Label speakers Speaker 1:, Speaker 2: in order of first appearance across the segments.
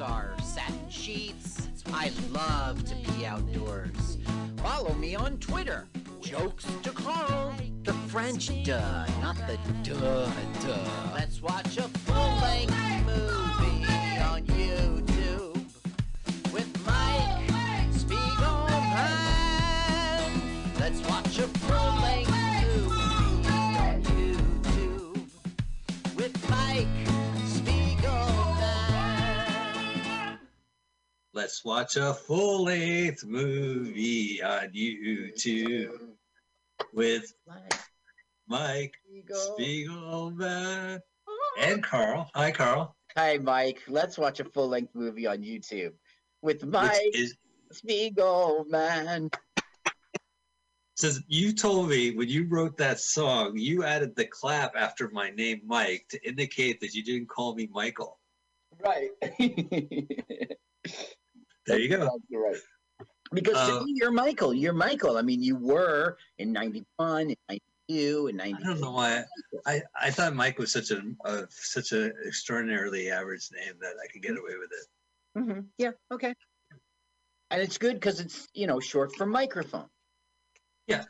Speaker 1: are satin sheets. I love to be outdoors. Follow me on Twitter. Jokes to Carl. The French duh, not the duh duh. Let's watch a Let's watch a full length movie on YouTube with Mike Spiegelman
Speaker 2: and Carl. Hi, Carl.
Speaker 3: Hi, Mike. Let's watch a full length movie on YouTube with Mike
Speaker 2: is
Speaker 3: Spiegelman.
Speaker 2: says you told me when you wrote that song, you added the clap after my name Mike to indicate that you didn't call me Michael.
Speaker 3: Right.
Speaker 2: There you go.
Speaker 3: You're right. Because
Speaker 2: Uh,
Speaker 3: to me, you're Michael. You're Michael. I mean, you were in 91, in 92, in 90.
Speaker 2: I don't know why. I, I thought Mike was such a, a such an extraordinarily average name that I could get away with it.
Speaker 3: Mm-hmm. Yeah, okay. And it's good because it's, you know, short for microphone. Yeah.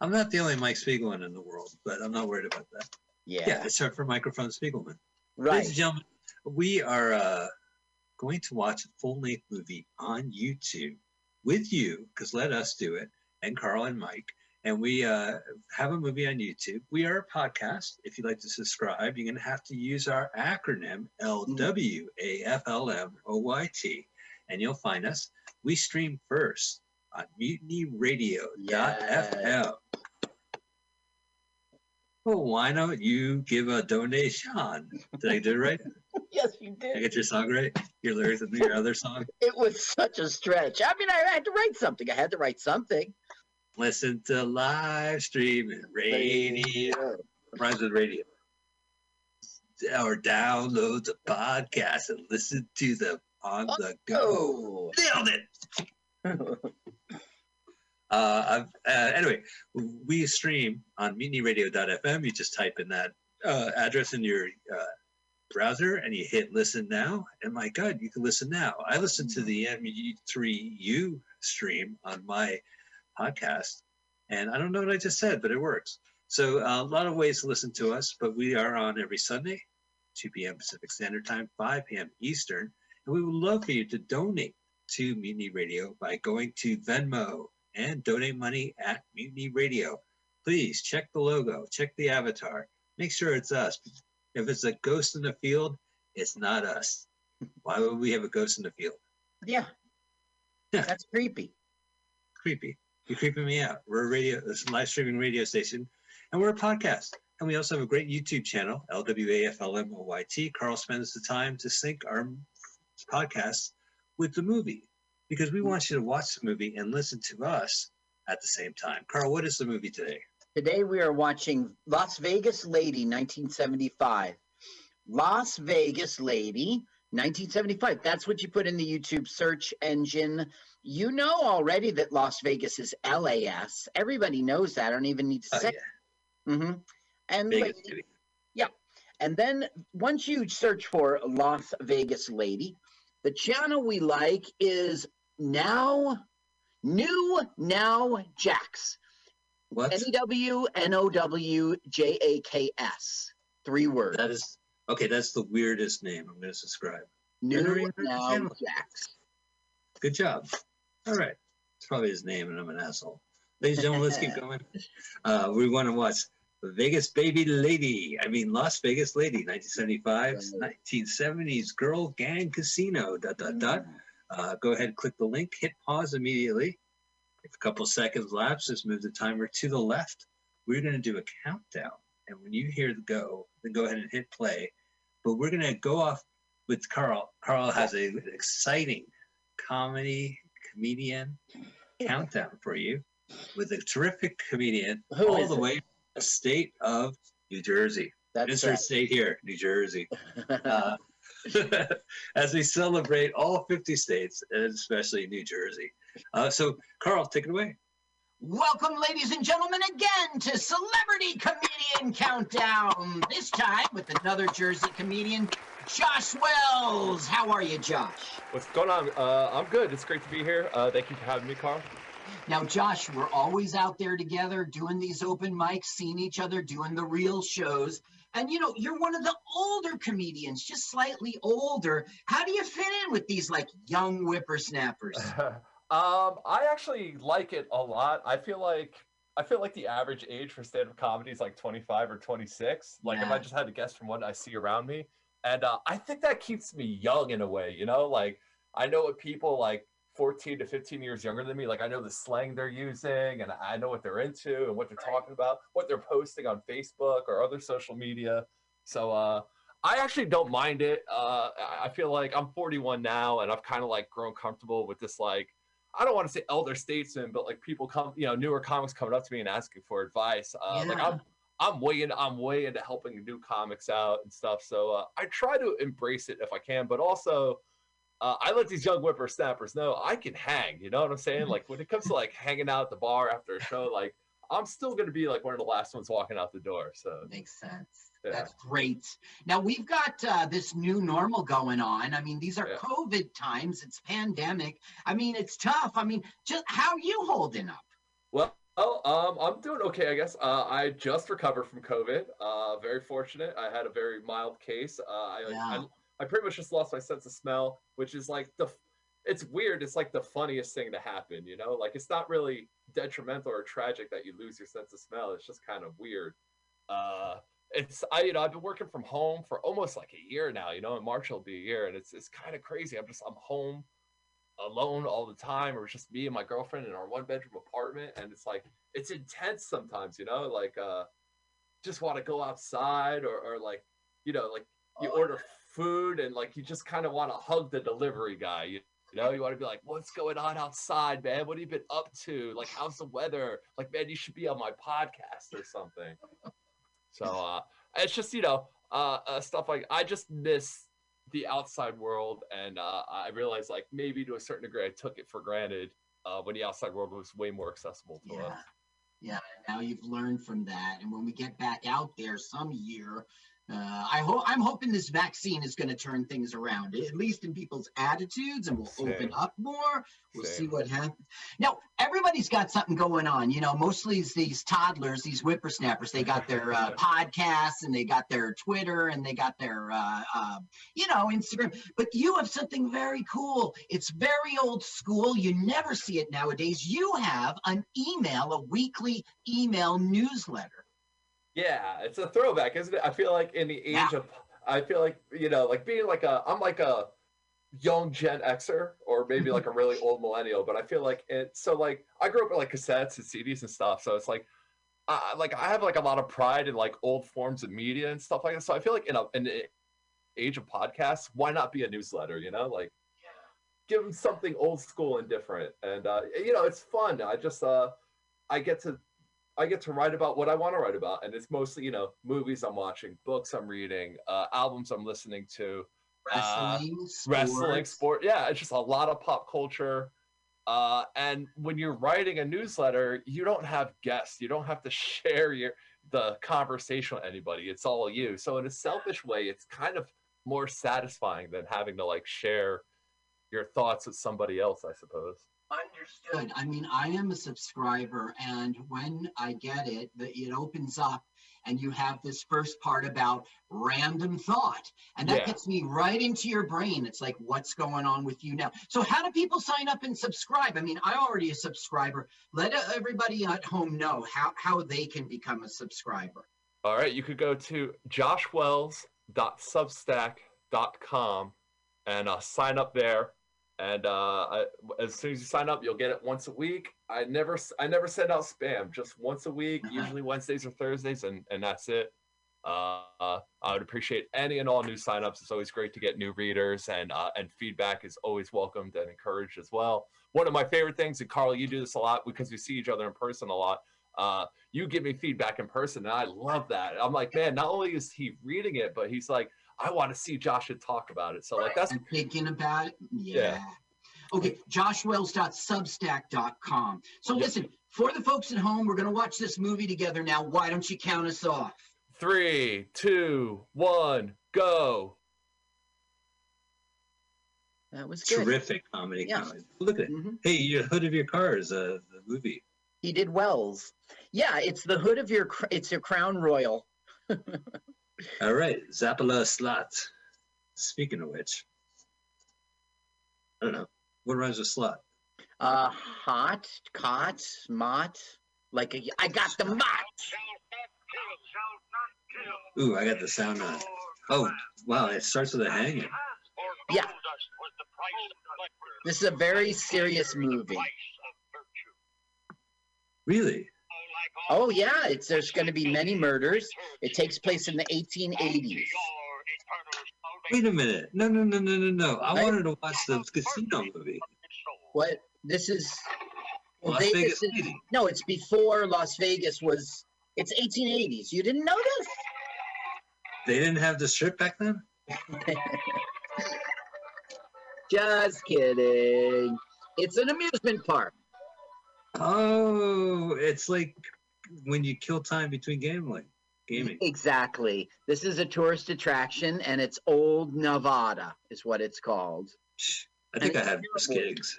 Speaker 2: I'm not the only Mike Spiegelman in the world, but I'm not worried about that.
Speaker 3: Yeah.
Speaker 2: Yeah, it's short for microphone Spiegelman.
Speaker 3: Right.
Speaker 2: Ladies and gentlemen, we are uh, going to watch a full length movie on YouTube with you, because let us do it, and Carl and Mike. And we uh, have a movie on YouTube. We are a podcast. If you'd like to subscribe, you're going to have to use our acronym LWAFLMOYT, and you'll find us. We stream first on mutinyradio.fm. Well, why don't you give a donation? Did I do it right?
Speaker 3: Yes, you
Speaker 2: Did I get your song right? Your lyrics and your other song?
Speaker 3: It was such a stretch. I mean, I had to write something. I had to write something.
Speaker 2: Listen to live streaming radio. Rhymes with radio. Or download the podcast and listen to them on the go.
Speaker 3: Oh.
Speaker 2: Nailed it. Uh, I've, uh, anyway, we stream on mutinyradio.fm. You just type in that uh, address in your uh, browser and you hit listen now. And my God, you can listen now. I listen to the MU3U stream on my podcast. And I don't know what I just said, but it works. So uh, a lot of ways to listen to us, but we are on every Sunday, 2 p.m. Pacific Standard Time, 5 p.m. Eastern. And we would love for you to donate to Mutiny Radio by going to Venmo and donate money at Mutiny Radio. Please check the logo, check the avatar, make sure it's us. If it's a ghost in the field, it's not us. Why would we have a ghost in the field?
Speaker 3: Yeah. That's creepy.
Speaker 2: Creepy. You're creeping me out. We're a radio, this a live streaming radio station, and we're a podcast. And we also have a great YouTube channel, LWAFLMOYT. Carl spends the time to sync our podcast with the movie because we want you to watch the movie and listen to us at the same time. Carl, what is the movie today?
Speaker 3: Today we are watching Las Vegas Lady 1975. Las Vegas Lady 1975. That's what you put in the YouTube search engine. You know already that Las Vegas is LAS. Everybody knows that. I don't even need to
Speaker 2: Oh,
Speaker 3: say.
Speaker 2: yeah.
Speaker 3: hmm And
Speaker 2: Vegas
Speaker 3: lady-
Speaker 2: City.
Speaker 3: And then once you search for Las Vegas Lady, the channel we like is Now New Now Jax.
Speaker 2: What?
Speaker 3: N E W N O W J A K S. Three words.
Speaker 2: That is okay. That's the weirdest name I'm going to subscribe.
Speaker 3: New Now. Jax.
Speaker 2: Good job. All right. It's probably his name, and I'm an asshole. Ladies and gentlemen, let's keep going. Uh, we want to watch Vegas Baby Lady. I mean, Las Vegas Lady, 1975, 1970s Girl Gang Casino. Dot dot dot. Uh, go ahead, click the link, hit pause immediately. If a couple seconds lapse, just move the timer to the left. We're going to do a countdown. And when you hear the go, then go ahead and hit play. But we're going to go off with Carl. Carl has a, an exciting comedy comedian countdown for you with a terrific comedian
Speaker 3: Who
Speaker 2: all the
Speaker 3: it?
Speaker 2: way from the state of New Jersey.
Speaker 3: That's
Speaker 2: Insert
Speaker 3: right.
Speaker 2: state here, New Jersey. Uh, as we celebrate all 50 states, and especially New Jersey. Uh, so, Carl, take it away.
Speaker 3: Welcome, ladies and gentlemen, again to Celebrity Comedian Countdown. This time with another Jersey comedian, Josh Wells. How are you, Josh?
Speaker 4: What's going on? Uh, I'm good. It's great to be here. Uh, thank you for having me, Carl.
Speaker 3: Now, Josh, we're always out there together doing these open mics, seeing each other, doing the real shows. And you know, you're one of the older comedians, just slightly older. How do you fit in with these like young whippersnappers?
Speaker 4: um, I actually like it a lot. I feel like I feel like the average age for stand-up comedy is like 25 or 26. Like if I just had to guess from what I see around me, and uh, I think that keeps me young in a way. You know, like I know what people like 14 to 15 years younger than me. Like I know the slang they're using, and I know what they're into and what they're talking about, what they're posting on Facebook or other social media. So uh, I actually don't mind it. Uh, I- I feel like I'm 41 now, and I've kind of like grown comfortable with this like I don't want to say elder statesman, but like people come, you know, newer comics coming up to me and asking for advice. Uh, Like I'm, I'm way into, I'm way into helping new comics out and stuff. So uh, I try to embrace it if I can, but also uh, I let these young whippersnappers know I can hang. You know what I'm saying? Like when it comes to like hanging out at the bar after a show, like I'm still gonna be like one of the last ones walking out the door. So
Speaker 3: Makes sense.
Speaker 4: Yeah.
Speaker 3: That's great. Now we've got uh, this new normal going on. I mean, these are
Speaker 4: Yeah.
Speaker 3: COVID times. It's pandemic. I mean, it's tough. I mean, just how are you holding up?
Speaker 4: Well, well, um, I'm doing okay, I guess. Uh, I just recovered from COVID. Uh, very fortunate. I had a very mild case. Uh, I,
Speaker 3: Yeah.
Speaker 4: I, I pretty much just lost my sense of smell, which is like the, it's weird. It's like the funniest thing to happen, you know? Like it's not really detrimental or tragic that you lose your sense of smell. It's just kind of weird. Uh, it's I you know I've been working from home for almost like a year now. You know, in March it'll be a year, and it's it's kind of crazy. I'm just I'm home alone all the time or it's just me and my girlfriend in our one bedroom apartment and it's like it's intense sometimes you know like uh just want to go outside or, or like you know like you order food and like you just kind of want to hug the delivery guy you, you know you want to be like what's going on outside man what have you been up to like how's the weather like man you should be on my podcast or something so uh it's just you know uh, uh stuff like i just miss the outside world and uh, i realized like maybe to a certain degree i took it for granted uh, when the outside world was way more accessible to
Speaker 3: Yeah.
Speaker 4: us
Speaker 3: Yeah. Now you've learned from that, and when we get back out there some year, uh, I hope I'm hoping this vaccine is going to turn things around, at least in people's attitudes, and we'll open up more. We'll see what happens. Now, everybody's got something going on. You know, mostly these toddlers, these whippersnappers. They got their uh, podcasts, and they got their Twitter, and they got their, uh, uh, you know, Instagram. But you have something very cool. It's very old school. You never see it nowadays. You have an email, a weekly email newsletter.
Speaker 4: Yeah it's a throwback isn't it i feel like in the age
Speaker 3: Yeah.
Speaker 4: of i feel like you know like being like a i'm like a young gen xer or maybe like a really old millennial but i feel like it so like i grew up with like cassettes and cds and stuff so it's like I, like I have like a lot of pride in like old forms of media and stuff like that. So I feel like in a in the age of podcasts, why not be a newsletter? You know, like give them something old school and different. And uh, you know, it's fun. I just uh, I get to I get to write about what I want to write about, and it's mostly you know movies I'm watching, books I'm reading, uh, albums I'm listening to, Uh,
Speaker 3: Wrestling,
Speaker 4: wrestling, sport. Yeah, it's just a lot of pop culture. Uh, and when you're writing a newsletter, you don't have guests. You don't have to share your the conversation with anybody. It's all you. So in a selfish way, it's kind of more satisfying than having to like share your thoughts with somebody else, I suppose.
Speaker 3: Understood. I mean, I am a subscriber, and when I get it, the, it opens up, and you have this first part about random thought. And that
Speaker 4: Yeah.
Speaker 3: gets me right into your brain. It's like, what's going on with you now? So, how do people sign up and subscribe? I mean, I'm already a subscriber. Let uh, everybody at home know how, how they can become a subscriber.
Speaker 4: All right, you could go to joshwells.substack.com and uh, sign up there. And uh, I, as soon as you sign up, you'll get it once a week. I never, I never send out spam. Just once a week, usually Wednesdays or Thursdays, and and that's it. Uh, uh, I would appreciate any and all new signups. It's always great to get new readers, and uh, and feedback is always welcomed and encouraged as well. One of my favorite things, and Carl, you do this a lot because we see each other in person a lot. Uh, you give me feedback in person, and I love that. I'm like, man, not only is he reading it, but he's like, I want to see Josh and talk about it. So like that's
Speaker 3: and thinking about it. Yeah.
Speaker 4: Yeah.
Speaker 3: Okay, joshwells.substack.com. So
Speaker 4: Yep.
Speaker 3: listen, for the folks at home, we're going to watch this movie together now. Why don't you count us off?
Speaker 4: three, two, one, go.
Speaker 3: That was good.
Speaker 2: Terrific comedy.
Speaker 3: Yeah.
Speaker 2: comedy. Look at it.
Speaker 3: Mhm.
Speaker 2: Hey, your hood of your car is uh, the movie.
Speaker 3: He did Wells. Yeah, it's the hood of your, cr- it's your crown royal.
Speaker 2: All right, Zappala Slot. Speaking of which, I don't know. What rhymes with slot?
Speaker 3: Uh, hot, cot, mott. Like a, I got the mott.
Speaker 2: Ooh, I got the sound on. Oh, wow, it starts with a hanging.
Speaker 3: Yeah. This is a very serious movie.
Speaker 2: Really?
Speaker 3: Oh yeah, it's there's going to be many murders. It takes place in the 1880s.
Speaker 2: Wait a minute. No, no, no, no, no, no. I
Speaker 3: Right?
Speaker 2: wanted to watch the casino movie.
Speaker 3: What this is? Well,
Speaker 2: Las
Speaker 3: Vegas
Speaker 2: Vegas
Speaker 3: is, no, it's before Las Vegas was. It's 1880s. You didn't know this?
Speaker 2: They didn't have the strip back then?
Speaker 3: Just kidding. It's an amusement park.
Speaker 2: Oh, it's like when you kill time between gambling, gaming.
Speaker 3: Exactly. This is a tourist attraction, and it's Old Nevada, is what it's called.
Speaker 2: I think I
Speaker 3: And
Speaker 2: had worse gigs.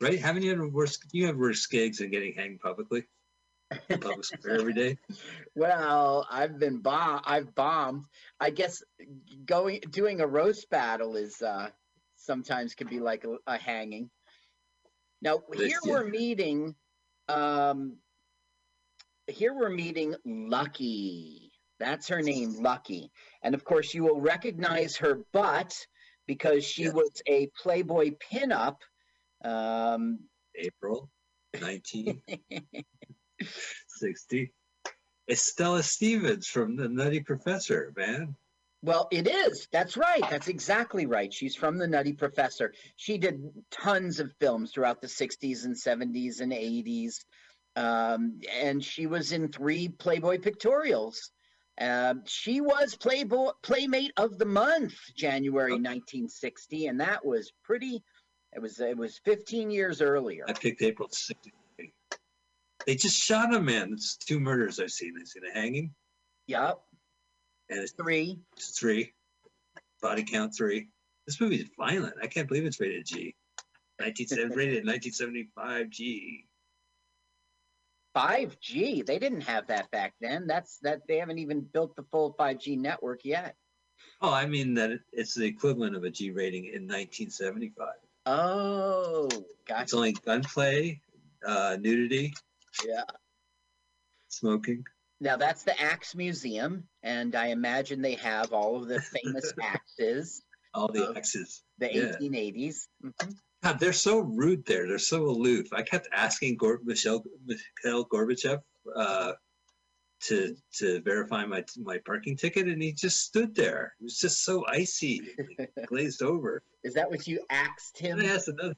Speaker 2: Right? Haven't you had worse? You have worse gigs than getting hanged publicly, public square every day.
Speaker 3: Well, I've been bomb. I've bombed. I guess going doing a roast battle is uh, sometimes can be like a, a hanging. Now
Speaker 2: This-
Speaker 3: here
Speaker 2: yeah.
Speaker 3: we're meeting. Um, here we're meeting Lucky. That's her name, Lucky, and of course you will recognize her butt because she
Speaker 2: Yeah.
Speaker 3: was a Playboy pinup. Um,
Speaker 2: April 1960. It's Stella Stevens from The Nutty Professor, man.
Speaker 3: Well, it is. That's right. That's exactly right. She's from the Nutty Professor. She did tons of films throughout the 60s and 70s and 80s. Um, and she was in three Playboy pictorials. Um, she was Playboy Playmate of the Month, January 1960, and that was pretty. It was it was 15 years earlier.
Speaker 2: I picked April 60. They just shot a man. It's two murders I've seen. I've seen a hanging,
Speaker 3: Yep,
Speaker 2: and it's
Speaker 3: three.
Speaker 2: three. Body count three. This movie is violent. I can't believe it's rated G. 1970, rated 1975 G.
Speaker 3: 5G. They didn't have that back then. That's that they haven't even built the full 5G network yet.
Speaker 2: Oh, I mean that it's the equivalent of a G rating in 1975.
Speaker 3: Oh,
Speaker 2: It's only gunplay, uh, nudity,
Speaker 3: Yeah.
Speaker 2: smoking.
Speaker 3: Now that's the Axe Museum, and I imagine they have all of the famous axes,
Speaker 2: all the axes.
Speaker 3: The
Speaker 2: Yeah.
Speaker 3: 1880s. Mhm.
Speaker 2: God, they're so rude there. They're so aloof. I kept asking Gor- Michelle Mikhail Gorbachev uh, to to verify my my parking ticket, and he just stood there. It was just so icy, glazed over.
Speaker 3: Is that what you axed him?
Speaker 2: I asked another.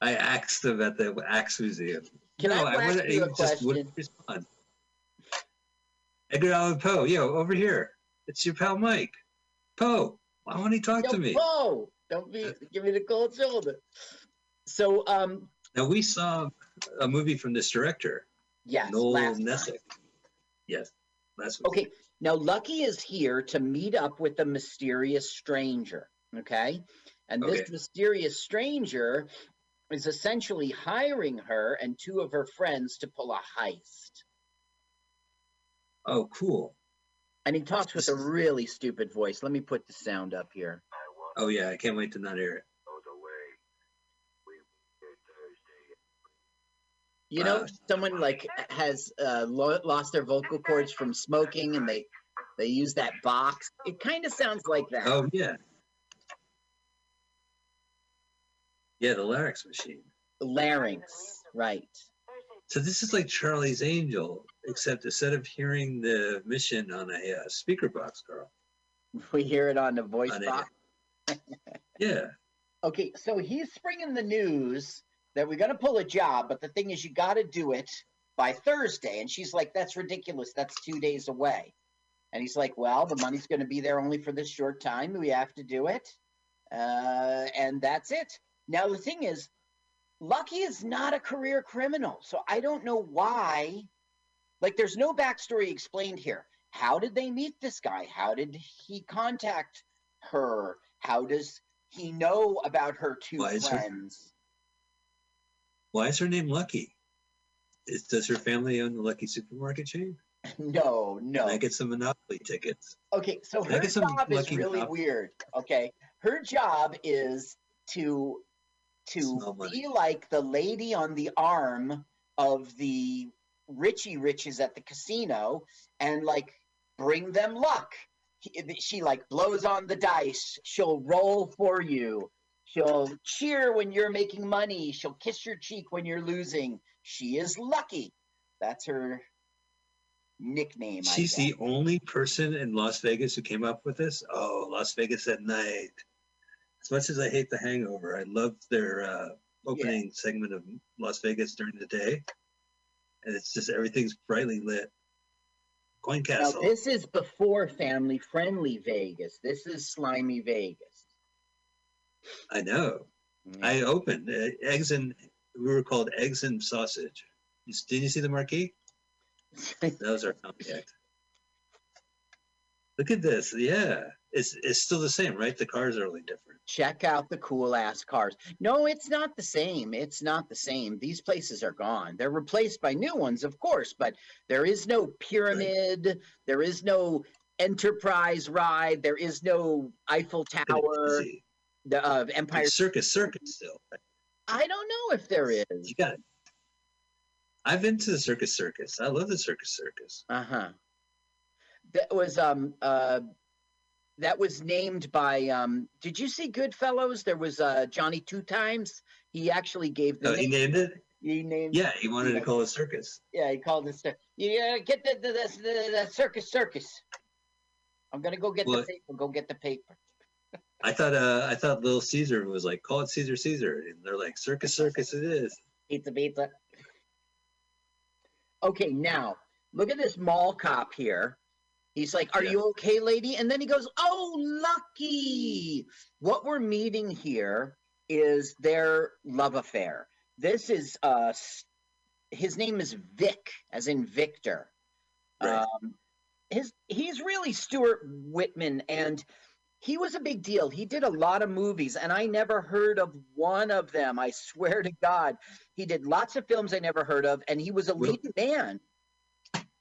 Speaker 2: I asked him at the Axe Museum.
Speaker 3: Can I ask
Speaker 2: wouldn't-
Speaker 3: you a
Speaker 2: just
Speaker 3: question?
Speaker 2: respond. Edgar Allan Poe, yo, over here. It's your pal Mike. Poe, why won't he talk
Speaker 3: Yo,
Speaker 2: to me?
Speaker 3: Whoa! Don't be give me the cold shoulder. So, um,
Speaker 2: Now we saw a movie from this director,
Speaker 3: yes.
Speaker 2: Noel. Nosseck. Yes, last week.
Speaker 3: Okay, now Lucky is here to meet up with a mysterious stranger. Okay, and this
Speaker 2: Okay.
Speaker 3: mysterious stranger is essentially hiring her and two of her friends to pull a heist.
Speaker 2: Oh, cool.
Speaker 3: And he talks with a really stupid voice. Let me put the sound up here.
Speaker 2: Oh yeah, I can't wait to not hear it.
Speaker 3: You know,
Speaker 2: Wow.
Speaker 3: someone like has uh, lo- lost their vocal cords from smoking, and they they use that box. It kind of sounds like that.
Speaker 2: Oh yeah. Yeah, the larynx machine.
Speaker 3: Larynx, right?
Speaker 2: So this is like Charlie's Angel, except instead of hearing the mission on a uh, speaker box, Carl.
Speaker 3: We hear it on the voice
Speaker 2: On
Speaker 3: box.
Speaker 2: Yeah.
Speaker 3: Okay, so he's springing the news that we're gonna pull a job, but the thing is, you got to do it by Thursday. And she's like, "That's ridiculous. That's two days away." And he's like, "Well, the money's going to be there only for this short time. We have to do it, uh, and that's it." Now the thing is, Lucky is not a career criminal, so I don't know why. Like, there's no backstory explained here. How did they meet this guy? How did he contact her? How does he know about her two
Speaker 2: Why is her-
Speaker 3: friends?
Speaker 2: Why is her name Lucky? Is, does her family own the Lucky supermarket chain?
Speaker 3: No,
Speaker 2: Can
Speaker 3: no.
Speaker 2: I get some Monopoly tickets?
Speaker 3: Okay, so
Speaker 2: Can
Speaker 3: her job is really
Speaker 2: Top?
Speaker 3: weird. Okay, her job is to to be like the lady on the arm of the Richie Riches at the casino and like bring them luck. He- She like blows on the dice. She'll roll for you. She'll cheer when you're making money. She'll kiss your cheek when you're losing. She is lucky. That's her nickname. I
Speaker 2: She's the only person in Las Vegas who came up with this. Oh, Las Vegas at night. As much as I hate The Hangover, I love their uh, opening segment of Las Vegas during the day, and it's just everything's brightly lit. Coin
Speaker 3: Now,
Speaker 2: Castle.
Speaker 3: this is before family friendly Vegas. This is slimy Vegas.
Speaker 2: I know. I opened uh, eggs and we were called eggs and sausage. You, s- did you see the marquee? That was our contact. Look at this. Yeah, it's it's still the same, right? The cars are only different.
Speaker 3: Check out the cool ass cars. No, it's not the same. It's not the same. These places are gone. They're replaced by new ones, of course, but there is no pyramid. There is no Enterprise ride. There is no Eiffel Tower. The uh. Empire.
Speaker 2: It's circus, circus still. right?
Speaker 3: I don't know if there is.
Speaker 2: You got it. I've been to the circus, circus. I love the circus, circus.
Speaker 3: Uh huh. That was um uh that was named by um. Did you see Goodfellas? There was uh Johnny Two Times. He actually gave the
Speaker 2: Oh, he
Speaker 3: name.
Speaker 2: named it.
Speaker 3: He named.
Speaker 2: Yeah, he wanted
Speaker 3: Yeah.
Speaker 2: to call it circus.
Speaker 3: Yeah, he called it. Yeah, get the the, the, the, the circus circus. I'm gonna go get
Speaker 2: Well-
Speaker 3: the paper. Go get the paper.
Speaker 2: I thought uh, I thought Little Caesar was like, call it Caesar, Caesar, and they're like, circus, circus, it is.
Speaker 3: Pizza, pizza. Okay, now look at this mall cop here. He's like, "Are
Speaker 2: Yeah.
Speaker 3: you okay, lady?" And then he goes, "Oh, lucky." What we're meeting here is their love affair. This is uh, his name is Vic, as in Victor.
Speaker 2: Right.
Speaker 3: Um, his he's really Stuart Whitman, and he was a big deal. He did a lot of movies, and I never heard of one of them. I swear to God, he did lots of films I never heard of, and he was a leading man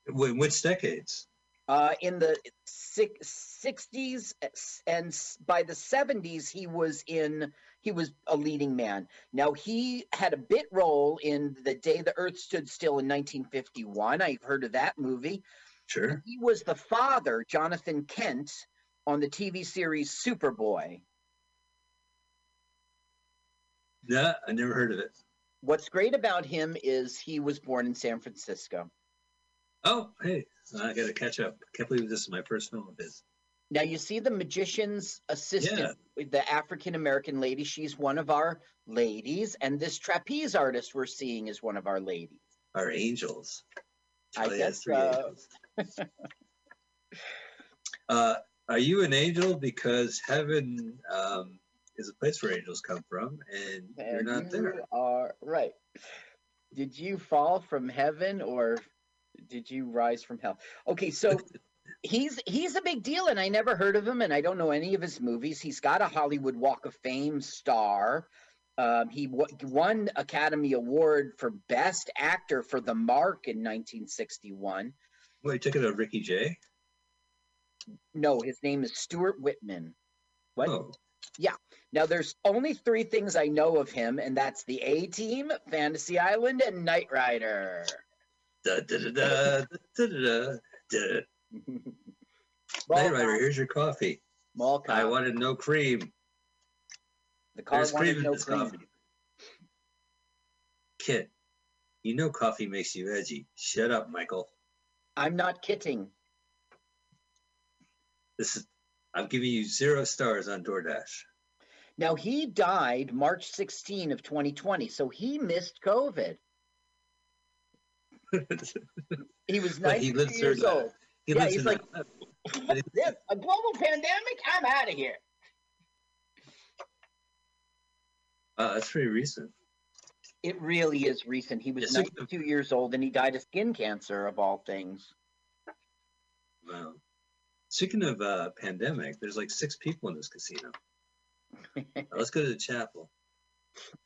Speaker 2: Wh- which decades?
Speaker 3: Uh, in the six, 60s and by the 70s he was in he was a leading man. Now he had a bit role in the day the earth stood still in 1951 i've heard of that movie.
Speaker 2: Sure.
Speaker 3: he was the father jonathan kent on the tv series superboy.
Speaker 2: Yeah, I never heard of it.
Speaker 3: what's great about him is he was born in san francisco
Speaker 2: Oh, hey, I got to catch up. I Can't believe this is my first film of his.
Speaker 3: Now you see the magician's assistant, with the African American lady. She's one of our ladies, and this trapeze artist we're seeing is one of our ladies.
Speaker 2: Our angels.
Speaker 3: I
Speaker 2: Charlie
Speaker 3: guess so.
Speaker 2: angels. uh, are you an angel because heaven um, is a place where angels come from, and you're not
Speaker 3: you
Speaker 2: there?
Speaker 3: Are right. Did you fall from heaven or did you rise from hell? Okay, so he's he's a big deal, and I never heard of him, and I don't know any of his movies. He's got a Hollywood Walk of Fame star. Um, he w- won Academy Award for Best Actor for The Mark in 1961.
Speaker 2: What, you took it of Ricky Jay?
Speaker 3: No, his name is Stuart Whitman. What?
Speaker 2: Oh,
Speaker 3: Now, there's only three things I know of him, and that's the A Team, Fantasy Island, and Knight Rider.
Speaker 2: Da da da da da da da. da. Rider, here's your coffee.
Speaker 3: Mall
Speaker 2: I wanted no cream.
Speaker 3: the car
Speaker 2: There's
Speaker 3: wanted
Speaker 2: cream in
Speaker 3: no
Speaker 2: this
Speaker 3: cream.
Speaker 2: coffee. Kit, you know coffee makes you edgy. Shut up, Michael.
Speaker 3: I'm not kidding.
Speaker 2: This is I'm giving you zero stars on DoorDash.
Speaker 3: Now he died March 16 of 2020, so he missed COVID. He was
Speaker 2: But he
Speaker 3: 92
Speaker 2: lives through
Speaker 3: years old.
Speaker 2: He
Speaker 3: Yeah,
Speaker 2: lives
Speaker 3: he's like- What's this? A global pandemic? I'm out of here.
Speaker 2: Wow, that's pretty recent.
Speaker 3: It really is recent. He was
Speaker 2: Yeah, so-
Speaker 3: 92 years old and he died of skin cancer, of all things.
Speaker 2: Wow. Speaking of uh, pandemic, there's like six people in this casino. Now, let's go to the chapel.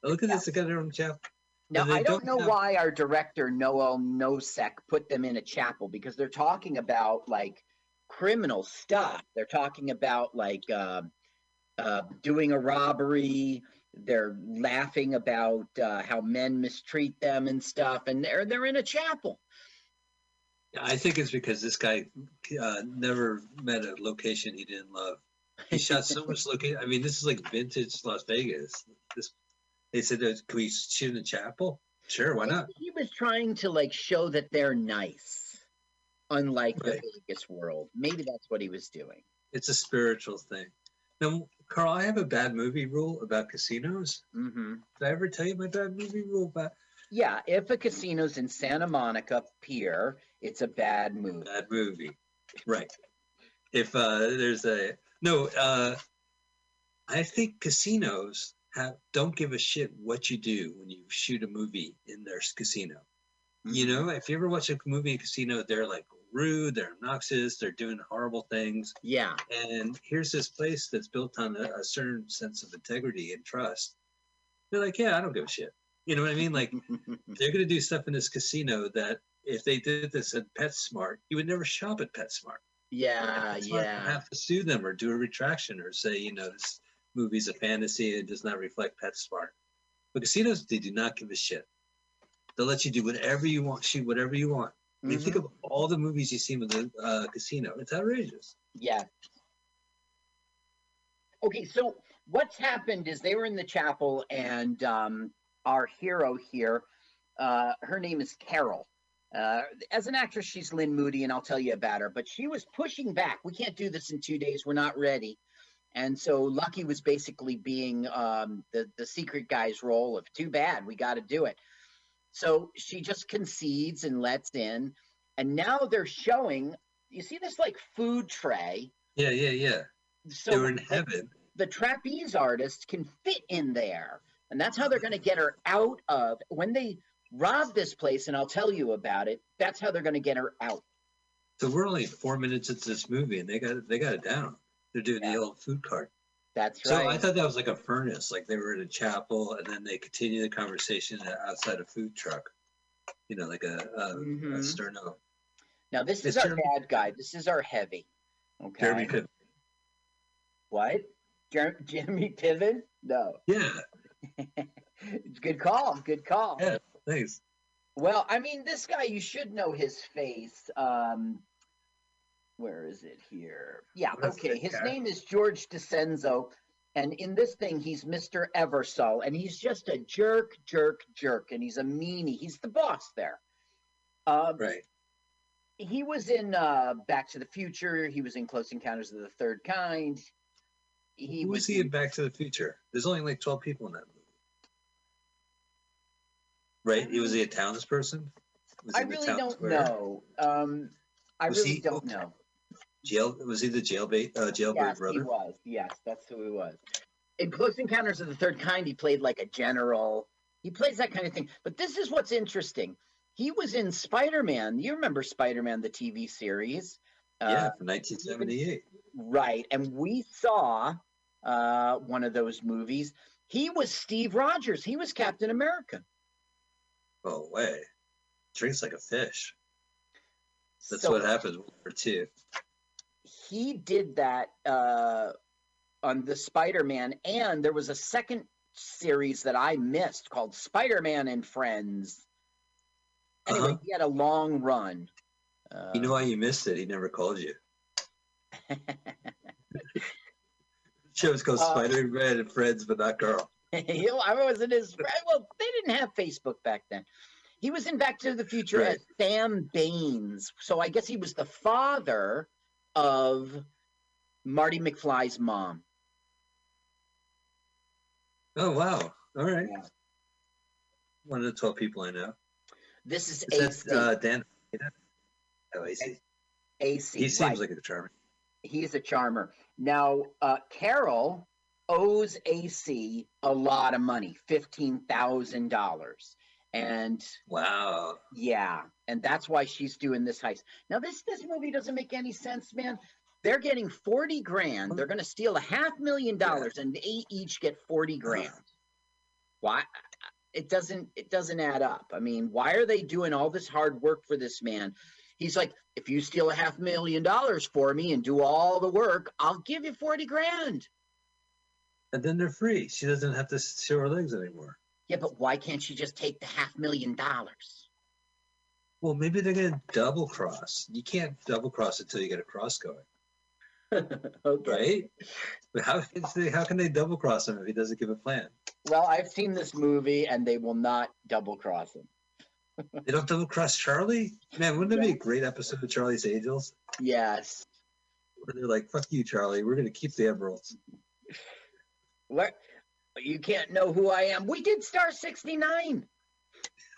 Speaker 2: Look at this. They got their own chapel.
Speaker 3: Now, I don't
Speaker 2: don't
Speaker 3: know
Speaker 2: have-
Speaker 3: why our director, Noel Nosseck, put them in a chapel because they're talking about like criminal stuff. They're talking about like uh, uh, doing a robbery. They're laughing about uh, how men mistreat them and stuff. And they're, they're in a chapel.
Speaker 2: Yeah, I think it's because this guy uh, never met a location he didn't love. He shot so much location. I mean, this is like vintage Las Vegas. This they said, "Can we shoot in the chapel?" Sure, why not?
Speaker 3: He was trying to like show that they're nice, unlike
Speaker 2: Right.
Speaker 3: the Vegas world. Maybe that's what he was doing.
Speaker 2: It's a spiritual thing. Now, Carl, I have a bad movie rule about casinos.
Speaker 3: hmm
Speaker 2: Did I ever tell you my bad movie rule about
Speaker 3: Yeah, if a casino's in Santa Monica Pier, it's a bad move.
Speaker 2: bad movie? Right. If uh, there's a no, uh, I think casinos have don't give a shit what you do when you shoot a movie in their casino. You
Speaker 3: Mhm.
Speaker 2: know, if you ever watch a movie in a casino, they're like rude, they're obnoxious, they're doing horrible things.
Speaker 3: Yeah,
Speaker 2: And here's this place that's built on a, a certain sense of integrity and trust. They're like, yeah, I don't give a shit. You know what I mean? Like they're gonna do stuff in this casino that if they did this at PetSmart, you would never shop at PetSmart.
Speaker 3: yeah,
Speaker 2: PetSmart
Speaker 3: yeah.
Speaker 2: have to sue them or do a retraction or say, you know, this movie's a fantasy and does not reflect PetSmart. But casinos, they do not give a shit. They'll let you do whatever you want, shoot whatever you want. I mean, think
Speaker 3: Mhm.
Speaker 2: of all the movies you've seen with the uh, casino. It's outrageous.
Speaker 3: Yeah. Okay, so what's happened is they were in the chapel, and um, our hero here, uh, her name is Carol. Uh, as an actress, she's Lynne Moody, and I'll tell you about her. But she was pushing back. We can't do this in two days. We're not ready. And so Lucky was basically being um, the the secret guy's role of too bad. We got to do it. So she just concedes and lets in. And now they're showing. You see this like food tray.
Speaker 2: Yeah, yeah, yeah.
Speaker 3: So
Speaker 2: they were in heaven.
Speaker 3: the trapeze artist can fit in there. And that's how they're going to get her out of when they rob this place. And I'll tell you about it. That's how they're going to get her out.
Speaker 2: So we're only four minutes into this movie, and they got they got it down. They're doing
Speaker 3: Yeah.
Speaker 2: the old food cart.
Speaker 3: That's right. So.
Speaker 2: I thought that was like a furnace, like they were in a chapel, and then they continue the conversation outside a food truck. You know, like a, a, a
Speaker 3: Mhm.
Speaker 2: sterno.
Speaker 3: now this is
Speaker 2: It's
Speaker 3: our bad guy. This is our heavy. Okay.
Speaker 2: Jeremy Piven.
Speaker 3: What? Jer- Jeremy Piven? No.
Speaker 2: Yeah,
Speaker 3: Good call. Good call.
Speaker 2: yeah. Thanks.
Speaker 3: Well, I mean, this guy, you should know his face. Um, where is it here? Yeah, okay. His name is George DiCenzo. And in this thing, he's Mr. Eversole. And he's just a jerk, jerk, jerk. And he's a meanie. He's the boss there. Um,
Speaker 2: Right.
Speaker 3: He was in uh, Back to the Future. He was in Close Encounters of the Third Kind. He
Speaker 2: Who
Speaker 3: was
Speaker 2: he in Back to the Future? There's only like 12 people in that movie. Right? He was he a townsperson? Was
Speaker 3: I really don't know. Um, I
Speaker 2: Was
Speaker 3: really
Speaker 2: he-
Speaker 3: don't know.
Speaker 2: Jail was he the jailbait uh, jailbird
Speaker 3: Yes, he was. Yes, that's who he was. In Close Encounters of the Third Kind, he played like a general. He plays that kind of thing. But this is what's interesting. He was in Spider Man. You remember Spider Man, the TV series?
Speaker 2: yeah,
Speaker 3: Uh,
Speaker 2: from 1978.
Speaker 3: right. And we saw uh, one of those movies. He was Steve Rogers. He was Captain America.
Speaker 2: Oh way. Drinks like a fish. That's
Speaker 3: So
Speaker 2: what happens. World War II.
Speaker 3: He did that uh, on the Spider-Man, and there was a second series that I missed called Spider-Man and Friends. Anyway,
Speaker 2: Uh-huh.
Speaker 3: he had a long run. Uh,
Speaker 2: You know why you missed it? He never called you. Show's called
Speaker 3: Uh,
Speaker 2: Spider-Man and Friends, but not girl.
Speaker 3: you know, I wasn't his friend. Well, they didn't have Facebook back then. He was in Back to the Future as Sam Baines. So I guess he was the father of Marty McFly's mom.
Speaker 2: Oh wow! All right.
Speaker 3: Yeah.
Speaker 2: One of the twelve people I know.
Speaker 3: This is
Speaker 2: Is
Speaker 3: AC.
Speaker 2: that uh, Dan? Oh, see.
Speaker 3: AC.
Speaker 2: He seems
Speaker 3: right.
Speaker 2: like a charmer.
Speaker 3: He's a charmer. Now, uh, Carol owes AC a lot of money, fifteen thousand dollars, and
Speaker 2: Wow.
Speaker 3: yeah, and that's why she's doing this heist. Now, this this movie doesn't make any sense, man. They're getting forty grand. They're going to steal a half million dollars, and they each get forty grand. Why? It doesn't. It doesn't add up. I mean, why are they doing all this hard work for this man? He's like, if you steal a half million dollars for me and do all the work, I'll give you 40 grand.
Speaker 2: And then they're free. She doesn't have to show her legs anymore.
Speaker 3: Yeah, but why can't she just take the half million dollars?
Speaker 2: Well, maybe they're gonna double cross. You can't double cross until you get a cross going,
Speaker 3: okay.
Speaker 2: right? But how can they, how can they double cross him if he doesn't give a plan?
Speaker 3: Well, I've seen this movie and they will not double cross him.
Speaker 2: They don't double cross Charlie? Man, wouldn't that be a great episode of Charlie's Angels?
Speaker 3: Yes.
Speaker 2: Where they're like, "Fuck you, Charlie. We're gonna keep the emeralds."
Speaker 3: What? You can't know who I am. We did Star 69.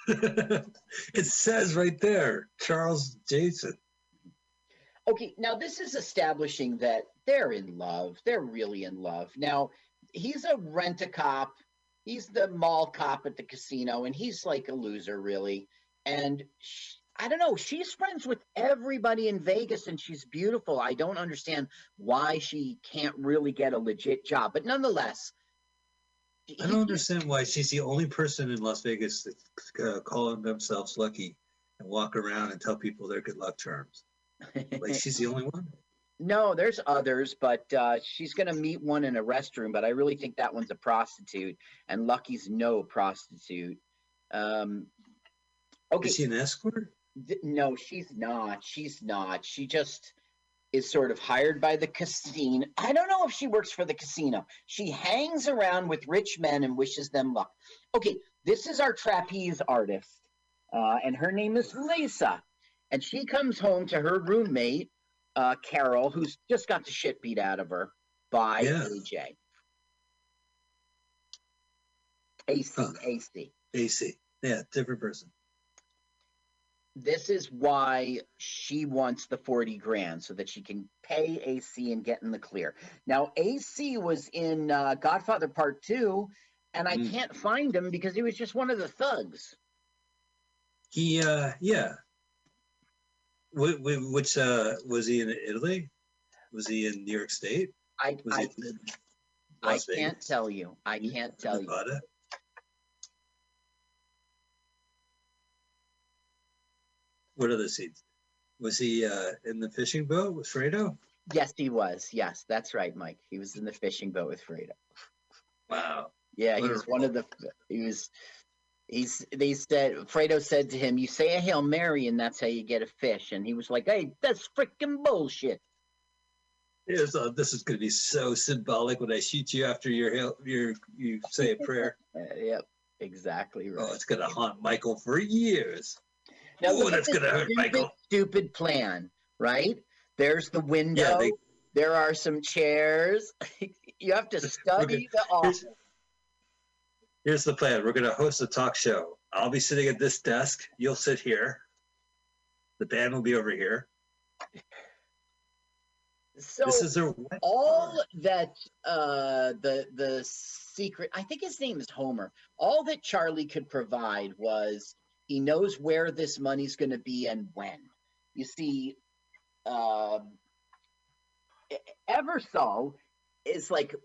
Speaker 2: it says right there, Charles Jason.
Speaker 3: Okay, now this is establishing that they're in love. They're really in love. Now, he's a rent a cop. He's the mall cop at the casino, and he's like a loser, really. And sh I don't know. She's friends with everybody in Vegas, and she's beautiful. I don't understand why she can't really get a legit job, but nonetheless,
Speaker 2: I don't understand why she's the only person in Las Vegas that uh, calling themselves lucky and walk around and tell people their good luck charms. Like she's the only one.
Speaker 3: No, there's others, but uh, she's going to meet one in a restroom. But I really think that one's a prostitute, and Lucky's no prostitute. Um, okay,
Speaker 2: Is she an escort?
Speaker 3: th- no, she's not. She's not. She just is sort of hired by the casino. I don't know if she works for the casino. She hangs around with rich men and wishes them luck. Okay, this is our trapeze artist, uh, and her name is Lisa. And she comes home to her roommate, uh, Carol, who's just got the shit beat out of her by
Speaker 2: Yeah.
Speaker 3: AJ. AC,
Speaker 2: Huh.
Speaker 3: AC.
Speaker 2: AC. Yeah, different person.
Speaker 3: This is why she wants the 40 grand so that she can pay AC and get in the clear. Now, AC was in uh, Godfather Part 2, and I
Speaker 2: Mm.
Speaker 3: can't find him because he was just one of the thugs.
Speaker 2: He, uh, yeah. Wh- wh- Which, uh, was he in Italy? Was he in New York State?
Speaker 3: I,
Speaker 2: Was
Speaker 3: I,
Speaker 2: he in
Speaker 3: I
Speaker 2: Las
Speaker 3: can't tell you. I can't tell you.
Speaker 2: What other scenes? Was he uh, in the fishing boat with Fredo?
Speaker 3: Yes, he was. Yes, that's right, Mike. He was in the fishing boat with Fredo.
Speaker 2: Wow.
Speaker 3: Yeah, he was one of the. He was. He's. They said Fredo said to him, "You say a hail mary, and that's how you get a fish." And he was like, "Hey, that's freaking bullshit."
Speaker 2: Here's, uh, this is going to be so symbolic when I shoot you after your hail- your you say a prayer.
Speaker 3: Uh, yep, exactly right.
Speaker 2: Oh, it's going to haunt Michael for years.
Speaker 3: Now,
Speaker 2: Ooh, that's gonna hurt Michael.
Speaker 3: Stupid plan, right? There's the window.
Speaker 2: they-
Speaker 3: there are some chairs. you have to study the office.
Speaker 2: Here's, here's the plan. We're going to host a talk show. I'll be sitting at this desk. You'll sit here. The band will be over here.
Speaker 3: So
Speaker 2: this is their
Speaker 3: all that uh, the the secret. I think his name is Homer. All that Charlie could provide was he knows where this money's going to be and when. You see, um, E- Eversole is like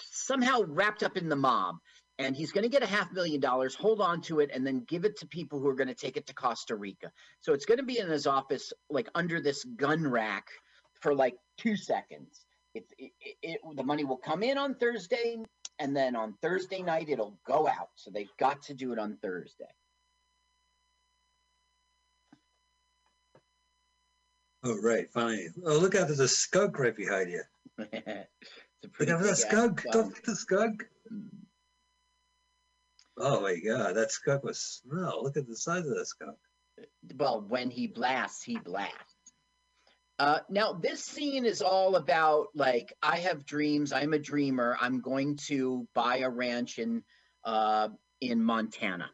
Speaker 3: somehow wrapped up in the mob. and he's going to get a half million dollars, hold on to it, and then give it to people who are going to take it to Costa Rica. So it's going to be in his office, like under this gun rack, for like two seconds. It, it, it, the money will come in on Thursday, and then on Thursday night it'll go out. So they've got to do it on Thursday.
Speaker 2: Oh, right. Finally. Oh, look out. There's a skunk right behind you. look out for that skunk. Don't get the skunk. Oh, my God. That skunk was smell. Look at the size of that skunk.
Speaker 3: Well, when he blasts, he blasts. Uh, now, this scene is all about like, I have dreams. I'm a dreamer. I'm going to buy a ranch in uh, in Montana.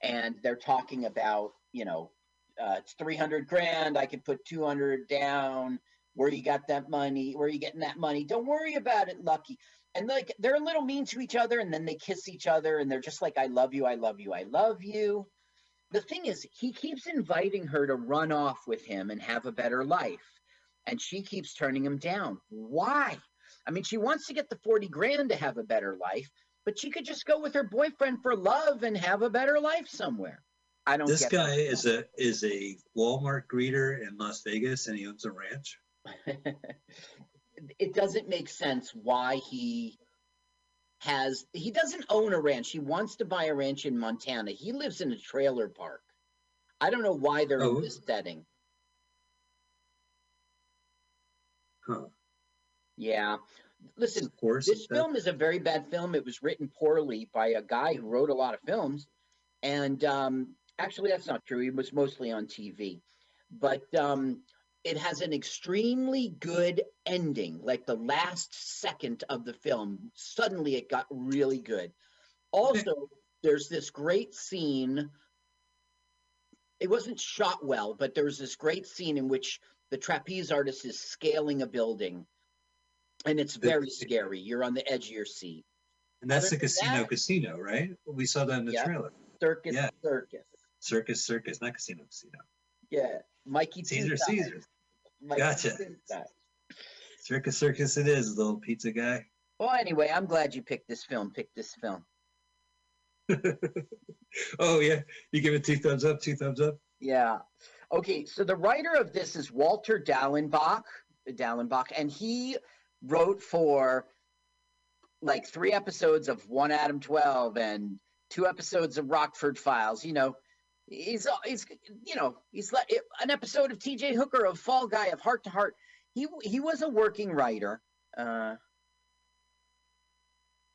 Speaker 3: And they're talking about, you know, uh, it's 300 grand. I could put 200 down. Where you got that money? Where you getting that money? Don't worry about it, Lucky. And like they're a little mean to each other, and then they kiss each other, and they're just like, I love you, I love you, I love you. The thing is, he keeps inviting her to run off with him and have a better life. And she keeps turning him down. Why? I mean, she wants to get the 40 grand to have a better life, but she could just go with her boyfriend for love and have a better life somewhere. I don't.
Speaker 2: This guy is a is a Walmart greeter in Las Vegas, and he owns a ranch.
Speaker 3: it doesn't make sense why he has. He doesn't own a ranch. He wants to buy a ranch in Montana. He lives in a trailer park. I don't know why they're oh. in this setting.
Speaker 2: Huh.
Speaker 3: Yeah. Listen, this film is a very bad film. It was written poorly by a guy who wrote a lot of films. And um, actually, that's not true. He was mostly on TV. But um, it has an extremely good ending. Like the last second of the film, suddenly it got really good. Also, there's this great scene. It wasn't shot well, but there was this great scene in which the trapeze artist is scaling a building, and it's very scary. You're on the edge of your seat.
Speaker 2: And that's Other the casino that, casino, right? We saw that in the
Speaker 3: yeah,
Speaker 2: trailer.
Speaker 3: Circus yeah. circus.
Speaker 2: Circus circus, not casino casino.
Speaker 3: Yeah. Mikey
Speaker 2: Caesar Caesar. Mikey gotcha. Circus circus it is, little pizza guy.
Speaker 3: Well, anyway, I'm glad you picked this film. Picked this film.
Speaker 2: oh yeah, you give it two thumbs up, two thumbs up.
Speaker 3: Yeah. Okay, so the writer of this is Walter Dallenbach, Dallenbach, and he wrote for like three episodes of One Adam Twelve and two episodes of Rockford Files. You know, he's he's you know he's like an episode of T.J. Hooker of Fall Guy of Heart to Heart. He he was a working writer. Uh,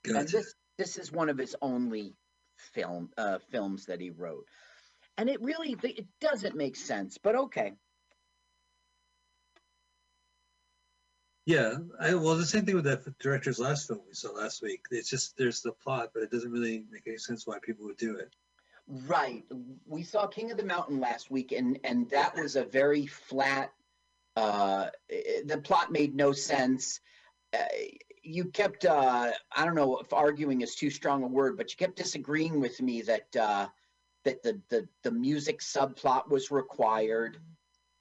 Speaker 3: gotcha. And this this is one of his only film uh, films that he wrote and it really it doesn't make sense but okay
Speaker 2: yeah I, well the same thing with that director's last film we saw last week it's just there's the plot but it doesn't really make any sense why people would do it
Speaker 3: right we saw king of the mountain last week and and that was a very flat uh the plot made no sense uh, you kept uh i don't know if arguing is too strong a word but you kept disagreeing with me that uh that the the, the music subplot was required.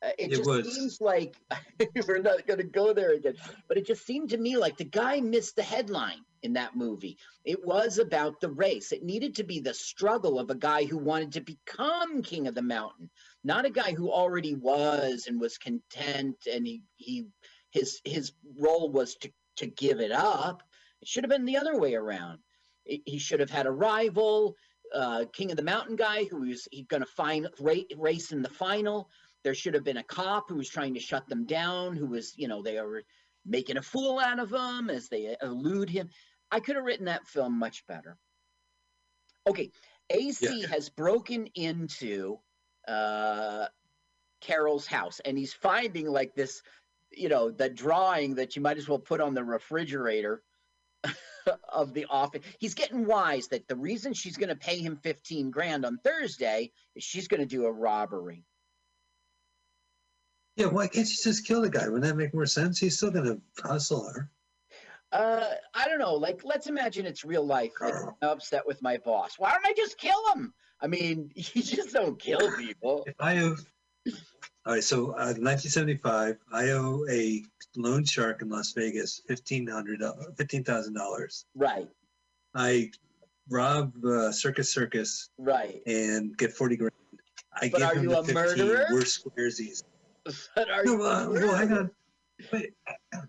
Speaker 3: Uh, it, it, just was. seems like we're not going to go there again, but it just seemed to me like the guy missed the headline in that movie. It was about the race. It needed to be the struggle of a guy who wanted to become king of the mountain, not a guy who already was and was content and he he his his role was to to give it up. It should have been the other way around. It, he should have had a rival uh, King of the Mountain guy who was he going to find race in the final. There should have been a cop who was trying to shut them down, who was, you know, they were making a fool out of him as they elude him. I could have written that film much better. Okay, AC yeah. has broken into uh, Carol's house and he's finding like this, you know, the drawing that you might as well put on the refrigerator of the office. He's getting wise that the reason she's going to pay him 15 grand on Thursday is she's going to do a robbery.
Speaker 2: Yeah, why can't she just kill the guy? Wouldn't that make more sense? He's still going to hustle her.
Speaker 3: Uh, I don't know. Like, let's imagine it's real life. Like, I'm upset with my boss. Why don't I just kill him? I mean, you just don't kill people.
Speaker 2: If I have all right, so uh, 1975, I owe a loan shark in Las Vegas fifteen hundred, uh, fifteen thousand dollars.
Speaker 3: Right.
Speaker 2: I rob uh, Circus Circus
Speaker 3: Right.
Speaker 2: and get forty grand. I
Speaker 3: But
Speaker 2: give
Speaker 3: are
Speaker 2: him
Speaker 3: you
Speaker 2: the
Speaker 3: a
Speaker 2: 15.
Speaker 3: murderer?
Speaker 2: We're squaresies.
Speaker 3: But are
Speaker 2: No,
Speaker 3: you
Speaker 2: uh, well, hang on. Wait,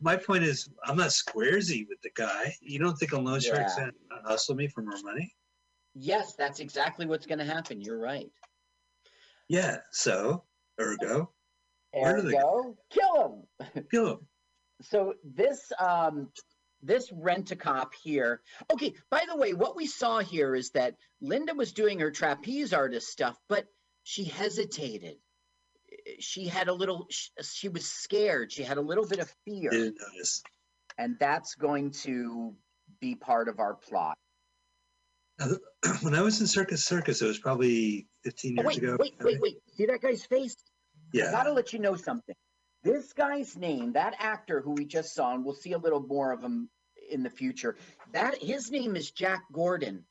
Speaker 2: my point is, I'm not squaresy with the guy. You don't think a loan shark's
Speaker 3: Yeah.
Speaker 2: gonna hustle me for more money?
Speaker 3: Yes, that's exactly what's going to happen. You're right.
Speaker 2: Yeah. So, ergo, Murder the guy.
Speaker 3: Ergo, kill him.
Speaker 2: kill him.
Speaker 3: so this um this rent a cop here okay by the way what we saw here is that linda was doing her trapeze artist stuff but she hesitated she had a little sh- she was scared. She had a little bit of fear.
Speaker 2: Didn't notice.
Speaker 3: and that's going to be part of our plot.
Speaker 2: Uh, when I was in Circus Circus, it was probably 15
Speaker 3: oh,
Speaker 2: years
Speaker 3: wait
Speaker 2: ago.
Speaker 3: wait wait wait. See that guy's face? I
Speaker 2: Yeah.
Speaker 3: gotta let you know something. This guy's name that actor who we just saw and we'll see a little more of him in the future. That his name is jack gordon.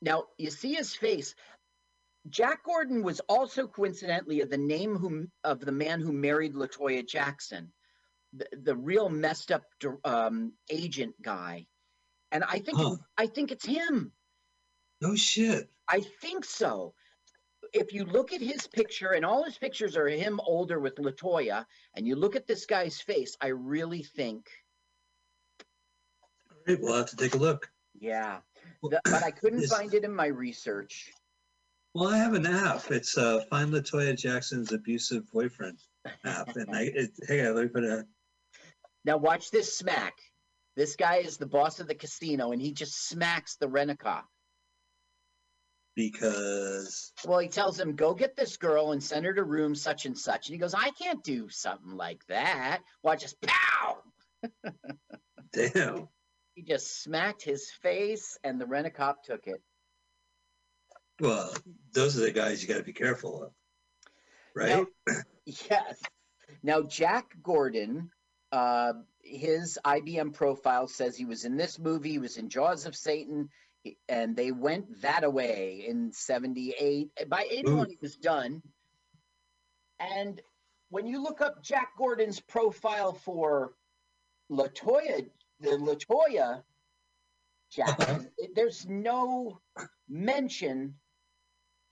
Speaker 3: Now you see his face jack gordon was also coincidentally the name who, of the man who married latoya jackson the, the real messed up um, agent guy and i think
Speaker 2: Huh.
Speaker 3: i think it's him
Speaker 2: No shit.
Speaker 3: I think so. If you look at his picture, and all his pictures are him older with Latoya, and you look at this guy's face, I really think,
Speaker 2: All right, we'll have to take a look.
Speaker 3: yeah. The- but I couldn't find it in my research.
Speaker 2: Well, I have an app. It's uh, Find Latoya Jackson's Abusive Boyfriend app. And I, it, hey, let me put a.
Speaker 3: Now watch this smack. This guy is the boss of the casino, and he just smacks the rent-a-cop.
Speaker 2: Because.
Speaker 3: Well, he tells him, "Go get this girl and send her to room such and such." And he goes, "I can't do something like that." Watch this, pow!
Speaker 2: Damn.
Speaker 3: He just smacked his face, and the rent-a-cop took it.
Speaker 2: Well, those are the guys you got to be careful of. Right?
Speaker 3: Yes. Now, Jack Gordon, uh, his IMDb profile says he was in this movie, he was in Jaws of Satan, and they went that away in 78. By 81, he was done. And when you look up Jack Gordon's profile for Latoya, the Latoya Jackson, it- there's no mention.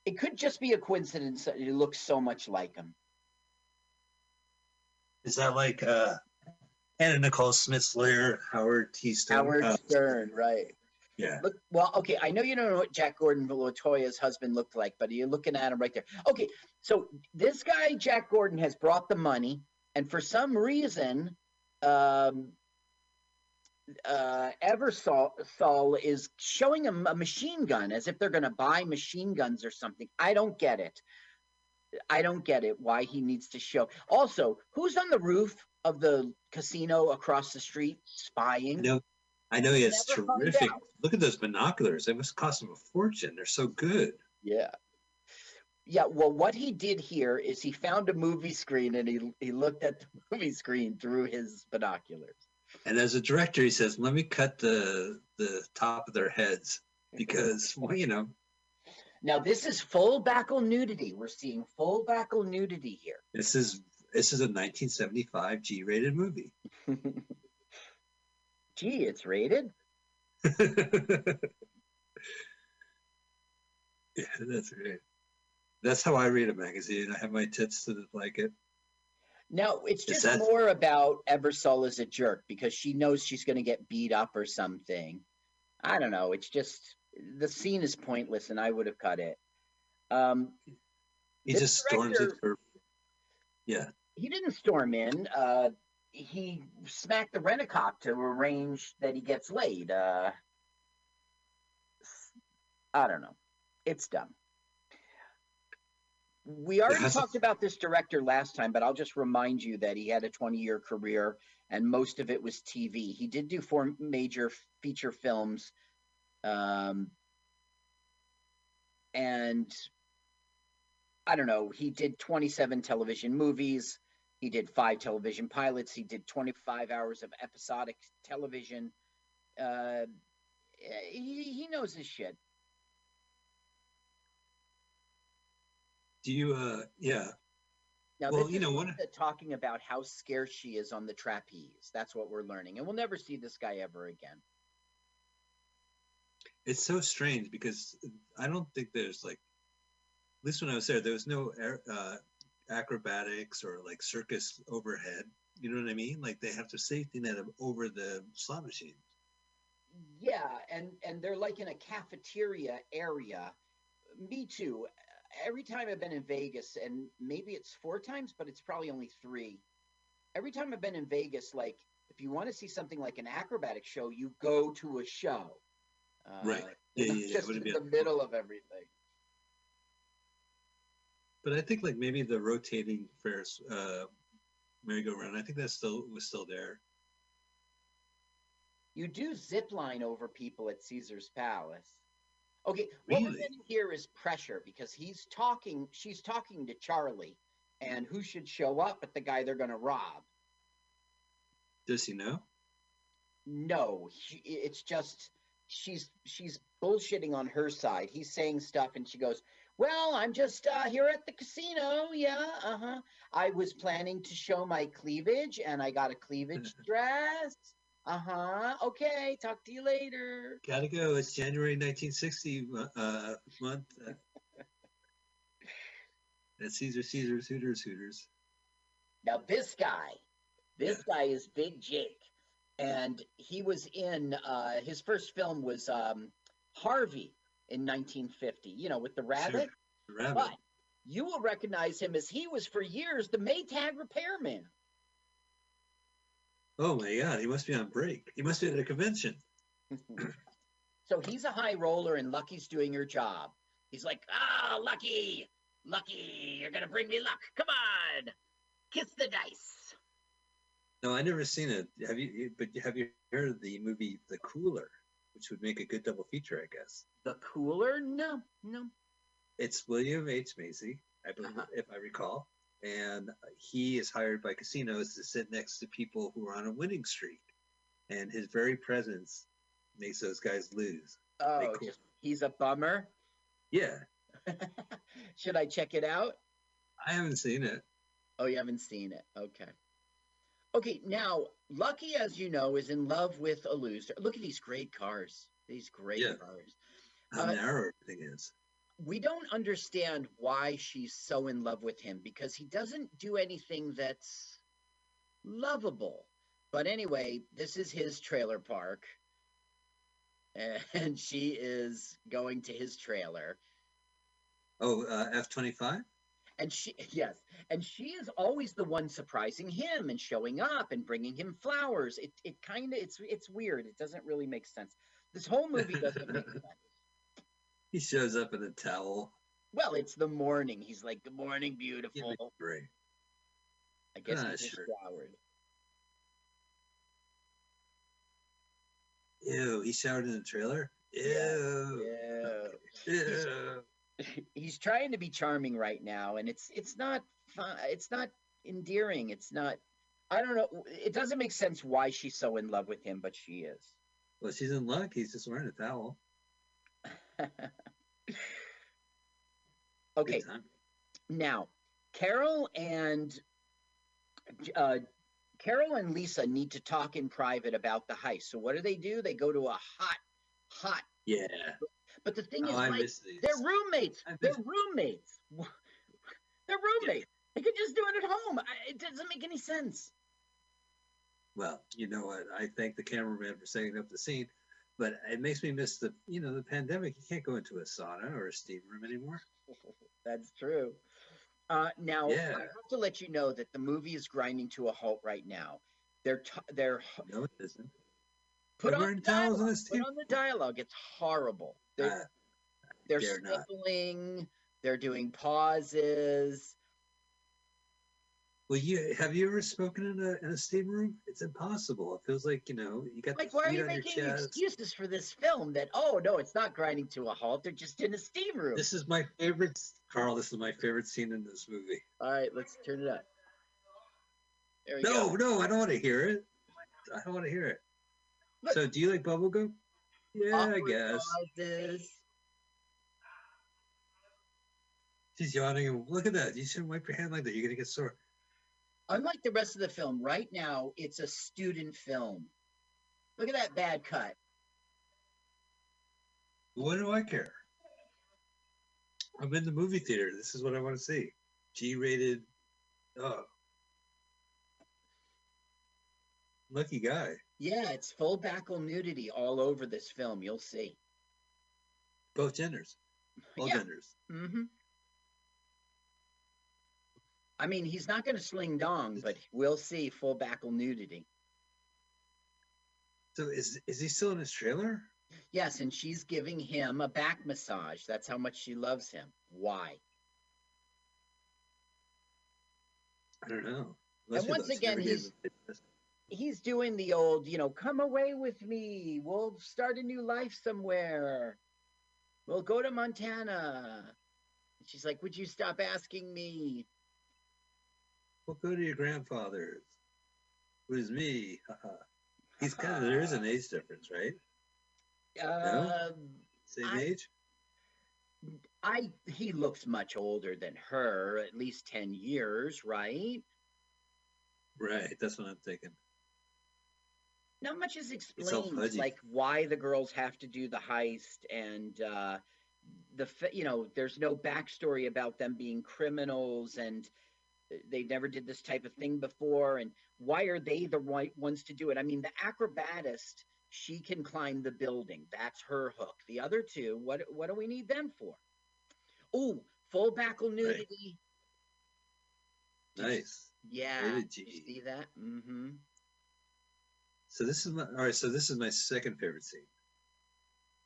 Speaker 3: It could just be a coincidence that he looks so much like him.
Speaker 2: Is that like uh, Anna Nicole Smith's lawyer, Howard T. Stone?
Speaker 3: Howard
Speaker 2: Uh,
Speaker 3: Stern, right?
Speaker 2: yeah.
Speaker 3: Look, well, okay. I know you don't know what Jack Gordon Latoya's husband looked like, but you're looking at him right there. Okay, so this guy Jack Gordon has brought the money, and for some reason, um, uh, Eversol Sol is showing him a machine gun as if they're going to buy machine guns or something. I don't get it. I don't get it. Why he needs to show. Also, who's on the roof of the casino across the street spying?
Speaker 2: I know. I know he has terrific. Look at those binoculars. They must cost him a fortune. They're so good.
Speaker 3: Yeah. Yeah, well, what he did here is he found a movie screen and he he looked at the movie screen through his binoculars.
Speaker 2: And as a director, he says, "Let me cut the the top of their heads because, well, you know,
Speaker 3: Now this is full backle nudity. We're seeing full backle nudity here.
Speaker 2: this is this is a 1975 G-rated movie."
Speaker 3: Gee, it's rated.
Speaker 2: yeah, that's great. That's how I read a magazine. I have my tits to like it.
Speaker 3: No, it's just
Speaker 2: that-
Speaker 3: more about Eversole as a jerk because she knows she's going to get beat up or something. I don't know. It's just the scene is pointless, and I would have cut it. Um,
Speaker 2: He just storms it for. Yeah,
Speaker 3: he didn't storm in. Uh, he smacked the rent-a-cop to arrange that he gets laid. Uh, I don't know. It's dumb. We already talked about this director last time, but I'll just remind you that he had a 20-year career, and most of it was TV. He did do four major feature films, um, and I don't know. He did 27 television movies. He did five television pilots. He did 25 hours of episodic television. Uh, he, he knows his shit.
Speaker 2: Do you? uh Yeah,
Speaker 3: Now,
Speaker 2: Well, you know, one-
Speaker 3: talking about how scarce she is on the trapeze. That's what we're learning, and we'll never see this guy ever again.
Speaker 2: it's so strange because I don't think there's like, at least when I was there, there was no air, uh, acrobatics or like circus overhead. You know what I mean? Like they have to safety net them over the slot machines.
Speaker 3: Yeah, and and they're like in a cafeteria area. Me too. Every time I've been in Vegas, and maybe it's four times, but it's probably only three. Every time I've been in Vegas, like if you want to see something like an acrobatic show, you go to a show. Uh,
Speaker 2: Right. Yeah, yeah.
Speaker 3: Just in the middle of everything.
Speaker 2: But I think like maybe the rotating Ferris uh, merry-go-round. I think that still was still there.
Speaker 3: You do zip line over people at Caesar's Palace. Okay, what we're getting here is pressure because he's talking, she's talking to Charlie, and who should show up but the guy they're going to rob?
Speaker 2: Does he know?
Speaker 3: No, he, it's just she's she's bullshitting on her side. He's saying stuff, and she goes, "Well, I'm just uh, here at the casino. Yeah, uh huh. I was planning to show my cleavage, and I got a cleavage dress. Uh huh. Okay, talk to you later."
Speaker 2: Gotta go. It's January 1960 uh, month. Uh, That's Caesar, Caesar, Hooters, Hooters.
Speaker 3: Now this guy, this guy is Big Jake, and he was in uh, his first film was um, Harvey in 1950. You know, with the rabbit.
Speaker 2: The rabbit.
Speaker 3: But you will recognize him as he was for years the Maytag repairman.
Speaker 2: Oh my God, he must be on break. He must be at a convention.
Speaker 3: so he's a high roller, and Lucky's doing her job. He's like, ah, Lucky, Lucky, you're gonna bring me luck. Come on, kiss the dice.
Speaker 2: No, I never seen it. Have you? you- But have you heard of the movie The Cooler, which would make a good double feature, I guess.
Speaker 3: The cooler? No, no.
Speaker 2: It's William H Macy, I believe,
Speaker 3: Uh-huh.
Speaker 2: if I recall, and he is hired by casinos to sit next to people who are on a winning streak, and his very presence makes those guys lose.
Speaker 3: Oh,
Speaker 2: cool.
Speaker 3: he's a bummer.
Speaker 2: Yeah,
Speaker 3: Should I check it out?
Speaker 2: I haven't seen it.
Speaker 3: Oh, you haven't seen it. Okay. Okay, now Lucky, as you know, is in love with a loser. Look at these great cars. These great
Speaker 2: Yeah.
Speaker 3: cars.
Speaker 2: How
Speaker 3: Uh,
Speaker 2: narrow everything is.
Speaker 3: We don't understand why she's so in love with him because he doesn't do anything that's lovable. But anyway, this is his trailer park. And she is going to his trailer.
Speaker 2: Oh, uh, F twenty five.
Speaker 3: And she, yes, and she is always the one surprising him and showing up and bringing him flowers. It, it kind of, it's, it's weird. It doesn't really make sense. This whole movie doesn't make sense.
Speaker 2: He shows up in a towel.
Speaker 3: Well, it's the morning. He's like, "Good morning, beautiful."
Speaker 2: great.
Speaker 3: I guess
Speaker 2: Ah,
Speaker 3: he just
Speaker 2: sure.
Speaker 3: showered.
Speaker 2: Ew, he showered in the trailer. Ew.
Speaker 3: Yeah.
Speaker 2: Ew.
Speaker 3: He's trying to be charming right now, and it's it's not fun. It's not endearing. It's not. I don't know. It doesn't make sense why she's so in love with him, but she is.
Speaker 2: Well, she's in luck. He's just wearing a towel.
Speaker 3: Okay, now Carol and uh, Carol and Lisa need to talk in private about the heist. So what do they do? They go to a hot, hot.
Speaker 2: Yeah.
Speaker 3: But the thing
Speaker 2: Oh,
Speaker 3: is,
Speaker 2: I
Speaker 3: like, they're roommates. They're roommates. They're roommates. They could just do it at home. I- It doesn't make any sense.
Speaker 2: Well, you know what? I thank the cameraman for setting up the scene, but it makes me miss the, you know, the pandemic. You can't go into a sauna or a steam room anymore.
Speaker 3: That's true. Uh, now,
Speaker 2: Yeah.
Speaker 3: I have to let you know that the movie is grinding to a halt right now. They're t- they're
Speaker 2: No, it isn't.
Speaker 3: put on, the
Speaker 2: on
Speaker 3: dialogue, put on the dialogue. It's horrible. They're
Speaker 2: Uh,
Speaker 3: they're
Speaker 2: not.
Speaker 3: sniffling. They're doing pauses.
Speaker 2: Well, you have you ever spoken in a in a steam room? It's impossible. It feels like you know you got
Speaker 3: Like, why are you making excuses for this film? That oh no, it's not grinding to a halt. They're just in a steam room.
Speaker 2: This is my favorite, Carl. This is my favorite scene in this movie.
Speaker 3: All right, let's turn it up. There we
Speaker 2: No,
Speaker 3: go.
Speaker 2: no, I don't want to hear it. I don't want to hear it.
Speaker 3: Look.
Speaker 2: So, do you like bubblegum? Yeah, I guess.
Speaker 3: pauses.
Speaker 2: She's yawning. Look at that. You shouldn't wipe your hand like that. You're gonna get sore.
Speaker 3: Unlike the rest of the film, right now it's a student film. Look at that bad cut.
Speaker 2: What do I care? I'm in the movie theater. This is what I want to see. G-rated. Oh, lucky guy.
Speaker 3: Yeah, it's full backle nudity all over this film. You'll see.
Speaker 2: Both genders. All
Speaker 3: Yeah.
Speaker 2: genders.
Speaker 3: hmm I mean, he's not going to sling dong, but we'll see full backle nudity.
Speaker 2: So is is he still in his trailer?
Speaker 3: Yes, and she's giving him a back massage. That's how much she loves him. Why?
Speaker 2: I don't know.
Speaker 3: And once again, he's- He's doing the old, you know, come away with me. We'll start a new life somewhere. We'll go to Montana. And she's like, Would you stop asking me?
Speaker 2: Well, go to your grandfather's. It was me. He's kind of there is an age difference, right?
Speaker 3: Um,
Speaker 2: Same
Speaker 3: I-
Speaker 2: age.
Speaker 3: I he looks much older than her, at least 10 years, right?
Speaker 2: Right. That's what I'm thinking.
Speaker 3: Not much is explained, like why the girls have to do the heist, and uh, the you know, there's no backstory about them being criminals, and uh, they never did this type of thing before, and why are they the right ones to do it? I mean, the acrobatist, she can climb the building. That's her hook. The other two, what what do we need them for? Oh, full backle nudity. You-
Speaker 2: Nice.
Speaker 3: Yeah. Did you see that? Mm-hmm.
Speaker 2: So this is my all right. So this is my second favorite scene.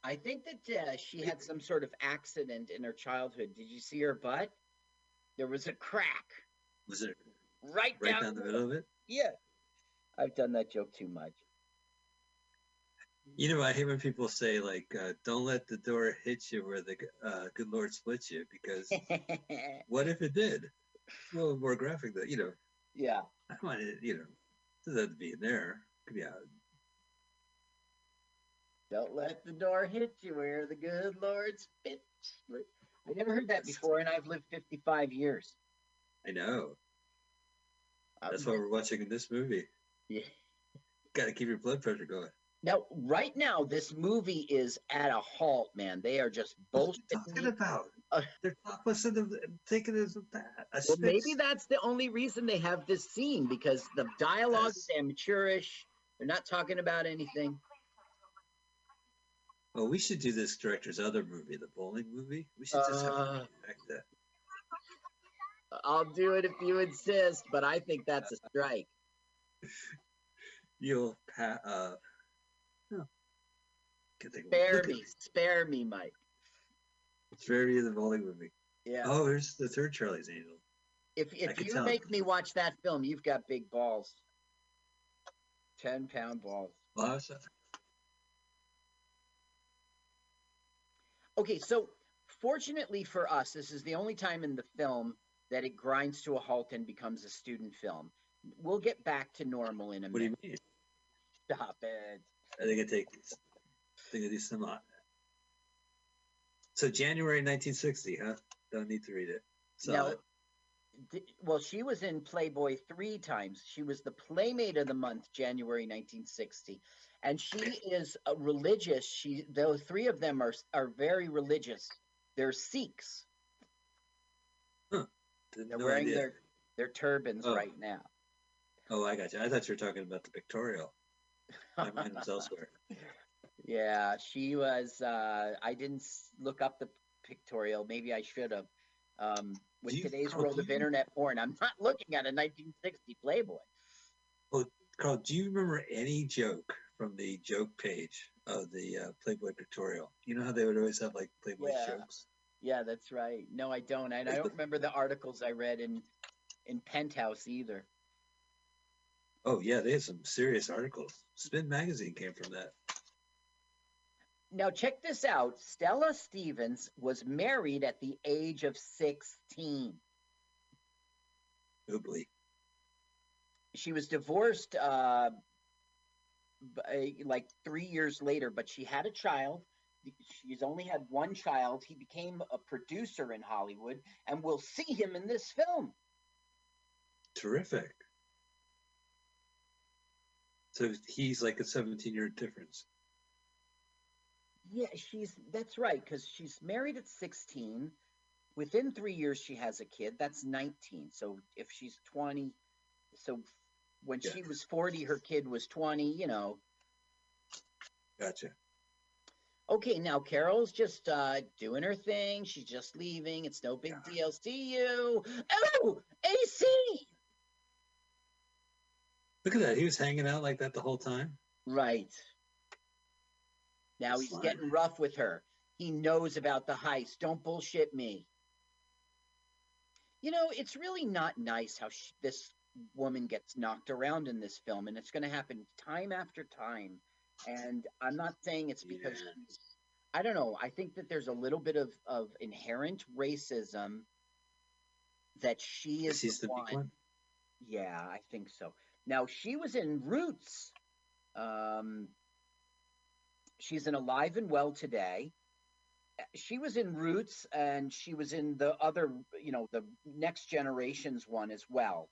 Speaker 3: I think that uh, she had some sort of accident in her childhood. Did you see her butt? There was a crack
Speaker 2: Was it
Speaker 3: right,
Speaker 2: right
Speaker 3: down,
Speaker 2: down the middle of it?
Speaker 3: Yeah. I've done that joke too much.
Speaker 2: You know, I hate when people say like, uh, "Don't let the door hit you where the uh, good Lord splits you," because what if it did? A little more graphic that you know.
Speaker 3: yeah.
Speaker 2: I don't want it. You know, doesn't have to be in there. Could be out.
Speaker 3: Don't let the door hit you where the good Lord spits. I never heard that before, and I've lived 55 years.
Speaker 2: I know. That's why we're watching this movie.
Speaker 3: Yeah.
Speaker 2: Got to keep your blood pressure going.
Speaker 3: Now, right now, this movie is at a halt, man. They are just
Speaker 2: What are you
Speaker 3: bullshitting.
Speaker 2: talking about?
Speaker 3: Uh,
Speaker 2: They're opposite of thinking is that.
Speaker 3: Well, maybe that's the only reason they have this scene because the dialogue is amateurish. They're not talking about anything.
Speaker 2: Well, we should do this director's other movie, the bowling movie. We should just have
Speaker 3: Uh.
Speaker 2: direct that.
Speaker 3: I'll do it if you insist, but I think that's a strike.
Speaker 2: You'll pa- uh. huh. Can't think of-
Speaker 3: Spare me, spare me, Mike.
Speaker 2: Spare me the bowling movie.
Speaker 3: Yeah.
Speaker 2: Oh, there's the third Charlie's Angel.
Speaker 3: if if you
Speaker 2: tell.
Speaker 3: make me watch that film, you've got big balls. Ten pound balls.
Speaker 2: Well,
Speaker 3: Okay, so fortunately for us, this is the only time in the film that it grinds to a halt and becomes a student film. We'll get back to normal in a
Speaker 2: what do you
Speaker 3: minute.
Speaker 2: mean?
Speaker 3: Stop it.
Speaker 2: I think I take these. I think I do some on. So January 1960, huh? Don't need to read it. So
Speaker 3: well, she was in Playboy three times. She was the Playmate of the Month, January 1960, and she is a religious. She, though three of them are are very religious. They're Sikhs. They're
Speaker 2: no
Speaker 3: wearing
Speaker 2: idea.
Speaker 3: their their turbans
Speaker 2: Oh.
Speaker 3: right now.
Speaker 2: Oh, I got you. I thought you were talking about the pictorial. My mind was elsewhere.
Speaker 3: Yeah, she was. Uh, I didn't look up the pictorial. Maybe I should have. Um, with
Speaker 2: you-
Speaker 3: today's
Speaker 2: Carl,
Speaker 3: world of
Speaker 2: you-
Speaker 3: internet porn, I'm not looking at a 1960 Playboy.
Speaker 2: Well, Carl, do you remember any joke from the joke page of the uh, Playboy pictorial? You know how they would always have like Playboy
Speaker 3: Yeah.
Speaker 2: jokes?
Speaker 3: Yeah, that's right. No, I don't. And I don't remember the articles I read in in Penthouse either.
Speaker 2: Oh yeah, they had some serious articles. Spin magazine came from that.
Speaker 3: Now check this out. Stella Stevens was married at the age of 16.
Speaker 2: Oobly.
Speaker 3: She was divorced uh, uh, like three years later, but she had a child. She's only had one child. He became a producer in Hollywood, and we'll see him in this film.
Speaker 2: Terrific. So he's like a 17 year difference.
Speaker 3: Yeah, she's that's right because she's married at 16. Within three years, she has a kid. That's 19. So if she's 20, so when
Speaker 2: Yeah.
Speaker 3: she was 40, her kid was 20. You know.
Speaker 2: Gotcha.
Speaker 3: Okay, now Carol's just uh, doing her thing. She's just leaving. It's no big deal. See you. Oh, AC.
Speaker 2: Look at that. He was hanging out like that the whole time.
Speaker 3: Right. Now he's
Speaker 2: Slime.
Speaker 3: getting rough with her. He knows about the heist. Don't bullshit me. You know, it's really not nice how sh- this woman gets knocked around in this film, and it's going to happen time after time. And I'm not saying it's because
Speaker 2: Yeah.
Speaker 3: she's, I don't know. I think that there's a little bit of, of inherent racism that she is
Speaker 2: He's
Speaker 3: the
Speaker 2: the big one.
Speaker 3: yeah, I think so. Now she was in Roots. Um, she's in Alive and Well today. She was in Roots, and she was in the other, you know, the Next Generations one as well.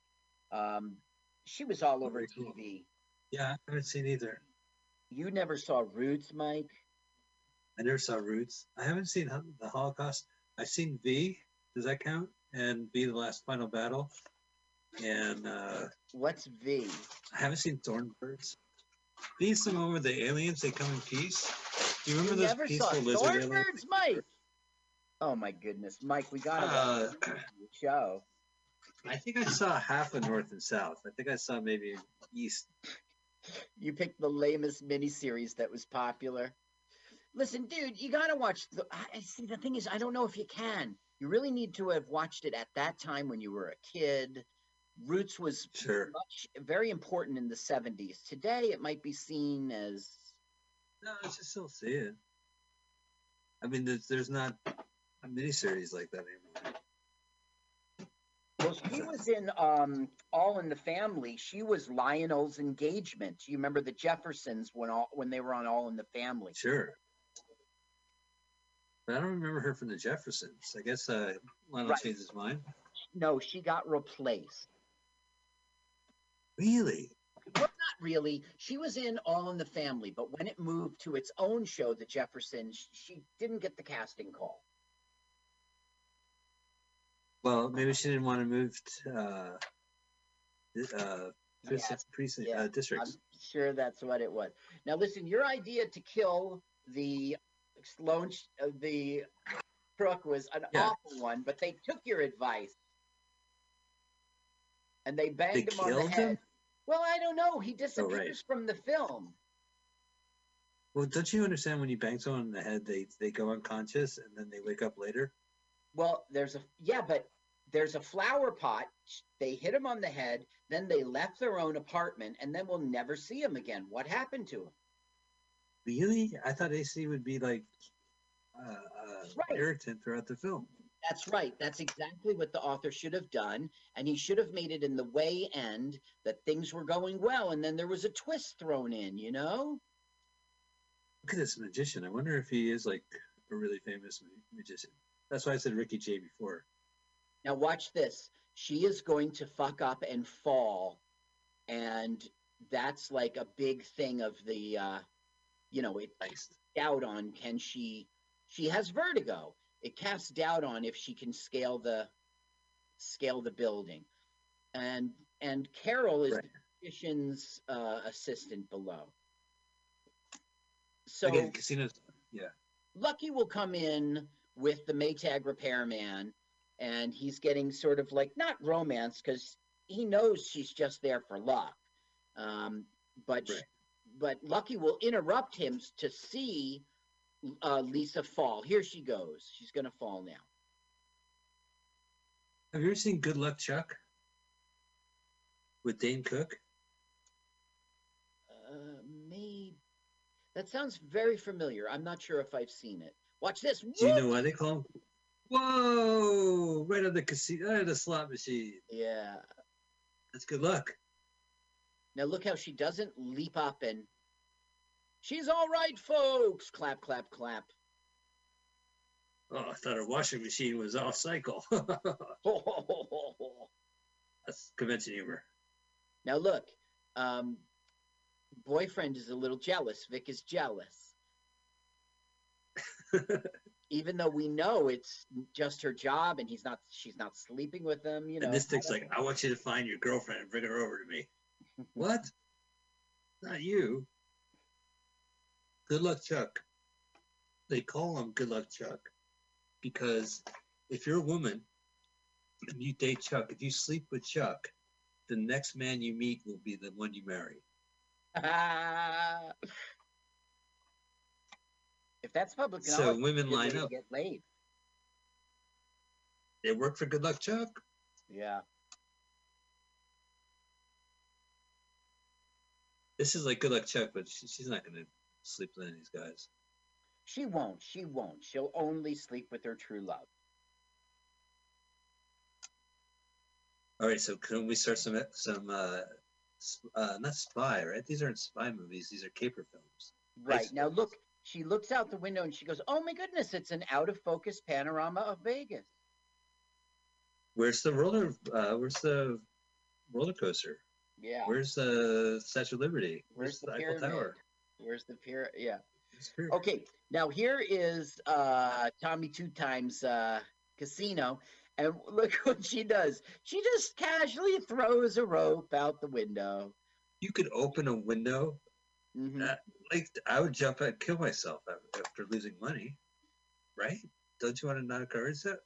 Speaker 3: Um, she was all over TV.
Speaker 2: Yeah, I haven't seen either.
Speaker 3: You never saw Roots, Mike?
Speaker 2: I never saw Roots. I haven't seen the Holocaust. I've seen V. Does that count? And V, the last final battle. And uh,
Speaker 3: What's V?
Speaker 2: I haven't seen Thornbirds. V's the one where the aliens they come in peace. Do you remember
Speaker 3: you
Speaker 2: those peaceful lizard aliens?
Speaker 3: Thornbirds, Mike? Oh my goodness, Mike, we gotta
Speaker 2: Uh,
Speaker 3: show.
Speaker 2: I think I saw half of North and South. I think I saw maybe East.
Speaker 3: You picked the lamest miniseries that was popular. Listen, dude, you gotta watch the. I see. The thing is, I don't know if you can. You really need to have watched it at that time when you were a kid. Roots was
Speaker 2: Sure.
Speaker 3: much very important in the '70s. Today, it might be seen as
Speaker 2: No, I should still see it. I mean, there's, there's not a miniseries like that anymore.
Speaker 3: Well. She was in um, All in the Family. She was Lionel's engagement. You remember the Jeffersons when all when they were on All in the Family?
Speaker 2: Sure. But I don't remember her from the Jeffersons. I guess uh, Lionel
Speaker 3: Right.
Speaker 2: changed his mind.
Speaker 3: No, she got replaced.
Speaker 2: Really?
Speaker 3: Not really. She was in All in the Family, but when it moved to its own show, The Jeffersons, she didn't get the casting call.
Speaker 2: Well, maybe she didn't want to move to, uh, uh, precinct,
Speaker 3: Yes,
Speaker 2: precinct,
Speaker 3: yeah,
Speaker 2: uh, districts.
Speaker 3: I'm sure that's what it was. Now, listen, your idea to kill the Sloan, sh- uh, the crook was an
Speaker 2: Yeah.
Speaker 3: awful one, but they took your advice and they banged
Speaker 2: They
Speaker 3: him on the
Speaker 2: killed
Speaker 3: head.
Speaker 2: him?
Speaker 3: Well, I don't know. He disappears
Speaker 2: right.
Speaker 3: from the film.
Speaker 2: Well, don't you understand when you bang someone in the head, they they go unconscious and then they wake up later?
Speaker 3: Well, there's a yeah, but there's a flower pot. They hit him on the head, then they left their own apartment, and then we'll never see him again. What happened to him?
Speaker 2: Really? I thought AC would be like uh, uh,
Speaker 3: Right.
Speaker 2: irritant throughout the film.
Speaker 3: That's right. That's exactly what the author should have done, and he should have made it in the way end that things were going well, and then there was a twist thrown in. You know?
Speaker 2: Look at this magician. I wonder if he is like a really famous magician. That's why I said Ricky Jay before.
Speaker 3: Now watch this. She is going to fuck up and fall, and that's like a big thing of the, uh, you know, it
Speaker 2: Nice.
Speaker 3: doubt on can she she has vertigo it casts doubt on if she can scale the scale the building and and carol is
Speaker 2: Right.
Speaker 3: the magician's uh, assistant below so
Speaker 2: Again, casinos. Yeah.
Speaker 3: lucky will come in with the maytag repairman and he's getting sort of like not romance because he knows she's just there for luck. Um, but
Speaker 2: Right.
Speaker 3: but lucky will interrupt him to see uh, lisa fall. Here she goes. She's gonna fall now.
Speaker 2: Have you ever seen Good Luck Chuck? With Dane Cook?
Speaker 3: uh, maybe that sounds very familiar. I'm not sure if i've seen it. Watch this.
Speaker 2: Do you know why they call him? Whoa! Right on the casino, right on the slot machine.
Speaker 3: yeah
Speaker 2: That's good luck.
Speaker 3: Now look how she doesn't leap up and she's all right, folks. Clap, clap, clap.
Speaker 2: Oh, I thought her washing machine was off cycle. That's convention humor.
Speaker 3: now look, um, boyfriend is a little jealous. Vic is jealous. Even though we know it's just her job and he's not, she's not sleeping with them You know,
Speaker 2: and this
Speaker 3: I don't
Speaker 2: like, I want you to find your girlfriend and bring her over to me. What? Not you. Good luck, Chuck. They call him Good Luck Chuck because if you're a woman and you date Chuck, if you sleep with Chuck, the next man you meet will be the one you marry.
Speaker 3: if that's public
Speaker 2: So women line up.
Speaker 3: Get laid.
Speaker 2: They work for Good Luck Chuck.
Speaker 3: Yeah.
Speaker 2: This is like Good Luck Chuck, but she, she's not going to sleep with any of these guys.
Speaker 3: She won't. She won't. She'll only sleep with her true love.
Speaker 2: All right, so can we start some some uh, uh not spy, right? These aren't spy movies; these are caper films.
Speaker 3: Right. Now look, she looks out the window and she goes, "Oh my goodness, it's an out of focus panorama of Vegas."
Speaker 2: Where's the roller? Uh, where's the roller coaster?
Speaker 3: Yeah.
Speaker 2: Where's the Statue of Liberty?
Speaker 3: Where's the
Speaker 2: Eiffel? Tower?
Speaker 3: Where's the pier? Yeah.
Speaker 2: Where's the?
Speaker 3: Okay. Now here is uh Tommy Two Times uh casino. And look what she does. She just casually throws a rope out the window.
Speaker 2: You could open a window.
Speaker 3: Mhm.
Speaker 2: Uh, like I would jump out and kill myself after losing money, right? Don't you want to not encourage that?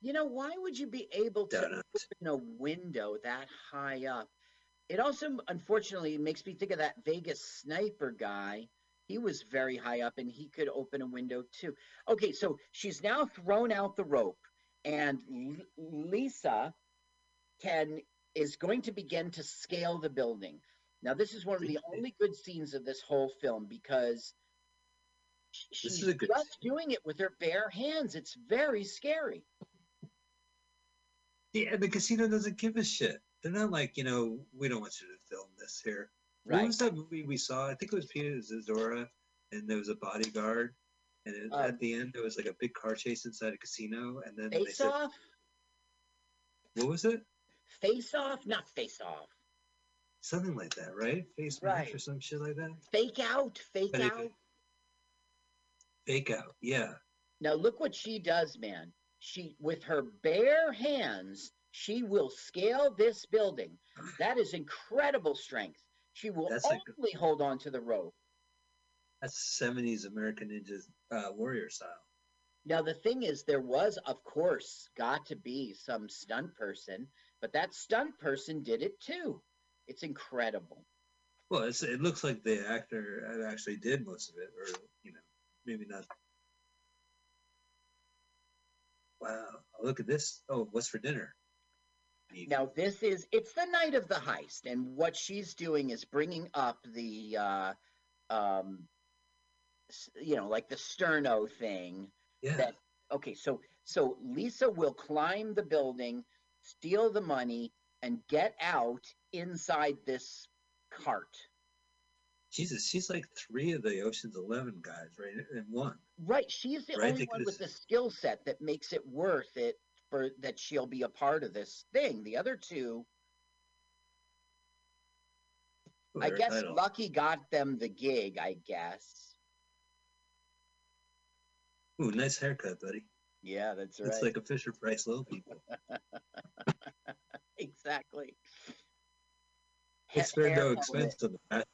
Speaker 3: You know, why would you be able to open a window that high up? It also, unfortunately, makes me think of that Vegas sniper guy. He was very high up and he could open a window too. Okay, so she's now thrown out the rope, and L- Lisa can is going to begin to scale the building. Now, this is one of the only good scenes of this whole film because she's
Speaker 2: is a good
Speaker 3: just doing it with her bare hands. It's very scary.
Speaker 2: Yeah, and the casino doesn't give a shit. They're not like you know we don't want you to film this here.
Speaker 3: Right.
Speaker 2: What was that movie we saw? I think it was Pia Zadora, and there was a bodyguard, and it,
Speaker 3: Um,
Speaker 2: at the end there was like a big car chase inside a casino, and then they
Speaker 3: Face
Speaker 2: said,
Speaker 3: off?
Speaker 2: "What was it?
Speaker 3: Face off? Not face off.
Speaker 2: Something like that, right? Face match
Speaker 3: Right.
Speaker 2: or some shit like that.
Speaker 3: Fake out? Fake
Speaker 2: Fake
Speaker 3: out?
Speaker 2: out. Fake out, yeah.
Speaker 3: Now look what she does, man. She with her bare hands, she will scale this building. That is incredible strength. She will
Speaker 2: That's like-
Speaker 3: only hold on to the rope.
Speaker 2: That's '70s American Ninja uh, Warrior style.
Speaker 3: Now the thing is, there was, of course, got to be some stunt person, but that stunt person did it too. It's incredible.
Speaker 2: Well, it's, it looks like the actor actually did most of it, or you know, maybe not. Wow! Look at this. Oh, what's for dinner?
Speaker 3: Now this is it's the night of the heist, and what she's doing is bringing up the, uh, um, you know, like the sterno thing.
Speaker 2: yeah,
Speaker 3: that- Okay, so so Lisa will climb the building, steal the money, and get out inside this cart.
Speaker 2: Jesus, she's like three of the Ocean's Eleven guys, right? In one.
Speaker 3: Right, she's the
Speaker 2: Right,
Speaker 3: only one with the skill set that makes it worth it for that she'll be a part of this thing. The other two, I guess
Speaker 2: title.
Speaker 3: Lucky got them the gig, I guess.
Speaker 2: Ooh, nice haircut, buddy.
Speaker 3: Yeah, that's right.
Speaker 2: It's like a Fisher Price low people.
Speaker 3: exactly.
Speaker 2: They
Speaker 3: Ha-
Speaker 2: spared no expense on the fashion.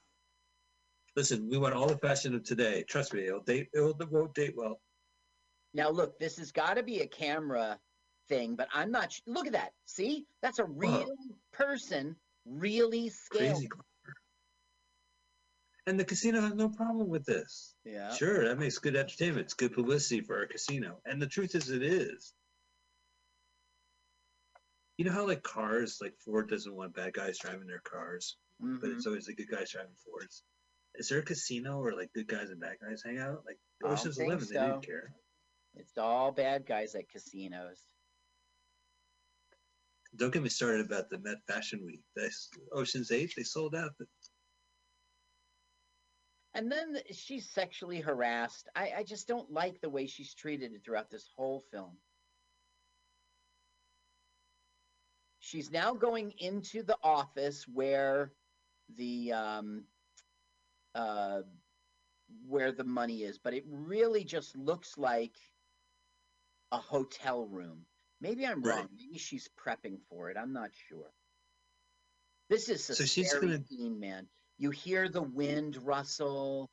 Speaker 2: Listen, we want all the fashion of today. Trust me, it'll date. It'll, it won't date well.
Speaker 3: Now look, this has got to be a camera thing, but I'm not. sh- Look at that. See, that's a real person, really scaled.
Speaker 2: Crazy. And the casino has no problem with this.
Speaker 3: Yeah.
Speaker 2: Sure, that makes good entertainment. It's good publicity for our casino. And the truth is, it is. You know how like cars, like Ford doesn't want bad guys driving their cars, but
Speaker 3: Mhm.
Speaker 2: it's always the good guys driving Fords. Is there a casino where like good guys and bad guys hang out? Like Ocean's Eleven, they
Speaker 3: so.
Speaker 2: didn't care.
Speaker 3: It's all bad guys at casinos.
Speaker 2: Don't get me started about the Met Fashion Week. This Ocean's Eight, they sold out. The,
Speaker 3: And then she's sexually harassed. I, I just don't like the way she's treated throughout this whole film. She's now going into the office where the um, uh, where the money is, but it really just looks like a hotel room. Maybe I'm
Speaker 2: Right.
Speaker 3: wrong. Maybe she's prepping for it. I'm not sure. This is a
Speaker 2: So she's
Speaker 3: scary
Speaker 2: gonna-
Speaker 3: scene, man. You hear the wind rustle.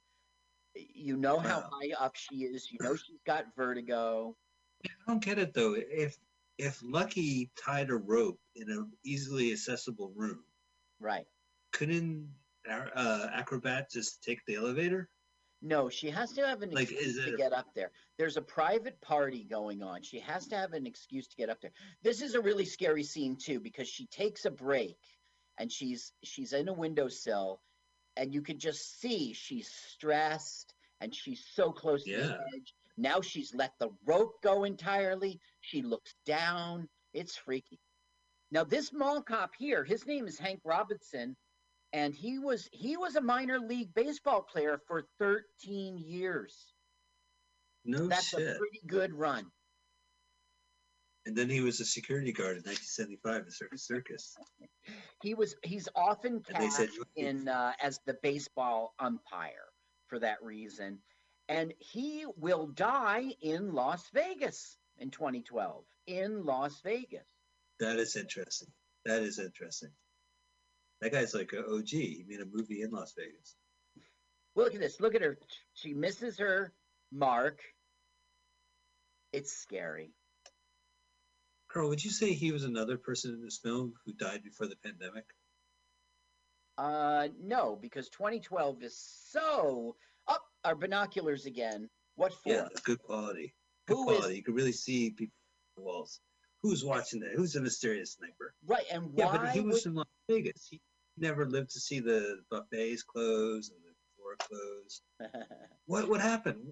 Speaker 3: You know how high up she is. You know she's got vertigo.
Speaker 2: I don't get it though. If if Lucky tied a rope in an easily accessible room,
Speaker 3: Right.
Speaker 2: couldn't uh, acrobat just take the elevator?
Speaker 3: No, she has to have an
Speaker 2: Like,
Speaker 3: excuse to
Speaker 2: it-
Speaker 3: get up there. There's a private party going on. She has to have an excuse to get up there. This is a really scary scene too because she takes a break and she's she's in a windowsill and you can just see she's stressed and she's so close to the edge. Now she's let the rope go entirely. She looks down. It's freaky. Now this mall cop here, his name is Hank Robinson and he was he was a minor league baseball player for 13 years.
Speaker 2: No
Speaker 3: That's a pretty good run.
Speaker 2: And then he was a security guard in 1975 in Circus Circus.
Speaker 3: He was he's often
Speaker 2: they said
Speaker 3: cast in uh, as the baseball umpire for that reason, and he will die in Las Vegas in 2012 in Las Vegas.
Speaker 2: That is interesting. That is interesting. That guy's like a OG. He made a movie in Las Vegas.
Speaker 3: Well, look at this. Look at her. She misses her mark. It's scary.
Speaker 2: Carl, would you say he was another person in this film who died before the pandemic?
Speaker 3: Uh, no, because 2012 is so. Up our binoculars again. What for?
Speaker 2: Yeah, good quality. Good
Speaker 3: Who is-
Speaker 2: quality. You can really see people the walls. Who's watching that? Who's the mysterious sniper?
Speaker 3: Right, and
Speaker 2: Yeah,
Speaker 3: why
Speaker 2: but he
Speaker 3: would
Speaker 2: was in Las Vegas. He never lived to see the buffets close and the floor close. What what happened?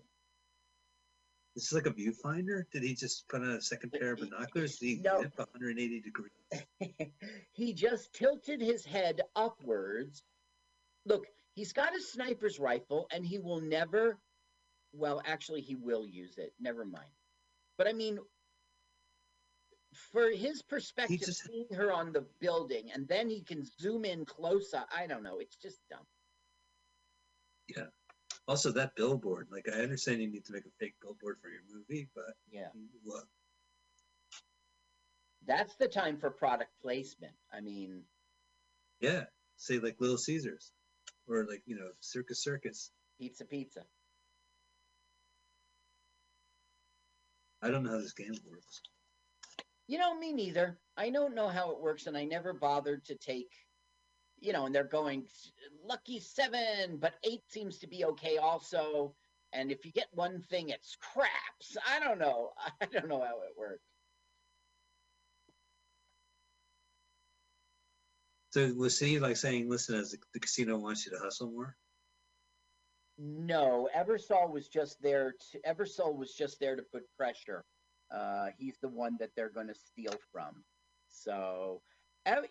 Speaker 2: This is like a viewfinder. Did he just put on a second pair of binoculars? Did he
Speaker 3: No.
Speaker 2: dip 180 degrees?
Speaker 3: he just tilted his head upwards. Look, he's got a sniper's rifle and he will never, well, actually, he will use it. Never mind. But I mean, for his perspective,
Speaker 2: just-
Speaker 3: seeing her on the building and then he can zoom in closer. I don't know. It's just dumb.
Speaker 2: Also, that billboard. Like, I understand you need to make a fake billboard for your movie, but
Speaker 3: Yeah.
Speaker 2: what?
Speaker 3: That's the time for product placement. I mean,
Speaker 2: Yeah, say like Little Caesars, or like you know Circus Circus.
Speaker 3: pizza, pizza.
Speaker 2: I don't know how this game works.
Speaker 3: You know, me neither. I don't know how it works, and I never bothered to take, you know, and they're going lucky seven, but eight seems to be okay also. And if you get one thing, it's craps. I don't know. I don't know how it works.
Speaker 2: So was he like saying, "Listen, as the, the casino wants you to hustle more"?
Speaker 3: No, Eversol was just there. To, Eversol was just there to put pressure. Uh, he's the one that they're going to steal from. So,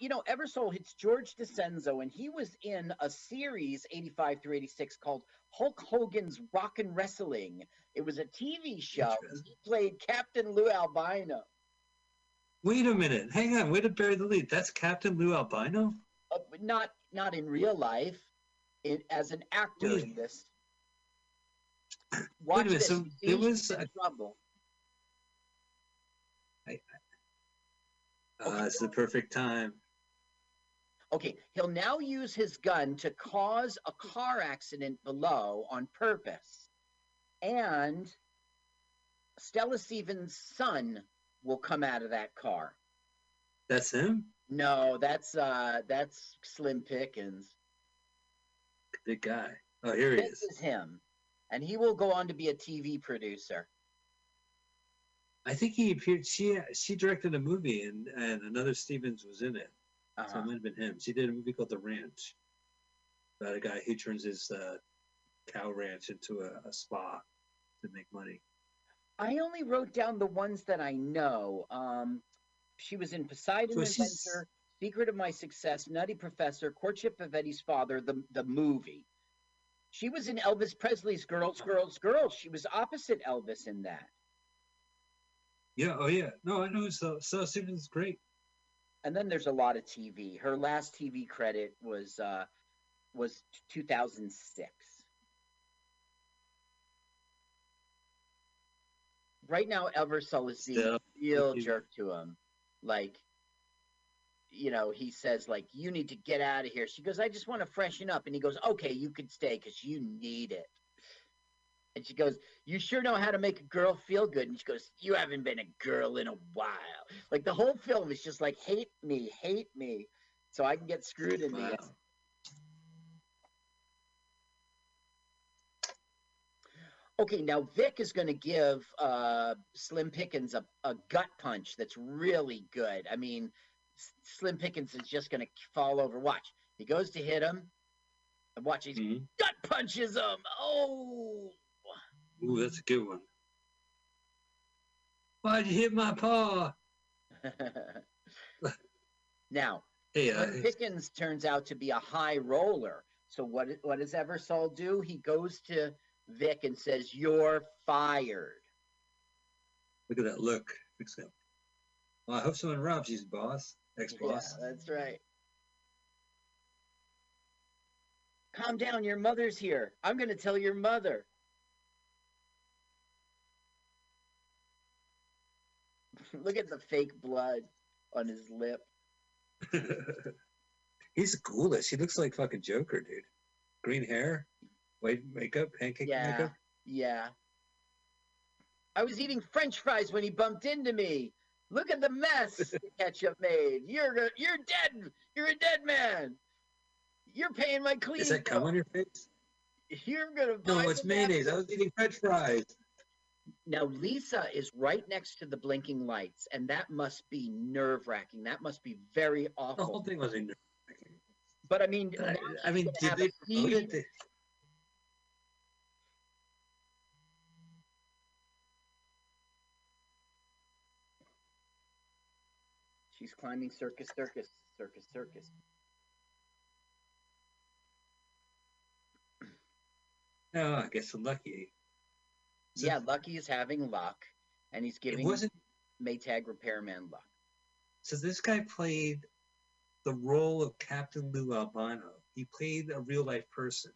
Speaker 3: you know, Eversol hits George DiCenzo, and he was in a series 85 through 86 called Hulk Hogan's Rock and Wrestling. It was a TV show. He played Captain Lou Albano.
Speaker 2: Wait a minute, hang on, way to bury the lead. That's Captain Lou Albano.
Speaker 3: Uh, not not in real life, in, as an actor
Speaker 2: Wait.
Speaker 3: in this.
Speaker 2: Wait
Speaker 3: Watch
Speaker 2: a minute,
Speaker 3: this.
Speaker 2: so
Speaker 3: you see
Speaker 2: there
Speaker 3: he's
Speaker 2: was
Speaker 3: in
Speaker 2: a-
Speaker 3: trouble.
Speaker 2: Uh, it's the perfect time.
Speaker 3: Okay, he'll now use his gun to cause a car accident below on purpose. And Stella Stevens' son will come out of that car.
Speaker 2: That's him.
Speaker 3: No, that's uh that's Slim Pickens.
Speaker 2: Big guy. Oh, here he
Speaker 3: This
Speaker 2: is.
Speaker 3: This is him. And he will go on to be a TV producer.
Speaker 2: I think he appeared. She she directed a movie, and and another Stevens was in it. So
Speaker 3: Uh-huh.
Speaker 2: it might have been him. She did a movie called The Ranch about a guy who turns his uh, cow ranch into a, a spa to make money.
Speaker 3: I only wrote down the ones that I know. Um, she was in Poseidon
Speaker 2: So
Speaker 3: Inventor, Secret of My Success, Nutty Professor, Courtship of Eddie's Father, the the movie. She was in Elvis Presley's Girls, Girls, Girls. She was opposite Elvis in that.
Speaker 2: Yeah. Oh, yeah. No, I know So, so Stevens is great.
Speaker 3: And then there's a lot of TV. Her last TV credit was uh, was 2006. Right now, Eversole is being
Speaker 2: a
Speaker 3: real jerk to him. Like, you know, he says like, "You need to get out of here." She goes, "I just want to freshen up," and he goes, "Okay, you can stay because you need it." And she goes, "You sure know how to make a girl feel good." And she goes, "You haven't been a girl in a while." Like the whole film is just like, "Hate me, hate me," so I can get screwed in the
Speaker 2: Wow.
Speaker 3: end. Okay, now Vic is going to give uh, Slim Pickens a, a gut punch that's really good. I mean, S- Slim Pickens is just going to fall over. Watch. He goes to hit him. And watch, he
Speaker 2: Mhm.
Speaker 3: gut punches him. Oh.
Speaker 2: Ooh, that's a good one. Why'd you hit my paw?
Speaker 3: now,
Speaker 2: Hey, uh,
Speaker 3: Pickens turns out to be a high roller. So what, what does Eversole do? He goes to Vic and says, You're fired.
Speaker 2: look at that look. Fix him. Well, I hope someone robs you, boss. Ex
Speaker 3: Yeah, that's right. Calm down, your mother's here. I'm going to tell your mother. Look at the fake blood on his lip.
Speaker 2: He's ghoulish. He looks like fucking Joker, dude. Green hair, white makeup, pancake
Speaker 3: Yeah,
Speaker 2: makeup.
Speaker 3: yeah. I was eating French fries when he bumped into me. Look at the mess the ketchup made. You're you're dead. You're a dead man. You're paying my cleaning.
Speaker 2: Is that come on your face?
Speaker 3: You're gonna.
Speaker 2: No, it's mayonnaise. I was eating French fries.
Speaker 3: Now Lisa is right next to the blinking lights, and that must be nerve wracking. That must be very awful.
Speaker 2: The whole thing was in.
Speaker 3: But I mean,
Speaker 2: I, I mean, did they promote it? They-
Speaker 3: She's climbing circus, circus, circus, circus.
Speaker 2: Oh, I guess I'm lucky. So
Speaker 3: yeah, Lucky is having luck, and he's giving It
Speaker 2: wasn't.
Speaker 3: Maytag repairman luck.
Speaker 2: So this guy played the role of Captain Lou Albano. He played a real life person.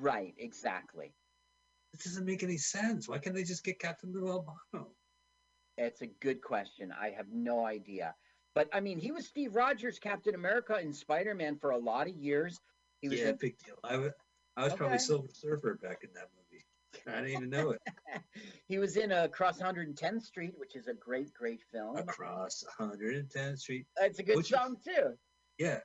Speaker 3: Right, exactly.
Speaker 2: This doesn't make any sense. Why can't they just get Captain Lou Albano?
Speaker 3: It's a good question. I have no idea. But I mean, he was Steve Rogers, Captain America, and Spider Man for a lot of years. He was
Speaker 2: yeah,
Speaker 3: in
Speaker 2: big deal. I was, I was probably
Speaker 3: Okay.
Speaker 2: Silver Surfer back in that movie. I didn't even know it.
Speaker 3: he was in uh, Across 110th Street, which is a great, great film.
Speaker 2: Across 110th Street.
Speaker 3: It's a good
Speaker 2: Which is-
Speaker 3: song too.
Speaker 2: Yeah.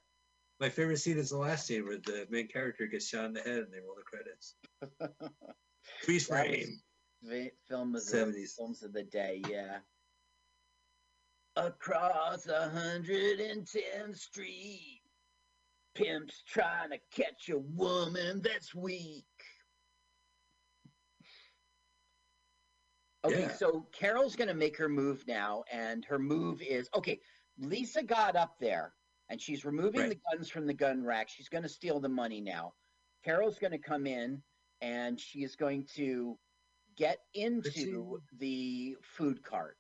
Speaker 2: My favorite scene is the last scene where the main character gets shot in the head and they roll the credits. Freeze
Speaker 3: was
Speaker 2: frame.
Speaker 3: film of the
Speaker 2: 70s.
Speaker 3: films of the day, yeah. Across 110th Street, pimps trying to catch a woman that's weak. Okay,
Speaker 2: Yeah.
Speaker 3: so Carol's gonna make her move now, and her move mm. is okay. Lisa got up there, and she's removing
Speaker 2: Right.
Speaker 3: the guns from the gun rack. She's gonna steal the money now. Carol's gonna come in, and she is going to get into the food cart.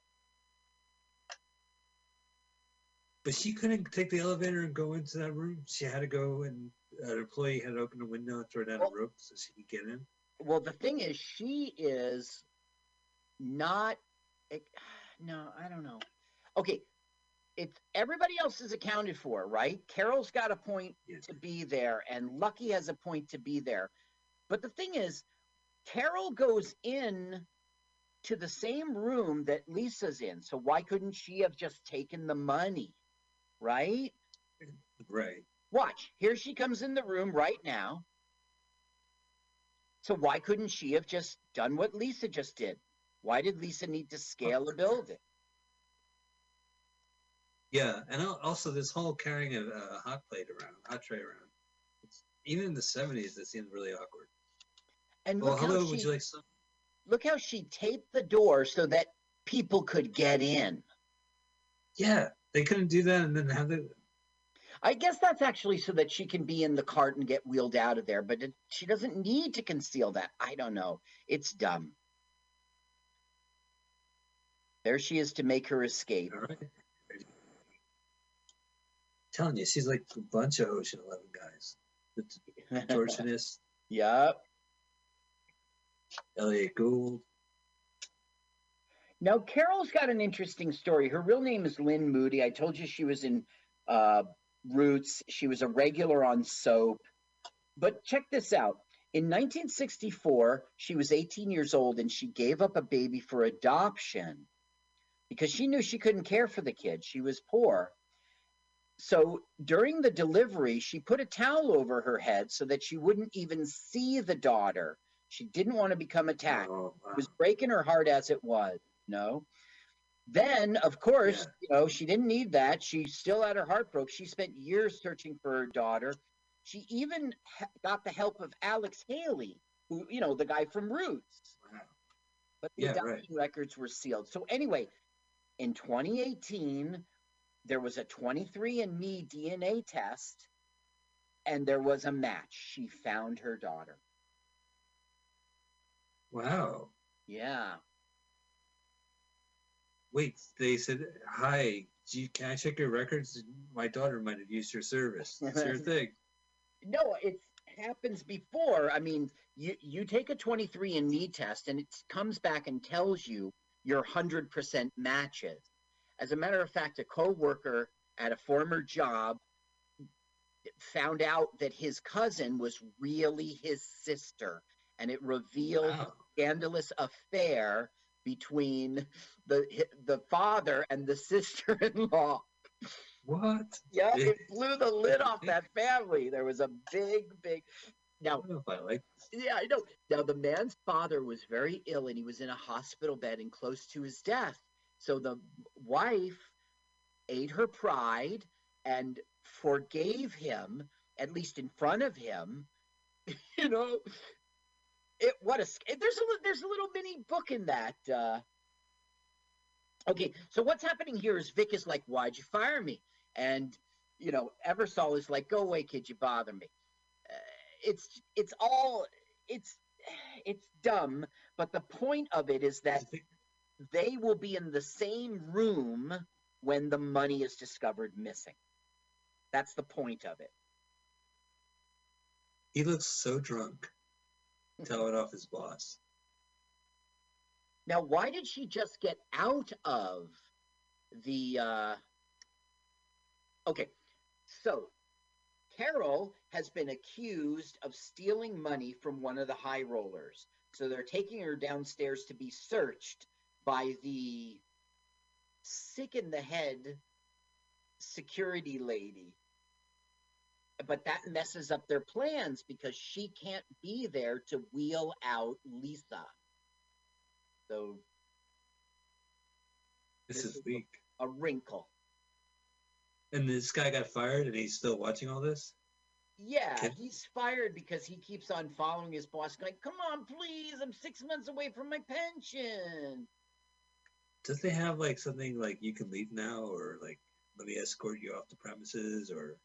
Speaker 2: But she couldn't take the elevator and go into that room. She had to go and uh, an employee had to open the window and throw down
Speaker 3: Well-
Speaker 2: a rope so she could get in.
Speaker 3: Well, the thing is, she is not. Eh, it- No, I don't know. Okay, it's everybody else is accounted for, right? Carol's got a point
Speaker 2: Yeah.
Speaker 3: to be there, and Lucky has a point to be there. But the thing is, Carol goes in to the same room that Lisa's in. So why couldn't she have just taken the money, right?
Speaker 2: Right.
Speaker 3: Watch, here she comes in the room right now. So why couldn't she have just done what Lisa just did? Why did Lisa need to scale a building?
Speaker 2: Yeah, and also this whole carrying a, a uh, hot plate around, hot tray around. It's, even in the seventies, that seemed really awkward.
Speaker 3: And
Speaker 2: Well,
Speaker 3: look
Speaker 2: hello,
Speaker 3: how
Speaker 2: would
Speaker 3: she
Speaker 2: you like some?
Speaker 3: look how she taped the door so that people could get in.
Speaker 2: Yeah, they couldn't do that, and then have the.
Speaker 3: I guess that's actually so that she can be in the cart and get wheeled out of there, but it, she doesn't need to conceal that. I don't know. It's dumb. There she is to make her escape.
Speaker 2: All right. telling you, she's like a bunch of Ocean Eleven guys. The contortionist,
Speaker 3: Yup.
Speaker 2: Elliot Gould.
Speaker 3: Now, Carol's got an interesting story. Her real name is Lynne Moody. I told you she was in uh, Roots. She was a regular on Soap. But check this out. In 1964, she was 18 years old and she gave up a baby for adoption because she knew she couldn't care for the kid. She was poor. So during the delivery, she put a towel over her head so that she wouldn't even see the daughter. She didn't want to become attacked.
Speaker 2: Oh, wow.
Speaker 3: It was breaking her heart as it was, you know. Then, of course,
Speaker 2: Yeah.
Speaker 3: you know, she didn't need that. She still had her heart broke. She spent years searching for her daughter. She even got the help of Alex Haley, who, you know, the guy from Roots.
Speaker 2: Wow.
Speaker 3: But the
Speaker 2: Yeah, right.
Speaker 3: records were sealed. So anyway, in 2018, there was a 23andMe DNA test, and there was a match. She found her daughter.
Speaker 2: Wow.
Speaker 3: Yeah.
Speaker 2: Wait, they said, "Hi, gee, can I check your records? My daughter might have used your service. It's your thing."
Speaker 3: No, it happens before. I mean, you you take a 23andMe test and it comes back and tells you your 100% matches. As a matter of fact, a coworker at a former job found out that his cousin was really his sister and it revealed
Speaker 2: Wow.
Speaker 3: scandalous affair between the the father and the sister-in-law.
Speaker 2: What?
Speaker 3: Yeah, it blew the lid off that family. There was a big, big. Now,
Speaker 2: don't know if I like.
Speaker 3: yeah, I know. Now, the man's father was very ill and he was in a hospital bed and close to his death. So the wife ate her pride and forgave him, at least in front of him. you know, it what a there's a there's a little mini book in that. Uh, okay, so what's happening here is Vic is like, "Why'd you fire me?" And you know, Eversol is like, "Go away, kid, you bother me." It's it's all it's it's dumb, but the point of it is that they will be in the same room when the money is discovered missing. That's the point of it.
Speaker 2: He looks so drunk, telling off his boss.
Speaker 3: Now, why did she just get out of the? Uh... Okay, so Carol has been accused of stealing money from one of the high rollers. So they're taking her downstairs to be searched by the sick in the head security lady. But that messes up their plans because she can't be there to wheel out Lisa. So
Speaker 2: This,
Speaker 3: This
Speaker 2: is
Speaker 3: is
Speaker 2: weak.
Speaker 3: a wrinkle.
Speaker 2: And this guy got fired, and he's still watching all this.
Speaker 3: Yeah,
Speaker 2: Can-
Speaker 3: he's fired because he keeps on following his boss, going, "Come on, please! I'm six months away from my pension."
Speaker 2: Does they have like something like you can leave now, or like let me escort you off the premises, or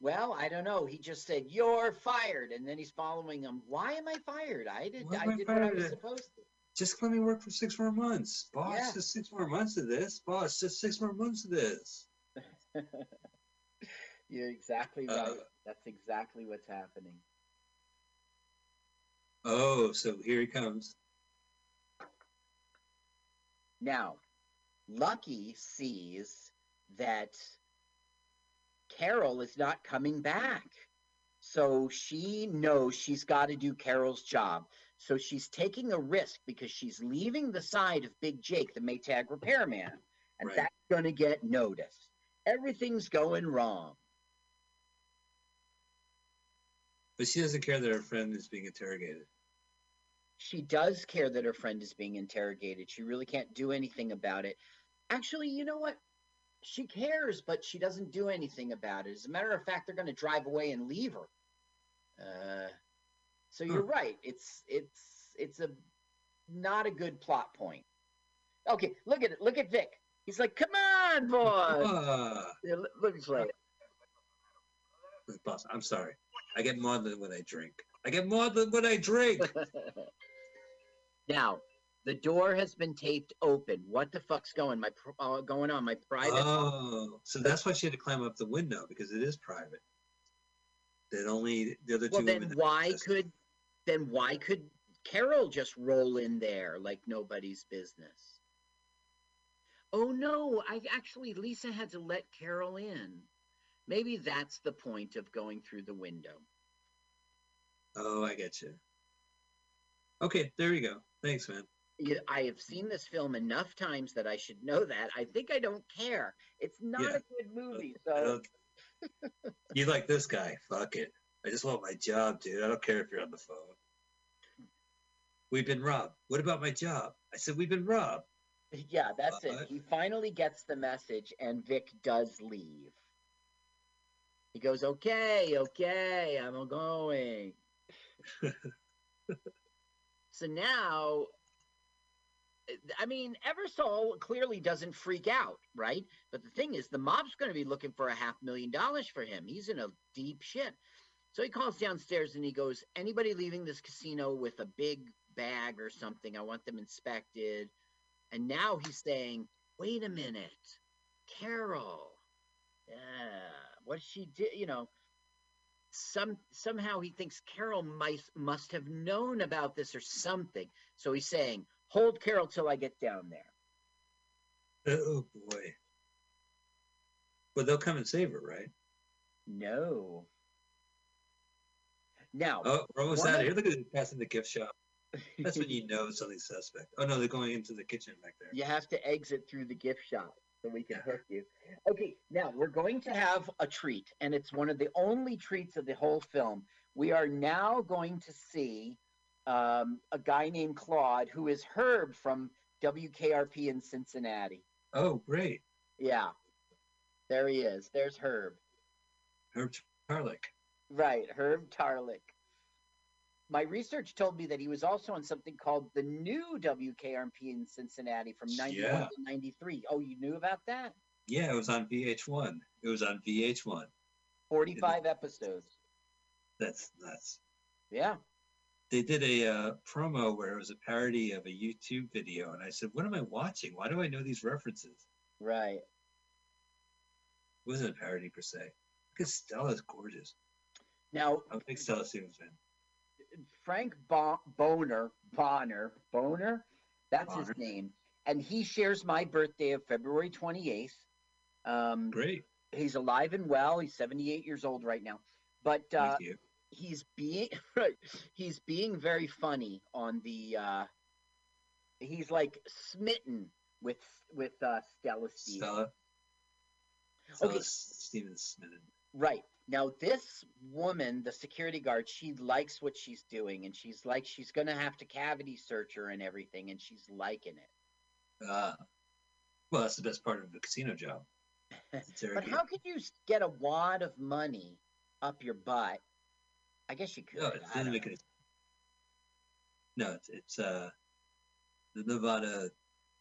Speaker 3: Well, I don't know. He just said, "You're fired," and then he's following him. Why am I fired? I did. I
Speaker 2: I
Speaker 3: did what I was supposed to.
Speaker 2: just let me work for six more months, boss.
Speaker 3: Yeah.
Speaker 2: Just six more months of this, boss. Just six more months of this.
Speaker 3: You're exactly
Speaker 2: Uh,
Speaker 3: right. That's exactly what's happening.
Speaker 2: Oh, so here he comes.
Speaker 3: Now, Lucky sees that Carol is not coming back. So she knows she's got to do Carol's job. So she's taking a risk because she's leaving the side of Big Jake, the Maytag repairman. And
Speaker 2: Right.
Speaker 3: that's going to get noticed. Everything's going wrong.
Speaker 2: But she doesn't care that her friend is being interrogated.
Speaker 3: She does care that her friend is being interrogated. She really can't do anything about it. Actually, you know what? She cares, but she doesn't do anything about it. As a matter of fact, they're going to drive away and leave her. Uh, so you're right. It's it's it's a not a good plot point. Okay, look at it. Look at Vic. He's like, "Come on, boy."
Speaker 2: Ah,
Speaker 3: Yeah, look- look at Slade.
Speaker 2: boss, I'm sorry. I get maudlin when I drink. I get maudlin when I drink.
Speaker 3: now, the door has been taped open. What the fuck's going my uh, going on? My private.
Speaker 2: Oh, so that's why she had to climb up the window because it is private. That only the other two
Speaker 3: well, then why could then why could Carol just roll in there like nobody's business? Oh no, I actually Lisa had to let Carol in. Maybe that's the point of going through the window.
Speaker 2: Oh, I get you. Okay, there you go. Thanks, man.
Speaker 3: Yeah, I have seen this film enough times that I should know that. I think I don't care. It's not
Speaker 2: Yeah.
Speaker 3: a good movie, so
Speaker 2: you like this guy? Fuck it. I just want my job, dude. I don't care if you're on the phone. We've been robbed. What about my job? I said we've been robbed.
Speaker 3: Yeah, that's it. He finally gets the message, and Vic does leave. He goes, "Okay, okay, I'm going." so now, I mean, Eversole clearly doesn't freak out, right? But the thing is, the mob's going to be looking for a half million dollars for him. He's in a deep shit. So he calls downstairs and he goes, "Anybody leaving this casino with a big bag or something? I want them inspected." And now he's saying, "Wait a minute, Carol. Yeah, what she did, you know." Some somehow he thinks Carol might must have known about this or something. So he's saying, "Hold Carol till I get down there."
Speaker 2: Oh boy. But they'll come and save her, right?
Speaker 3: No. Now,
Speaker 2: Oh, we're almost out of here. Look at it passing the gift shop. That's when you know something's suspect. Oh no, they're going into the kitchen back there.
Speaker 3: You have to exit through the gift shop so we can hook you. Okay, now we're going to have a treat, and it's one of the only treats of the whole film. We are now going to see um, a guy named Claude, who is Herb from WKRP in Cincinnati.
Speaker 2: Oh, great.
Speaker 3: Yeah, there he is. There's Herb.
Speaker 2: Herb Tarlek.
Speaker 3: Right, Herb Tarlek. My research told me that he was also on something called the new WKRP in Cincinnati from 91
Speaker 2: Yeah.
Speaker 3: to 93. Oh, you knew about that?
Speaker 2: Yeah, it was on VH1. It was on VH1.
Speaker 3: 45 episodes.
Speaker 2: That's nuts.
Speaker 3: Yeah.
Speaker 2: They did a uh, promo where it was a parody of a YouTube video, and I said, "What am I watching? Why do I know these references?"
Speaker 3: Right.
Speaker 2: It wasn't a parody per se. Because Stella's gorgeous.
Speaker 3: Now,
Speaker 2: I'm a big Stella Stevens fan.
Speaker 3: Frank Bo- Boner, Bonner, Boner, that's
Speaker 2: Bonner.
Speaker 3: his name. And he shares my birthday of February 28th. Um,
Speaker 2: Great.
Speaker 3: he's alive and well. He's 78 years old right now. But uh,
Speaker 2: Thank you.
Speaker 3: he's being right. He's being very funny on the. Uh, he's like smitten with with uh, Stella Stevens.
Speaker 2: Stella. Stella
Speaker 3: Okay.
Speaker 2: Stevens Smith.
Speaker 3: Right. Now, this woman, the security guard, she likes what she's doing, and she's like, she's going to have to cavity search her and everything, and she's liking it.
Speaker 2: Ah. well, that's the best part of the casino job.
Speaker 3: But how could you get a wad of money up your butt? I guess you could.
Speaker 2: No, it make any. No, it's, it's uh, the Nevada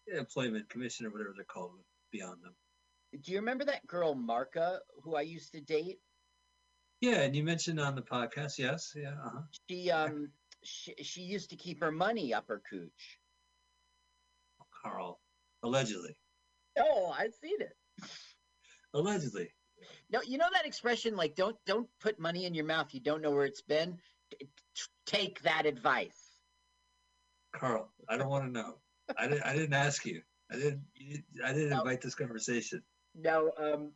Speaker 2: Employment Commission or whatever they're called beyond them.
Speaker 3: Do you remember that girl, Marka, who I used to date?
Speaker 2: Yeah, and you mentioned on the podcast, yes, yeah, uh-huh.
Speaker 3: She, um, she, she used to keep her money up her cooch.
Speaker 2: Carl, allegedly,
Speaker 3: Oh, I've seen it.
Speaker 2: allegedly.
Speaker 3: No, you know that expression, like don't don't put money in your mouth. You don't know where it's been. Take that advice.
Speaker 2: Carl, I don't want to know. I didn't. I didn't ask you. I didn't. I didn't
Speaker 3: No.
Speaker 2: invite this conversation.
Speaker 3: No, um,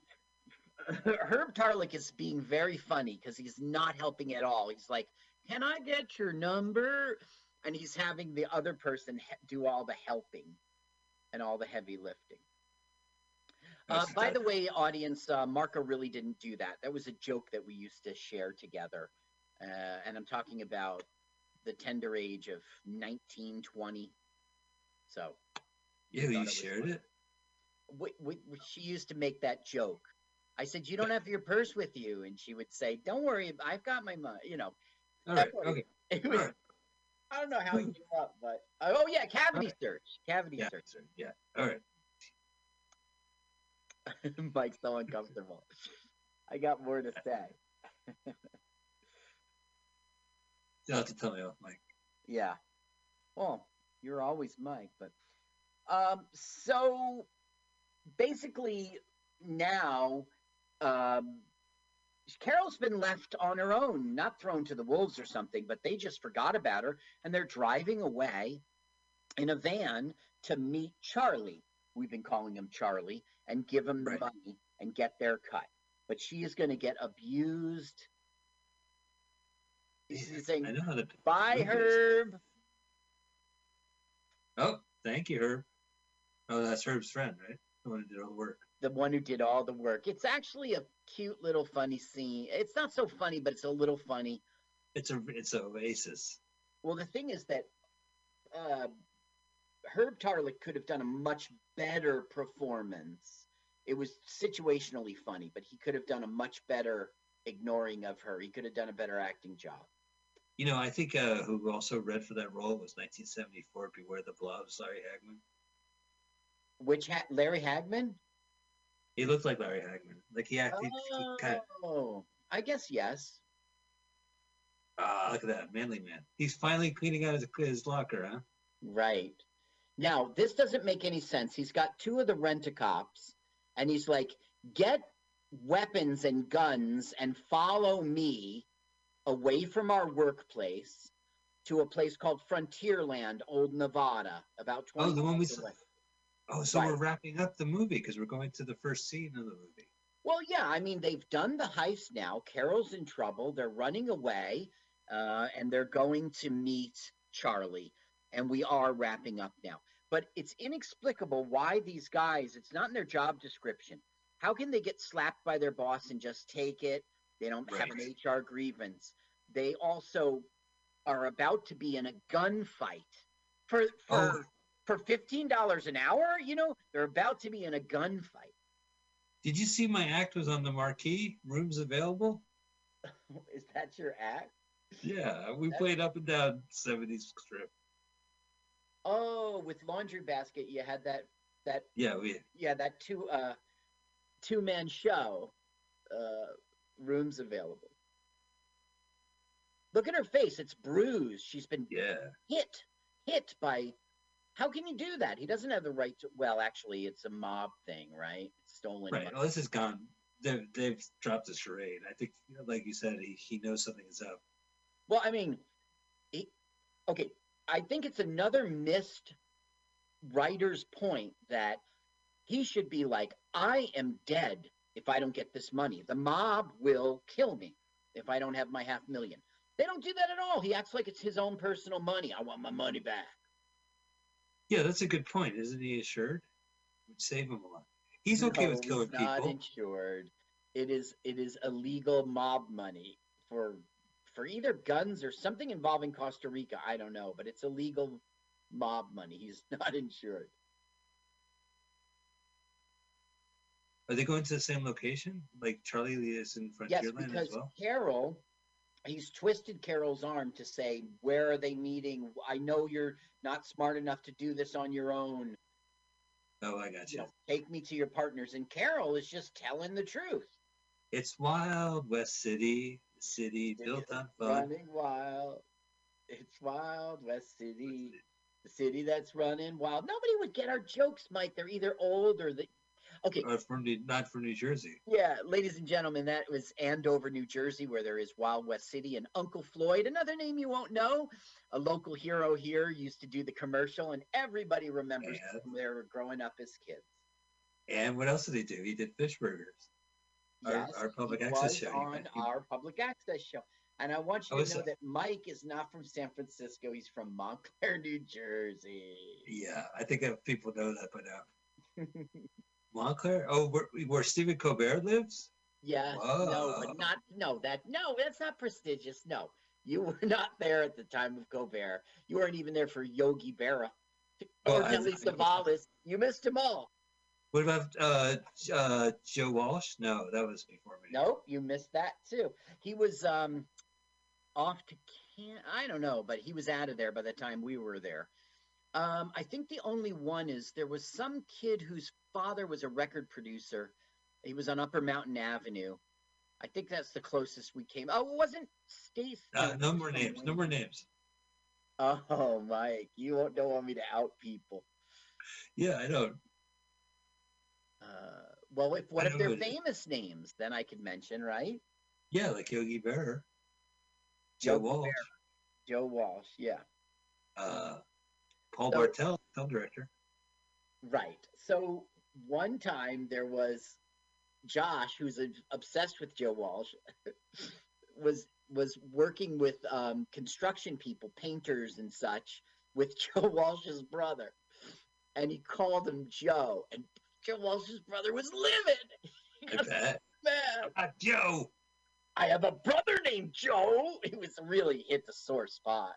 Speaker 3: Herb Tarlek is being very funny because he's not helping at all. He's like, "Can I get your number?" And he's having the other person he- do all the helping and all the heavy lifting. Uh, by the way, audience, uh, Marco really didn't do that. That was a joke that we used to share together. Uh, and I'm talking about the tender age of 19, 20. So
Speaker 2: yeah, you shared
Speaker 3: funny.
Speaker 2: it.
Speaker 3: we, we, we- she used to make that joke. I said, "You don't have your purse with you," and she would say, "Don't worry, I've got my money." You know,
Speaker 2: All right. Okay.
Speaker 3: it was,
Speaker 2: right.
Speaker 3: I don't know how he came up, but oh yeah, cavity search, cavity
Speaker 2: Yeah.
Speaker 3: search.
Speaker 2: Yeah. All right.
Speaker 3: Mike's so uncomfortable. I got more to say.
Speaker 2: You'll have to tell me off, Mike.
Speaker 3: Yeah. Well, you're always Mike, but um so basically now um Carol's been left on her own, not thrown to the wolves or something, but they just forgot about her and they're driving away in a van to meet Charlie. we've been calling him Charlie, and give him the money and get their cut. But she is going to get abused.
Speaker 2: I
Speaker 3: saying,
Speaker 2: know how to.
Speaker 3: "Bye. Herb."
Speaker 2: Oh, thank you, Herb. Oh, that's Herb's friend, right? The one who did all the work.
Speaker 3: The one who did all the work. It's actually a cute little funny scene. It's not so funny, but it's a little funny.
Speaker 2: It's a it's a Oasis.
Speaker 3: Well, the thing is that uh, Herb Tarlek could have done a much better performance. It was situationally funny, but he could have done a much better ignoring of her. He could have done a better acting job.
Speaker 2: You know, I think uh, who also read for that role was 1974 Beware the Blobs, Larry Hagman.
Speaker 3: Which ha- Larry Hagman?
Speaker 2: He looked like Larry Hagman. Like he acted. He kind of,
Speaker 3: Oh, I guess yes.
Speaker 2: ah, look at that manly man. He's finally cleaning out his, his locker, huh?
Speaker 3: Right. Now, this doesn't make any sense. He's got two of the rent-a-cops, and he's like, get weapons and guns and follow me away from our workplace to a place called Frontierland, Old Nevada, about 20
Speaker 2: Oh, the one we saw.
Speaker 3: away.
Speaker 2: Oh, so we're wrapping up the movie because we're going to the first scene of the movie.
Speaker 3: Well, yeah, I mean, they've done the heist now. Carol's in trouble. They're running away, uh, and they're going to meet Charlie. And we are wrapping up now. But it's inexplicable why these guys, it's not in their job description. How can they get slapped by their boss and just take it? They don't have an HR grievance. They also are about to be in a gunfight for for
Speaker 2: Oh.
Speaker 3: For fifteen dollars an hour. You know, they're about to be in a gunfight.
Speaker 2: Did you see my act was on the marquee? Rooms available?
Speaker 3: Is that your act?
Speaker 2: Yeah, we
Speaker 3: That's-
Speaker 2: played up and down 70s strip.
Speaker 3: Oh, with laundry basket, you had that that
Speaker 2: Yeah, we.
Speaker 3: yeah that two uh two man show. Uh, rooms available. Look at her face; it's bruised. She's been
Speaker 2: Yeah.
Speaker 3: hit hit by. How can you do that? He doesn't have the right to. Well, actually, it's a mob thing, right? Stolen.
Speaker 2: Right.
Speaker 3: money.
Speaker 2: Well, this is gone. They've, they've dropped the charade. I think, you know, like you said, he, he knows something is up.
Speaker 3: Well, I mean, he, okay, I think it's another missed writer's point that he should be like, I am dead if I don't get this money. The mob will kill me if I don't have my half million. They don't do that at all. He acts like it's his own personal money. I want my money back.
Speaker 2: Yeah, that's a good point. Isn't he assured? Would save him a lot. He's okay
Speaker 3: No,
Speaker 2: with killing
Speaker 3: he's not
Speaker 2: people.
Speaker 3: insured. It is it is illegal mob money for for either guns or something involving Costa Rica. I don't know, but it's illegal mob money. He's not insured.
Speaker 2: Are they going to the same location? Like Charlie Lee is in
Speaker 3: Yes,
Speaker 2: Frontierland
Speaker 3: because
Speaker 2: as well?
Speaker 3: Carol, he's twisted Carol's arm to say, "Where are they meeting? I know you're not smart enough to do this on your own.
Speaker 2: Oh, I got
Speaker 3: You
Speaker 2: you.
Speaker 3: know, take me to your partners." And Carol is just telling the truth.
Speaker 2: It's Wild West City, the city built on fun.
Speaker 3: Running wild. It's Wild West City. The city that's running wild. Nobody would get our jokes, Mike. They're either old or the. Okay,
Speaker 2: Or from New, not from New Jersey.
Speaker 3: yeah, ladies and gentlemen, that was Andover, New Jersey, where there is Wild West City, and Uncle Floyd, another name you won't know, a local hero here, used to do the commercial, and everybody remembers
Speaker 2: Yeah.
Speaker 3: when they were growing up as kids.
Speaker 2: And what else did he do? He did fish burgers. Our-
Speaker 3: Yes,
Speaker 2: our public
Speaker 3: he
Speaker 2: access show,
Speaker 3: on our public access show. And I want
Speaker 2: Oh,
Speaker 3: you
Speaker 2: is
Speaker 3: to know that Mike is not from San Francisco. He's from Montclair, New Jersey.
Speaker 2: Yeah, I think people know that by now. Montclair? Oh, where, where Stephen Colbert lives?
Speaker 3: yeah, no,
Speaker 2: Whoa.
Speaker 3: but not no that no, that's not prestigious. No, you were not there at the time of Colbert. You weren't even there for Yogi Berra or
Speaker 2: Well,
Speaker 3: Nelly Savalas. You missed them all.
Speaker 2: What about uh, uh, Joe Walsh? No, that was before me.
Speaker 3: Nope, you missed that too. He was um off to can I don't know, but he was out of there by the time we were there. Um, I think the only one is there was some kid whose father was a record producer. He was on Upper Mountain Avenue. I think that's the closest we came. Oh, it wasn't Stacy.
Speaker 2: Uh, no more names. No more names.
Speaker 3: Oh, Mike, you don't want me to out people.
Speaker 2: Yeah, I know.
Speaker 3: Uh, well, if what if they're
Speaker 2: who it is.
Speaker 3: famous names? Then I could mention, right?
Speaker 2: Yeah, like Yogi Bear,
Speaker 3: Joe
Speaker 2: Walsh.
Speaker 3: Joe Walsh, yeah.
Speaker 2: Uh, Paul
Speaker 3: So-
Speaker 2: Bartel, film director.
Speaker 3: Right. So one time there was Josh, who's a- obsessed with Joe Walsh, was was working with um, construction people, painters and such, with Joe Walsh's brother, and he called him Joe, and Joe Walsh's brother was livid.
Speaker 2: I bet.
Speaker 3: "Man,
Speaker 2: Ah, Joe.
Speaker 3: I have a brother named Joe. It was really hit the sore spot.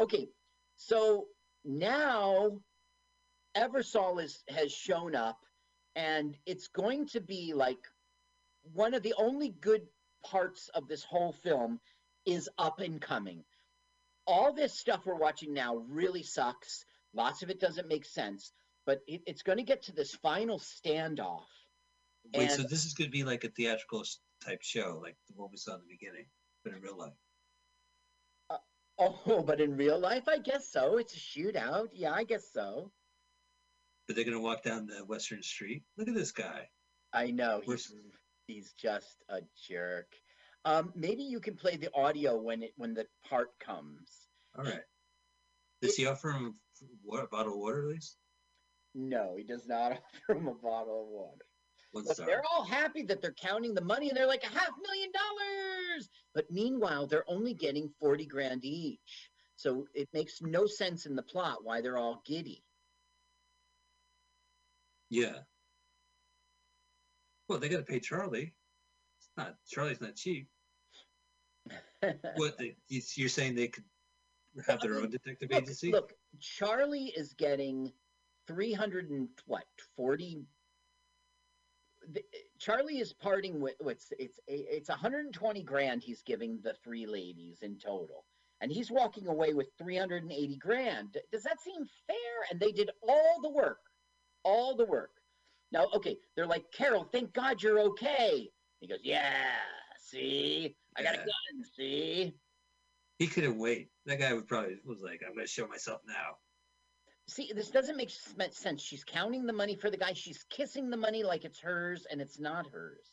Speaker 3: Okay, so now Eversol is has shown up, and it's going to be like one of the only good parts of this whole film is up and coming. All this stuff we're watching now really sucks. Lots of it doesn't make sense, but it, it's going to get to this final standoff.
Speaker 2: Wait, so this is going to be like a theatrical type show, like the one we saw in the beginning, but in real life.
Speaker 3: Uh, oh, but in real life, I guess so. It's a shootout. Yeah, I guess so.
Speaker 2: But they're going to walk down the Western Street. Look at this guy.
Speaker 3: I know he's he's just a jerk. Um, maybe you can play the audio when it when the part comes.
Speaker 2: All right. Does he offer him what, a bottle of water at least?
Speaker 3: No, he does not offer him a bottle of water.
Speaker 2: One
Speaker 3: But
Speaker 2: star.
Speaker 3: they're all happy that they're counting the money and they're like a half million dollars. But meanwhile, they're only getting 40 grand each. So it makes no sense in the plot why they're all giddy.
Speaker 2: Yeah. Well, they got to pay Charlie. It's not Charlie's not cheap. What you- you're saying they could have their own detective
Speaker 3: look,
Speaker 2: agency?
Speaker 3: look, Charlie is getting 300 and what 40 the, Charlie is parting with what's it's it's 120 grand he's giving the three ladies in total and he's walking away with 380 grand does that seem fair and they did all the work all the work now okay they're like Carol thank God you're okay he goes yeah see I got a gun see
Speaker 2: He couldn't wait. That guy would probably was like, "I'm to show myself now."
Speaker 3: See, this doesn't make sense. She's counting the money for the guy. She's kissing the money like it's hers, and it's not hers.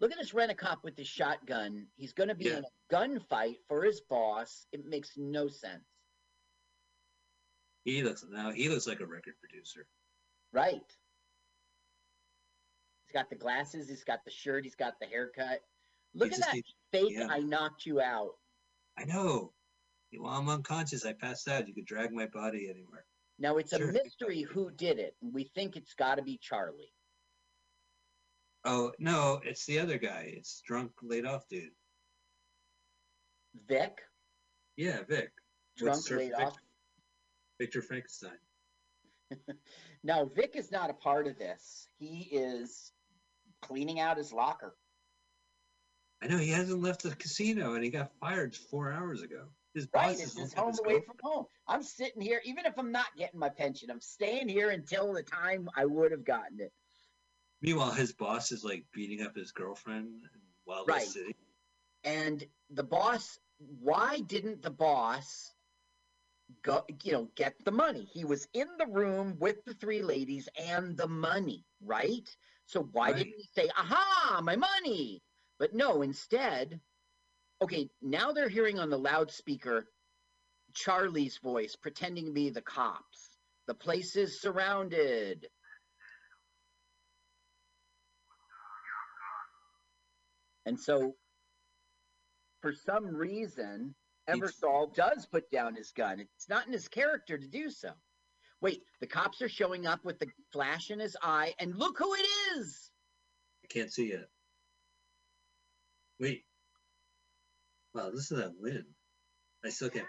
Speaker 3: Look at this rent a cop with his shotgun. He's going to be
Speaker 2: Yeah.
Speaker 3: in a gunfight for his boss. It makes no sense.
Speaker 2: He looks now. He looks like a record producer.
Speaker 3: Right. He's got the glasses. He's got the shirt. He's got the haircut. Look
Speaker 2: He
Speaker 3: at that
Speaker 2: needs-
Speaker 3: fake
Speaker 2: yeah.
Speaker 3: I knocked you out.
Speaker 2: I know. While I'm unconscious, I passed out. You could drag my body anywhere.
Speaker 3: Now, it's a mystery who did it. and We think it's got to be Charlie.
Speaker 2: Oh no, it's the other guy. It's drunk, laid off dude.
Speaker 3: Vic,
Speaker 2: Yeah, Vic.
Speaker 3: drunk, laid
Speaker 2: Vic-
Speaker 3: off.
Speaker 2: Victor Frankenstein.
Speaker 3: Now, Vic is not a part of this. He is cleaning out his locker.
Speaker 2: I know he hasn't left the casino, and he got fired four hours ago. His
Speaker 3: Right, it's
Speaker 2: is
Speaker 3: his home away from home. I'm sitting here, even if I'm not getting my pension, I'm staying here until the time I would have gotten it.
Speaker 2: Meanwhile, his boss is like beating up his girlfriend while
Speaker 3: Right.
Speaker 2: West City.
Speaker 3: And the boss, why didn't the boss go, you know, get the money? He was in the room with the three ladies and the money, right? So why
Speaker 2: Right.
Speaker 3: didn't he say, aha, my money? But no, instead, okay, now they're hearing on the loudspeaker Charlie's voice pretending to be the cops. The place is surrounded. And so, for some reason, Eversol does put down his gun. It's not in his character to do so. Wait, the cops are showing up with the flash in his eye, and look who it is!
Speaker 2: I can't see it. Wait. Wow, listen to that wind. I still can't.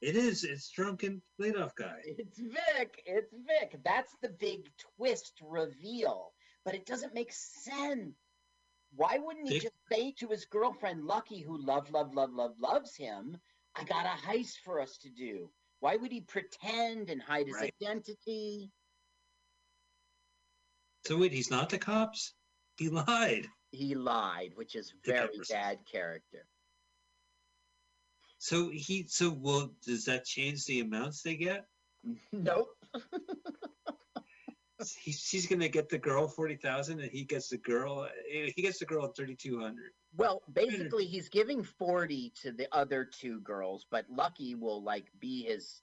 Speaker 2: It is. It's drunken laid off guy.
Speaker 3: It's Vic. It's Vic. That's the big twist reveal. But it doesn't make sense. Why wouldn't he just say to his girlfriend, Lucky, who love, love, love, love, loves him, I got a heist for us to do? Why would he pretend and hide his
Speaker 2: Right.
Speaker 3: identity?
Speaker 2: So wait, he's not the cops. He lied.
Speaker 3: He lied, which is very bad character.
Speaker 2: So he. So well, does that change the amounts they get?
Speaker 3: nope.
Speaker 2: He, she's gonna get the girl forty thousand, and he gets the girl. eh, He gets the girl at thirty two hundred.
Speaker 3: Well, basically, he's giving 40 to the other two girls, but Lucky will, like, be his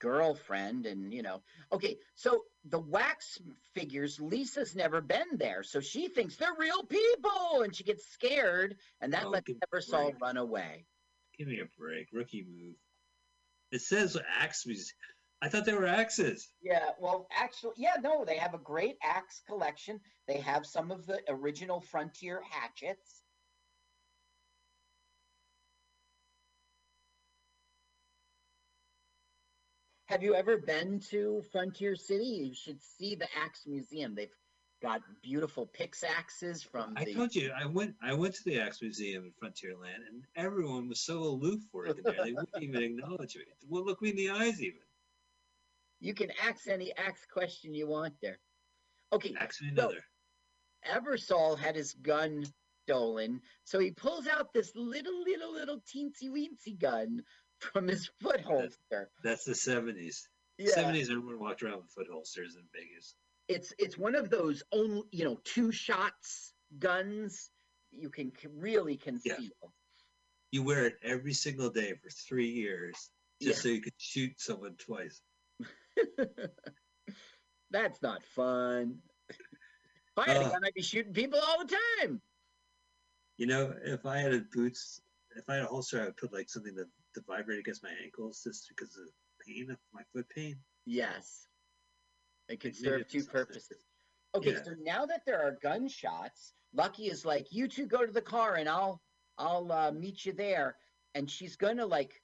Speaker 3: girlfriend and you know okay so the wax figures lisa's never been there so she thinks they're real people and she gets scared and that
Speaker 2: Oh,
Speaker 3: lets eversol run away
Speaker 2: Give me a break. Rookie move. It says axe. I thought they were axes.
Speaker 3: yeah well actually yeah no they have a great axe collection they have some of the original frontier hatchets Have you ever been to Frontier City? You should see the Axe Museum. They've got beautiful pixaxes from
Speaker 2: I
Speaker 3: the.
Speaker 2: told you I went. I went to the Axe Museum in Frontierland, and everyone was so aloof working there. They wouldn't even acknowledge me. Wouldn't look me in the eyes even.
Speaker 3: You can ask any axe question you want there. Okay,
Speaker 2: Axe me
Speaker 3: So-
Speaker 2: another.
Speaker 3: Eversol had his gun stolen, so he pulls out this little, little, little teensy weensy gun from his foot holster.
Speaker 2: That's the seventies.
Speaker 3: Yeah,
Speaker 2: Seventies. Everyone walked around with foot holsters in Vegas.
Speaker 3: it's it's one of those only you know two shots guns you can really conceal. Yeah.
Speaker 2: You wear it every single day for three years, just so you can shoot someone twice.
Speaker 3: That's not fun. If I had
Speaker 2: Uh.
Speaker 3: gun, I'd be shooting people all the time.
Speaker 2: You know, if I had a boots, if I had a holster, I would put like something to, to vibrate against my ankles just because of the pain of my foot pain.
Speaker 3: Yes. It could serve two purposes. Okay,
Speaker 2: Yeah.
Speaker 3: so now that there are gunshots, Lucky is like, "You two go to the car, and I'll I'll uh, meet you there." And she's gonna like,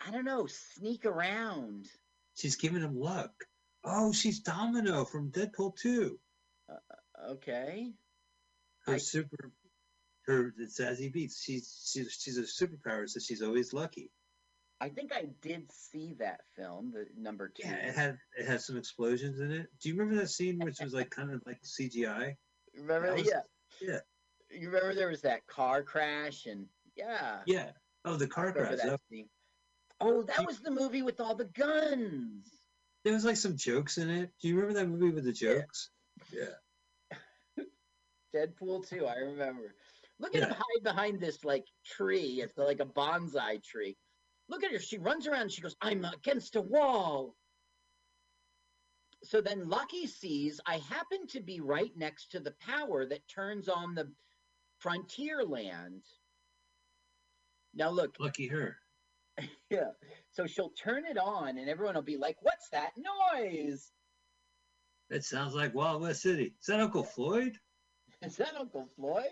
Speaker 3: I don't know, sneak around.
Speaker 2: She's giving him luck. Oh, she's Domino from Deadpool 2.
Speaker 3: Uh, okay.
Speaker 2: Her
Speaker 3: I-
Speaker 2: super, her it's Zazie Beetz. She's she's she's a superpower, so she's always lucky.
Speaker 3: I think I did see that film, the number two.
Speaker 2: Yeah, it had it had some explosions in it. Do you remember that scene which was like kind of like CGI?
Speaker 3: Remember?
Speaker 2: was-
Speaker 3: yeah.
Speaker 2: yeah.
Speaker 3: You remember there was that car crash and yeah.
Speaker 2: Yeah. Oh, the car crash.
Speaker 3: that
Speaker 2: That-.
Speaker 3: Oh, that was the movie with all the guns.
Speaker 2: There was like some jokes in it. Do you remember that movie with the jokes? Yeah.
Speaker 3: Deadpool 2, I remember. Look at him hide behind this like tree. It's like a bonsai tree. Look at her. She runs around and she goes, I'm against a wall. So then Lucky sees I happen to be right next to the power that turns on the frontier land. Now look,
Speaker 2: Lucky her.
Speaker 3: yeah. So she'll turn it on and everyone will be like, What's that noise?
Speaker 2: That sounds like Wild West City. Is that Uncle Floyd?
Speaker 3: Is that Uncle Floyd?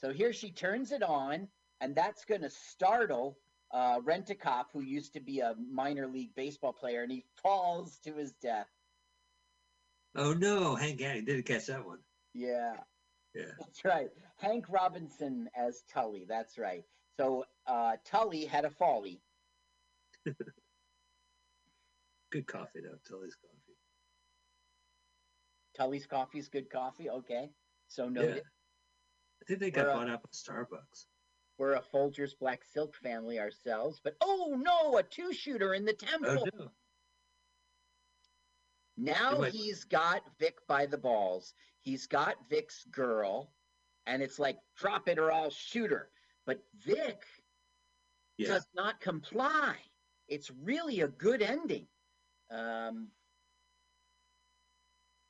Speaker 3: So here she turns it on, and that's going to startle uh, Rent-A-Cop, who used to be a minor league baseball player, and he falls to his death.
Speaker 2: Oh no, Hank Hank didn't catch that one.
Speaker 3: Yeah,
Speaker 2: Yeah.
Speaker 3: that's right. Hank Robinson as Tully. That's right. So uh, Tully had a folly.
Speaker 2: Good coffee though. Tully's coffee.
Speaker 3: Tully's coffee is good coffee. Okay. So
Speaker 2: Yeah.
Speaker 3: noted.
Speaker 2: I think they got
Speaker 3: We're,
Speaker 2: bought out by Starbucks.
Speaker 3: We're a Folgers Black Silk family ourselves, but oh no, a two shooter in the temple.
Speaker 2: Oh no.
Speaker 3: Now
Speaker 2: might-
Speaker 3: he's got Vic by the balls. He's got Vic's girl, and it's like drop it or I'll shoot her. But Vic
Speaker 2: Yeah.
Speaker 3: does not comply. It's really a good ending. Um,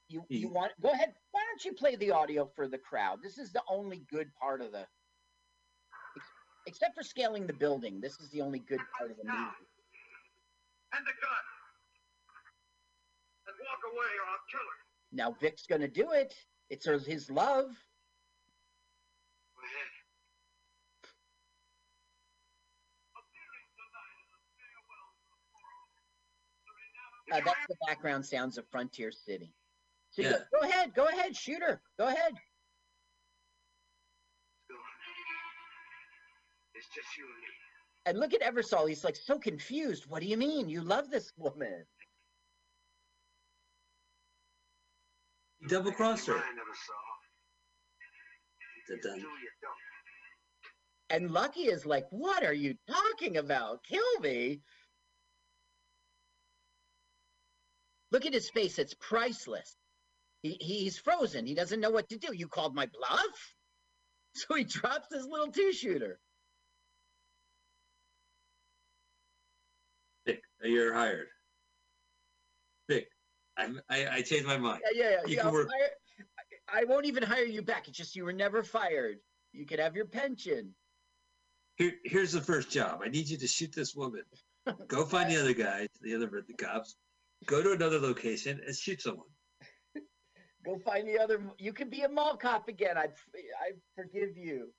Speaker 3: you you want go ahead? Why don't you play the audio for the crowd? This is the only good part of the, except for scaling the building. This is the only good part of the movie.
Speaker 5: and the gun. And walk away or I'll kill her.
Speaker 3: Now Vic's gonna do it. It's his love.
Speaker 5: Go ahead.
Speaker 3: Uh, that's the background sounds of Frontier City. So
Speaker 2: Yeah.
Speaker 3: go, go ahead, go ahead, shoot her. Go ahead.
Speaker 5: It's just you and me.
Speaker 3: And look at Eversol. He's like so confused. What do you mean? You love this woman.
Speaker 2: He double crossed her.
Speaker 5: I never saw.
Speaker 2: Dun,
Speaker 5: You
Speaker 2: dun.
Speaker 5: do, you don't.
Speaker 3: And Lucky is like, What are you talking about? Kill me. Look at his face. It's priceless. He, he's frozen. He doesn't know what to do. You called my bluff? So he drops his little two shooter.
Speaker 2: Uh, you're hired. Vic, I, I, I changed my mind.
Speaker 3: Yeah, yeah, yeah.
Speaker 2: You
Speaker 3: yeah,
Speaker 2: work-
Speaker 3: hire- I I won't even hire you back. It's just you were never fired. You could have your pension.
Speaker 2: Here, here's the first job. I need you to shoot this woman. Go find the other guys, the other the cops. Go to another location and shoot someone.
Speaker 3: Go find the other. You could be a mall cop again. I'd I forgive you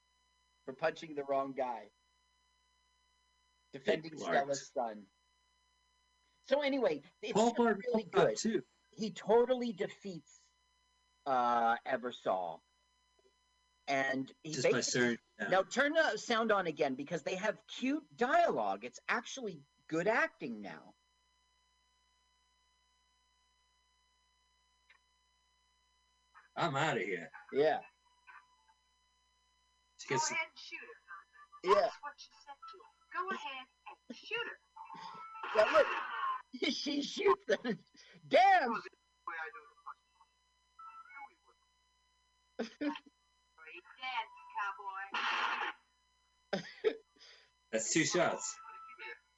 Speaker 3: for punching the wrong guy. Defending Stella's son. So anyway, it's really good.
Speaker 2: too.
Speaker 3: He totally defeats uh Eversol. And he
Speaker 2: Just by staring. down.
Speaker 3: Now turn the sound on again because they have cute dialogue. It's actually good acting now.
Speaker 2: I'm out of here.
Speaker 3: Yeah.
Speaker 2: She
Speaker 5: Go ahead and shoot her.
Speaker 3: Yeah.
Speaker 5: What you said to her. Go ahead and shoot her.
Speaker 3: Yeah, look. she shoots them. Damn.
Speaker 5: The way I do the first one. Great dance, cowboy.
Speaker 2: That's two shots.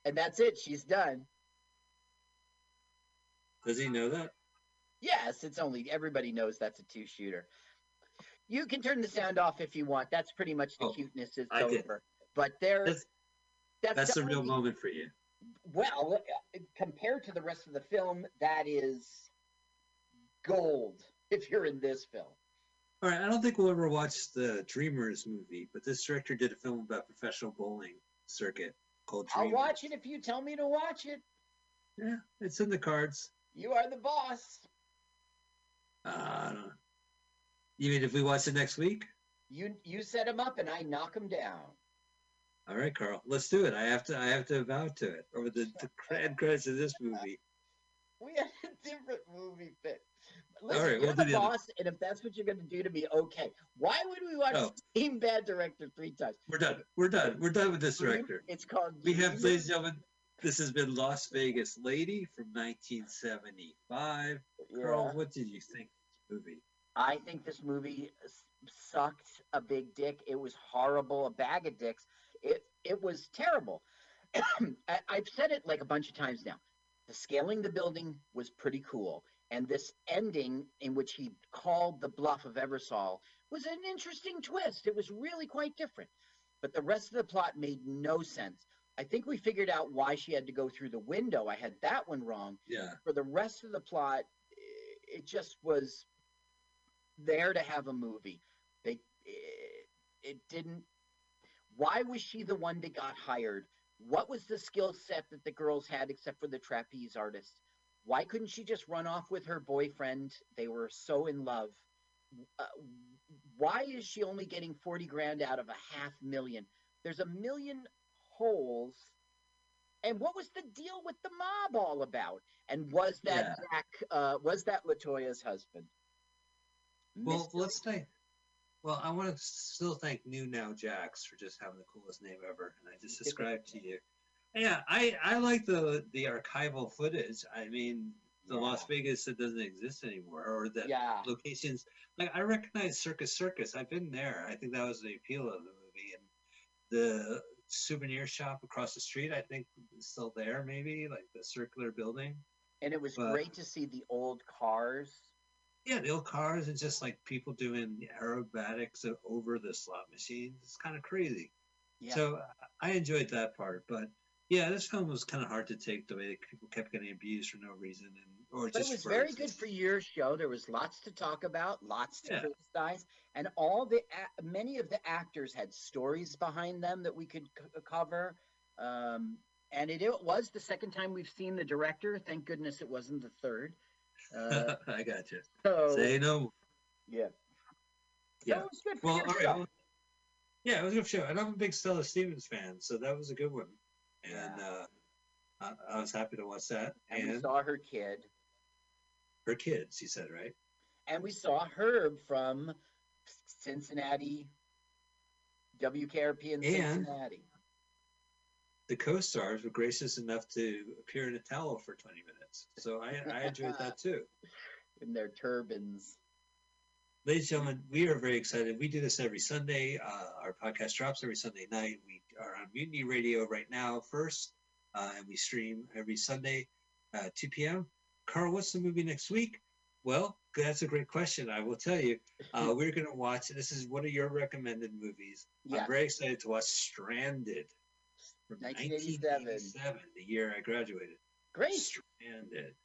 Speaker 3: And that's it. She's done.
Speaker 2: Does he know that?
Speaker 3: Yes, it's only everybody knows that's a two shooter. You can turn the sound off if you want. That's pretty much the
Speaker 2: Oh,
Speaker 3: cuteness is
Speaker 2: I did.
Speaker 3: over. But there,
Speaker 2: That's,
Speaker 3: that's,
Speaker 2: that's
Speaker 3: the
Speaker 2: the real moment for you.
Speaker 3: Well, uh, compared to the rest of the film, that is gold. If you're in this film,
Speaker 2: All right, I don't think we'll ever watch the Dreamers movie, but this director did a film about professional bowling circuit called Dreamers.
Speaker 3: I'll watch it if you tell me to watch it.
Speaker 2: Yeah, it's in the cards.
Speaker 3: You are the boss.
Speaker 2: Uh, mean if we watch it next week?
Speaker 3: You you set him up and I knock him down.
Speaker 2: All right, Carl, let's do it. I have to. I have to vow to it over the, the end credits of this movie.
Speaker 3: We had a different movie pick.
Speaker 2: All
Speaker 3: Listen,
Speaker 2: right,
Speaker 3: you're
Speaker 2: we'll
Speaker 3: the
Speaker 2: do the other-
Speaker 3: boss, and if that's what you're going to do to me, okay. Why would we watch
Speaker 2: Oh.
Speaker 3: the same bad director three times?
Speaker 2: We're done. We're done. We're done with this director.
Speaker 3: It's called.
Speaker 2: We have, ladies and gentlemen, this has been Las Vegas Lady from 1975. Carl, what did you think of this movie?
Speaker 3: I think this movie sucked a big dick. It was horrible, a bag of dicks. It it was terrible. I, I've said it like a bunch of times now. The scaling the building was pretty cool, and this ending in which he called the bluff of Eversol was an interesting twist. It was really quite different, but the rest of the plot made no sense. I think we figured out why she had to go through the window. I had that one wrong
Speaker 2: Yeah.
Speaker 3: for the rest of the plot, it just was there to have a movie. They it, it didn't. Why was she the one that got hired? What was the skill set that the girls had except for the trapeze artist? Why couldn't she just run off with her boyfriend? They were so in love. Uh, why is she only getting 40 grand out of a half million? There's a million holes. And what was the deal with the mob all about? And was that
Speaker 2: Yeah.
Speaker 3: Jack? Uh, was that Latoya's husband?
Speaker 2: Well,
Speaker 3: Mr.
Speaker 2: let's thank. Well, I want to still thank New Now Jax for just having the coolest name ever, and I just subscribed to you. Yeah, I I like the the archival footage. I mean, the Las Vegas that doesn't exist anymore, or the
Speaker 3: Yeah,
Speaker 2: locations. Like I recognize Circus Circus. I've been there. I think that was the appeal of the movie, and the souvenir shop across the street. I think is still there. Maybe like the circular building.
Speaker 3: and it was
Speaker 2: but-
Speaker 3: great to see the old cars.
Speaker 2: Yeah, the old cars and just like people doing aerobatics over the slot machines. It's kind of crazy.
Speaker 3: Yeah,
Speaker 2: So I enjoyed that part, but yeah, this film was kind of hard to take the way that people kept getting abused for no reason, and or
Speaker 3: but it was very good for your show. There was lots to talk about, lots to
Speaker 2: Yeah.
Speaker 3: criticize, and all the many of the actors had stories behind them that we could c- cover. Um, and it, it was the second time we've seen the director. Thank goodness it wasn't the third. Uh,
Speaker 2: I got you.
Speaker 3: so
Speaker 2: Say no.
Speaker 3: yeah,
Speaker 2: Yeah.
Speaker 3: it was good for
Speaker 2: Well, all right. Well, yeah, it was a good show, and I'm a big Stella Stevens fan, so that was a good one. And
Speaker 3: Yeah.
Speaker 2: uh, I, I was happy to watch that.
Speaker 3: and we saw her kid,
Speaker 2: her kids, he said, right?
Speaker 3: and we saw Herb from Cincinnati, WKRP in
Speaker 2: And-
Speaker 3: Cincinnati.
Speaker 2: The co-stars were gracious enough to appear in a towel for 20 minutes, so I, I enjoyed that too.
Speaker 3: in their turbans.
Speaker 2: Ladies and gentlemen, we are very excited. We do this every Sunday. Uh, our podcast drops every Sunday night. We are on Mutiny Radio right now first, uh, and we stream every Sunday, uh, 2 p.m. Carl, what's the movie next week? Well, that's a great question. I will tell you. Uh, we're going to watch. This is one of your recommended movies.
Speaker 3: Yeah.
Speaker 2: I'm very excited to watch Stranded from
Speaker 3: 1987.
Speaker 2: 1987, the year I graduated.
Speaker 3: Great.
Speaker 2: Stranded.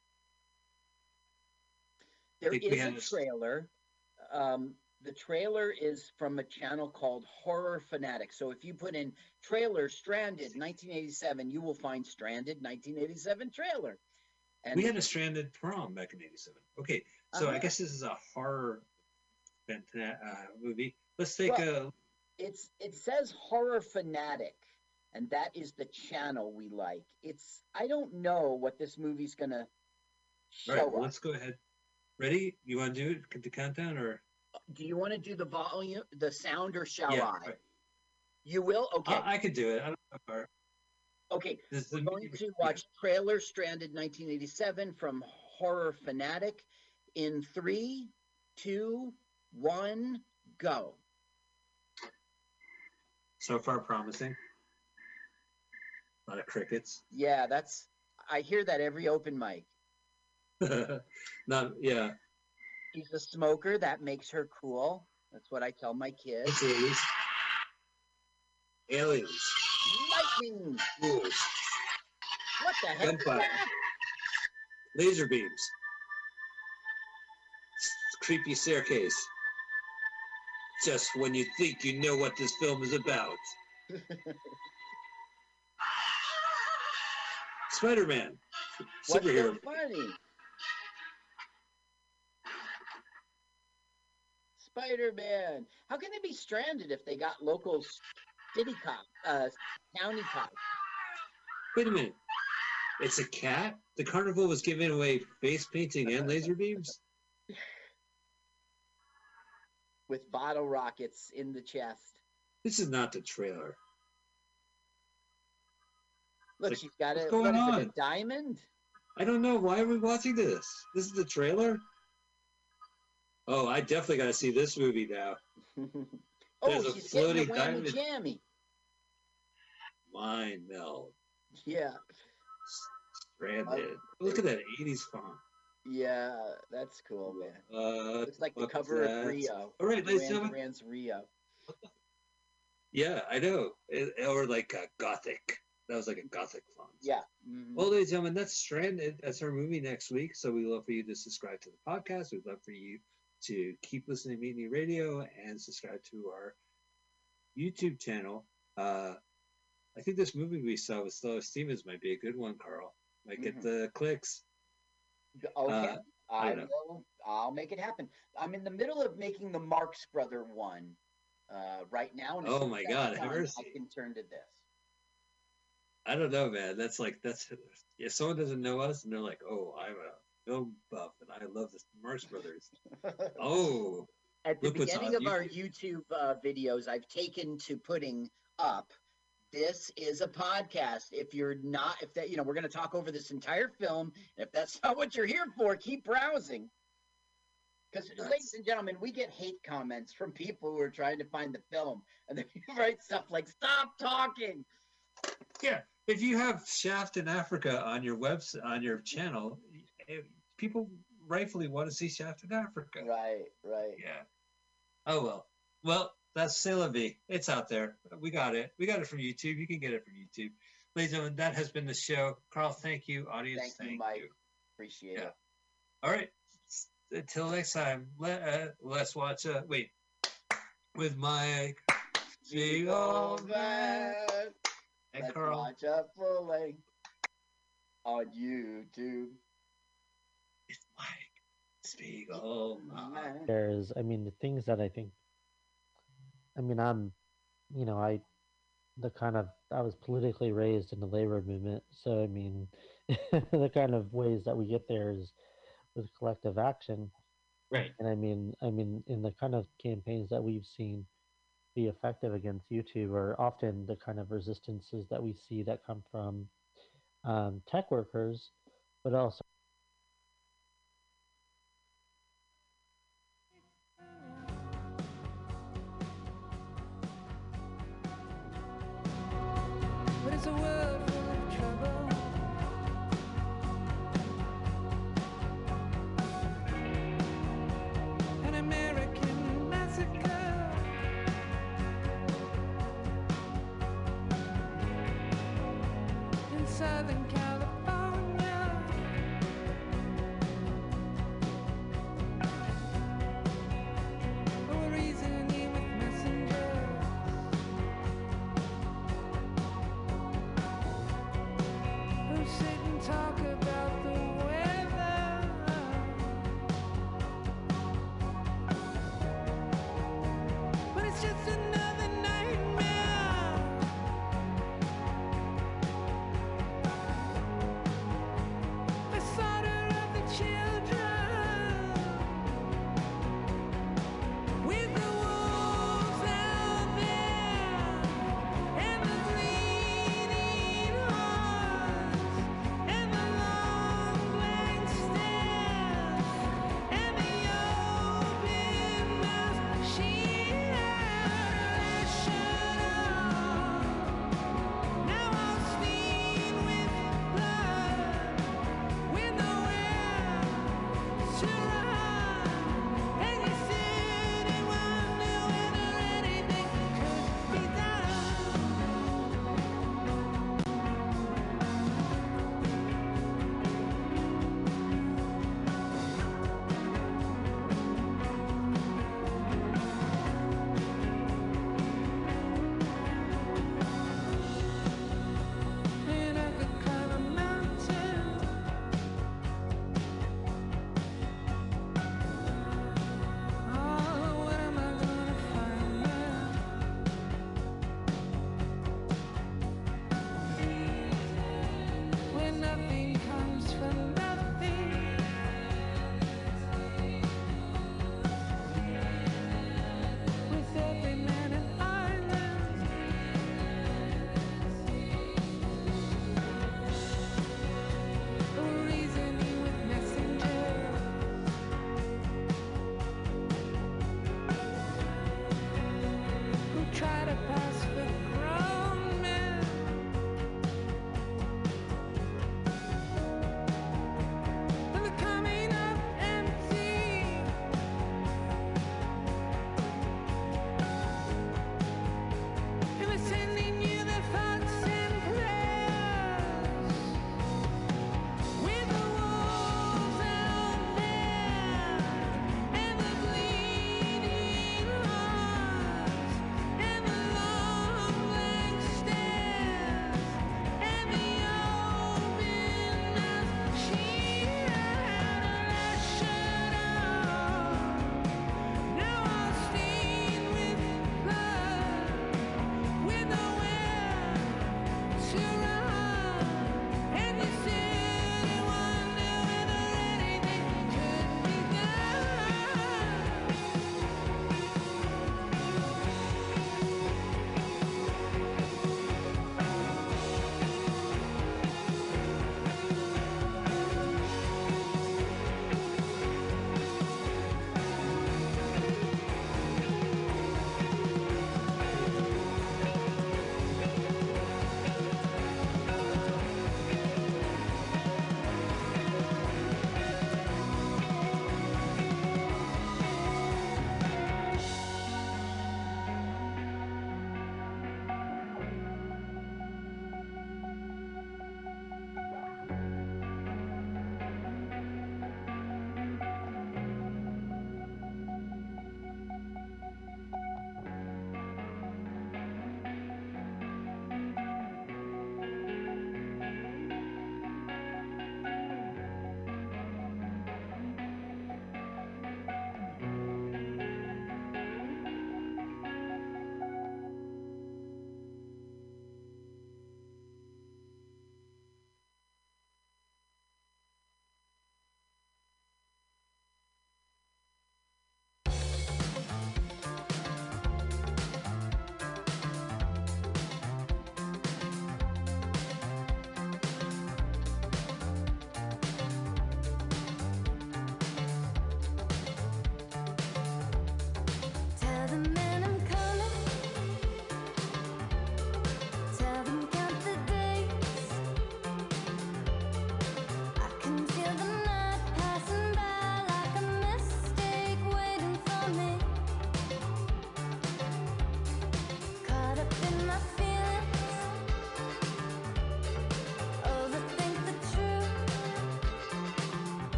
Speaker 3: There is a
Speaker 2: had a s-
Speaker 3: trailer. Um, the trailer is from a channel called Horror Fanatic. So if you put in trailer Stranded 1987, you will find Stranded 1987 trailer. And
Speaker 2: we had a Stranded prom back in '87. Okay, so I
Speaker 3: Uh-huh.
Speaker 2: guess this is a horror uh, movie. Let's take
Speaker 3: Well,
Speaker 2: a.
Speaker 3: it's it says Horror Fanatic, and that is the channel we like. It's I don't know what this movie's gonna show
Speaker 2: All right, well, let's go ahead. Ready? You want to do it? The countdown or?
Speaker 3: Do you want to do the volume, the sound, or shall
Speaker 2: Yeah,
Speaker 3: I?
Speaker 2: right.
Speaker 3: You will. Okay.
Speaker 2: I, I could do it. I don't know.
Speaker 3: Okay.
Speaker 2: this is
Speaker 3: We're going to watch trailer Stranded 1987 from Horror Fanatic in three, two, one, go.
Speaker 2: So far, promising. A lot of crickets.
Speaker 3: Yeah, that's. I hear that every open mic.
Speaker 2: Not yeah.
Speaker 3: She's a smoker. That makes her cool. That's what I tell my kids.
Speaker 2: Aliens. Aliens.
Speaker 3: Lightning.
Speaker 2: Ghouls.
Speaker 3: What the heck?
Speaker 2: Gunfire. Laser beams. Creepy staircase. Just when you think you know what this film is about. Spider-Man. Superhero.
Speaker 3: Spider-Man. How can they be stranded if they got local city cop, uh, county cop?
Speaker 2: Wait a minute. It's a cat? The carnival was giving away face painting and laser beams?
Speaker 3: with bottle rockets in the chest.
Speaker 2: This is not the trailer.
Speaker 3: Look,
Speaker 2: Like,
Speaker 3: she's got a,
Speaker 2: going
Speaker 3: it, a diamond?
Speaker 2: I don't know. Why are we watching this? This is the trailer? Oh, I definitely got to see this movie now.
Speaker 3: oh,
Speaker 2: There's a
Speaker 3: she's getting the
Speaker 2: floating
Speaker 3: whammy
Speaker 2: diamond.
Speaker 3: jammy.
Speaker 2: Mind meld.
Speaker 3: Yeah,
Speaker 2: Stranded. Look at that 80s font.
Speaker 3: yeah, that's cool, man.
Speaker 2: Uh,
Speaker 3: Looks like the cover of? Rio.
Speaker 2: All right, ladies and gentlemen.
Speaker 3: Rio.
Speaker 2: Yeah, I know. It- or like uh, Gothic. That was like a Gothic font.
Speaker 3: Yeah. mhm.
Speaker 2: Well, ladies and gentlemen, that's Stranded. That's our movie next week. So we'd love for you to subscribe to the podcast. We'd love for you to keep listening to Mutiny Radio and subscribe to our YouTube channel. Uh, I think this movie we saw with Slow Stevens might be a good one, Carl. Might get
Speaker 3: Mhm.
Speaker 2: the clicks.
Speaker 3: Okay.
Speaker 2: Uh, I,
Speaker 3: I will. I'll make it happen. I'm in the middle of making the Marx Brother one uh, right now. And
Speaker 2: Oh my God,
Speaker 3: done. I can turn to this.
Speaker 2: I don't know, man. That's like that's if someone doesn't know us and they're like, "Oh, I'm a film buff and I love the Marx Brothers." oh,
Speaker 3: At the beginning of our YouTube uh, videos, I've taken to putting up. This is a podcast. If you're not, if that, you know, we're going to talk over this entire film. And if that's not what you're here for, keep browsing. Because, ladies and gentlemen, we get hate comments from people who are trying to find the film, and then they write stuff like "Stop talking."
Speaker 2: yeah. If you have Shaft in Africa on your website on your channel, eh, people rightfully want to see Shaft in Africa.
Speaker 3: Right, right.
Speaker 2: Yeah. Oh well. Well, that's C'est. It's out there. We got it. We got it from YouTube. You can get it from YouTube. Ladies and gentlemen, that has been the show. Carl, thank you. Audience,
Speaker 3: Thank
Speaker 2: thank,
Speaker 3: you, Mike. Appreciate
Speaker 2: Yeah.
Speaker 3: it.
Speaker 2: All right. Until next time, let uh, let's watch. Uh, wait, with Mike, Big old man, and
Speaker 3: Let's
Speaker 2: Carl.
Speaker 3: watch a full length on YouTube.
Speaker 2: It's Mike. Spiegel.
Speaker 3: Man.
Speaker 6: there's i mean the things that i think i mean i'm you know i the kind of i was politically raised in the labor movement so i mean the kind of ways that we get there is with collective action
Speaker 2: Right.
Speaker 6: and i mean i mean in the kind of campaigns that we've seen be effective against youtube are often the kind of resistances that we see that come from um, tech workers but also
Speaker 7: Southern California.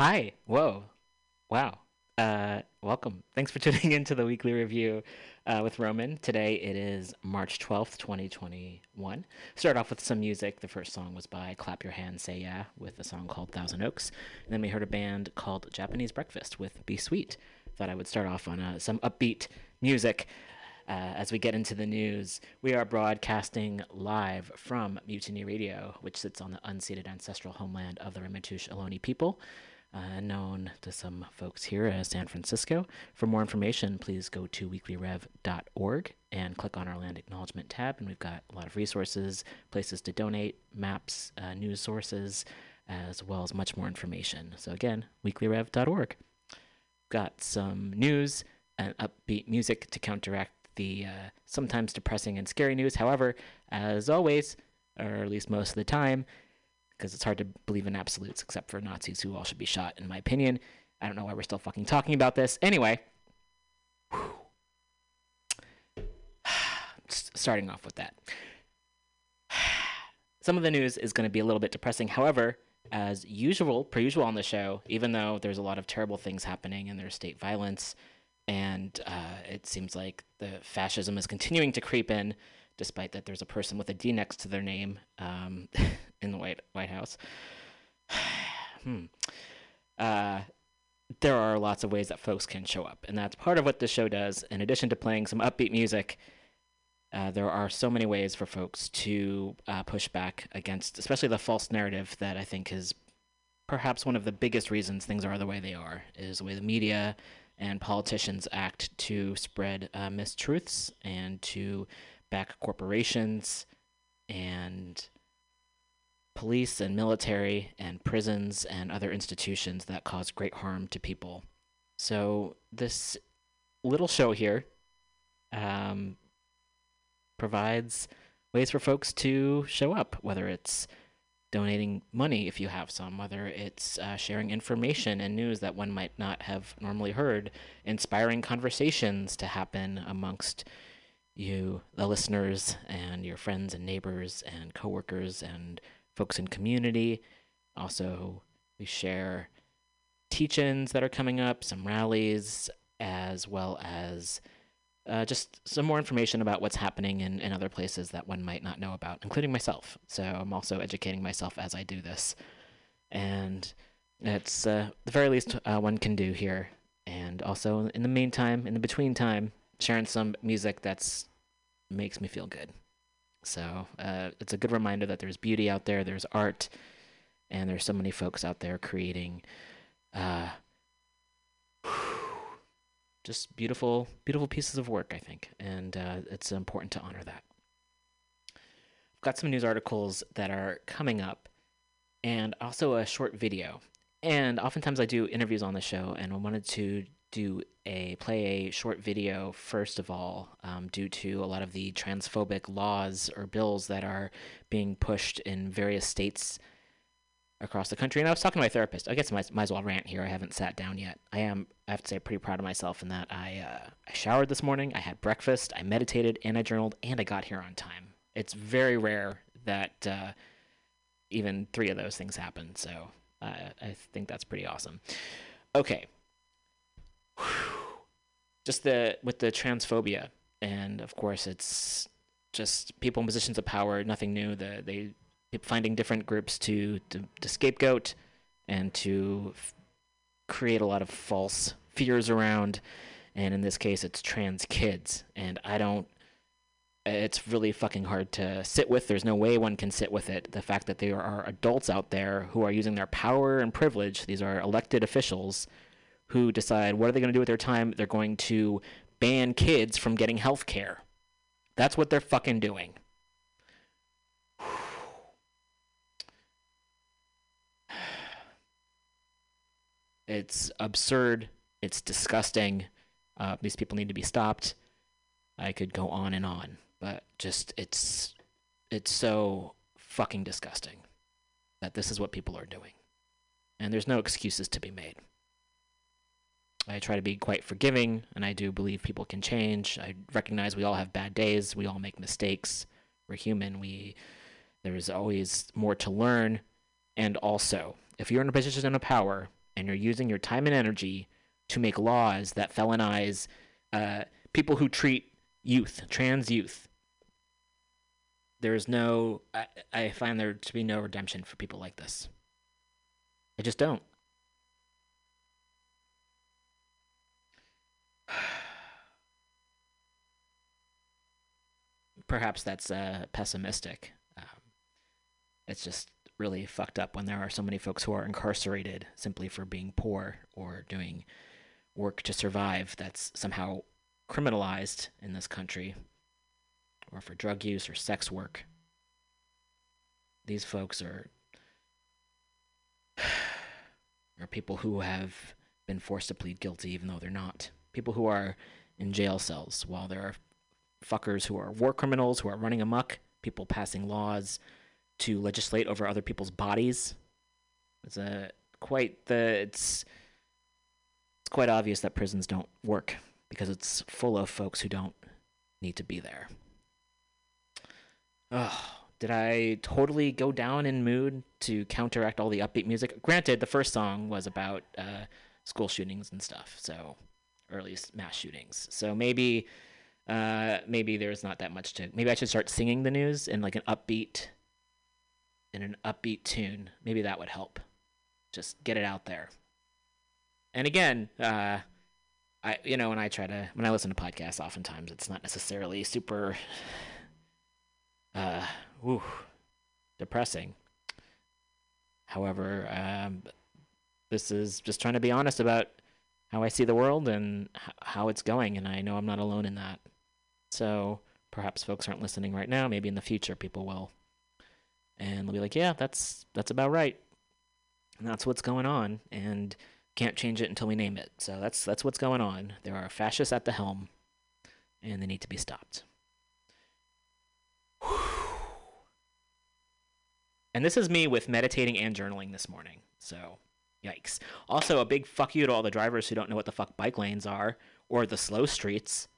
Speaker 8: Hi. Whoa. Wow. Uh, welcome. Thanks for tuning into the weekly review uh, with Roman. Today it is March 12th, 2021. Start off with some music. The first song was by Clap Your Hands, Say Yeah with a song called Thousand Oaks. And then we heard a band called Japanese Breakfast with Be Sweet. Thought I would start off on uh, some upbeat music. Uh, as we get into the news, we are broadcasting live from Mutiny Radio, which sits on the unceded ancestral homeland of the Ramaytush Ohlone people uh, known to some folks here as San Francisco. For more information, please go to weeklyrev.org and click on our land acknowledgement tab. And we've got a lot of resources, places to donate, maps, uh, news sources, as well as much more information. So, again, weeklyrev.org. Got some news and upbeat music to counteract the uh, sometimes depressing and scary news. However, as always, or at least most of the time, because it's hard to believe in absolutes except for Nazis who all should be shot, in my opinion. I don't know why we're still fucking talking about this. Anyway, starting off with that. Some of the news is going to be a little bit depressing. However, as usual, per usual on the show, even though there's a lot of terrible things happening and there's state violence, and uh, it seems like the fascism is continuing to creep in, despite that there's a person with a D next to their name um, in the White White House. hmm. Uh, there are lots of ways that folks can show up, and that's part of what this show does. In addition to playing some upbeat music, uh, there are so many ways for folks to uh, push back against, especially the false narrative that I think is perhaps one of the biggest reasons things are the way they are, is the way the media and politicians act to spread uh, mistruths and to back corporations and police and military and prisons and other institutions that cause great harm to people. So this little show here um, provides ways for folks to show up, whether it's donating money if you have some, whether it's uh, sharing information and news that one might not have normally heard, inspiring conversations to happen amongst you, the listeners, and your friends and neighbors and coworkers and folks in community. Also, we share teach-ins that are coming up, some rallies, as well as uh, just some more information about what's happening in, in other places that one might not know about, including myself. So I'm also educating myself as I do this. And it's uh, the very least uh, one can do here. And also, in the meantime, in the between time, sharing some music that's makes me feel good. So uh, it's a good reminder that there's beauty out there, there's art, and there's so many folks out there creating uh, just beautiful, beautiful pieces of work, I think. And uh, it's important to honor that. I've got some news articles that are coming up and also a short video. And oftentimes I do interviews on the show, and I wanted to do a play a short video first of all, um, due to a lot of the transphobic laws or bills that are being pushed in various states across the country. And I was talking to my therapist. I guess I might, might as well rant here. I haven't sat down yet. I am, I have to say, pretty proud of myself in that I uh, I showered this morning, I had breakfast, I meditated, and I journaled, and I got here on time. It's very rare that uh, even three of those things happen. So uh, I think that's pretty awesome. Okay, just the with the transphobia, and of course it's just people in positions of power. Nothing new. The they keep finding different groups to to, to scapegoat and to f- create a lot of false fears around. And in this case, it's trans kids, and I don't. It's really fucking hard to sit with. There's no way one can sit with it. The fact that there are adults out there who are using their power and privilege. These are elected officials who decide what are they going to do with their time. They're going to ban kids from getting health care. That's what they're fucking doing. It's absurd. It's disgusting. Uh, these people need to be stopped. I could go on and on, but just it's it's so fucking disgusting that this is what people are doing. And there's no excuses to be made. I try to be quite forgiving, and I do believe people can change. I recognize we all have bad days. We all make mistakes. We're human. We there is always more to learn. And also, if you're in a position of power and you're using your time and energy to make laws that felonize uh, people who treat youth, trans youth. There is no, I, I find there to be no redemption for people like this. I just don't. Perhaps that's uh, pessimistic. Um, it's just really fucked up when there are so many folks who are incarcerated simply for being poor or doing work to survive that's somehow criminalized in this country or for drug use or sex work. These folks are are people who have been forced to plead guilty even though they're not. People who are in jail cells while there are fuckers who are war criminals who are running amok, people passing laws to legislate over other people's bodies. It's a quite the it's it's quite obvious that prisons don't work because it's full of folks who don't need to be there. Oh, did I totally go down in mood to counteract all the upbeat music? Granted, the first song was about uh, school shootings and stuff, so early mass shootings. So maybe, uh, maybe there's not that much to. Maybe I should start singing the news in like an upbeat, in an upbeat tune. Maybe that would help. Just get it out there. And again, uh, I you know when I try to when I listen to podcasts, oftentimes it's not necessarily super uh, depressing. However, um, this is just trying to be honest about how I see the world and how it's going, and I know I'm not alone in that. So perhaps folks aren't listening right now. Maybe in the future, people will, and they'll be like, "Yeah, that's that's about right," and that's what's going on, and can't change it until we name it. So that's that's what's going on. There are fascists at the helm, and they need to be stopped. And this is me with meditating and journaling this morning. So, yikes. Also, a big fuck you to all the drivers who don't know what the fuck bike lanes are or the slow streets.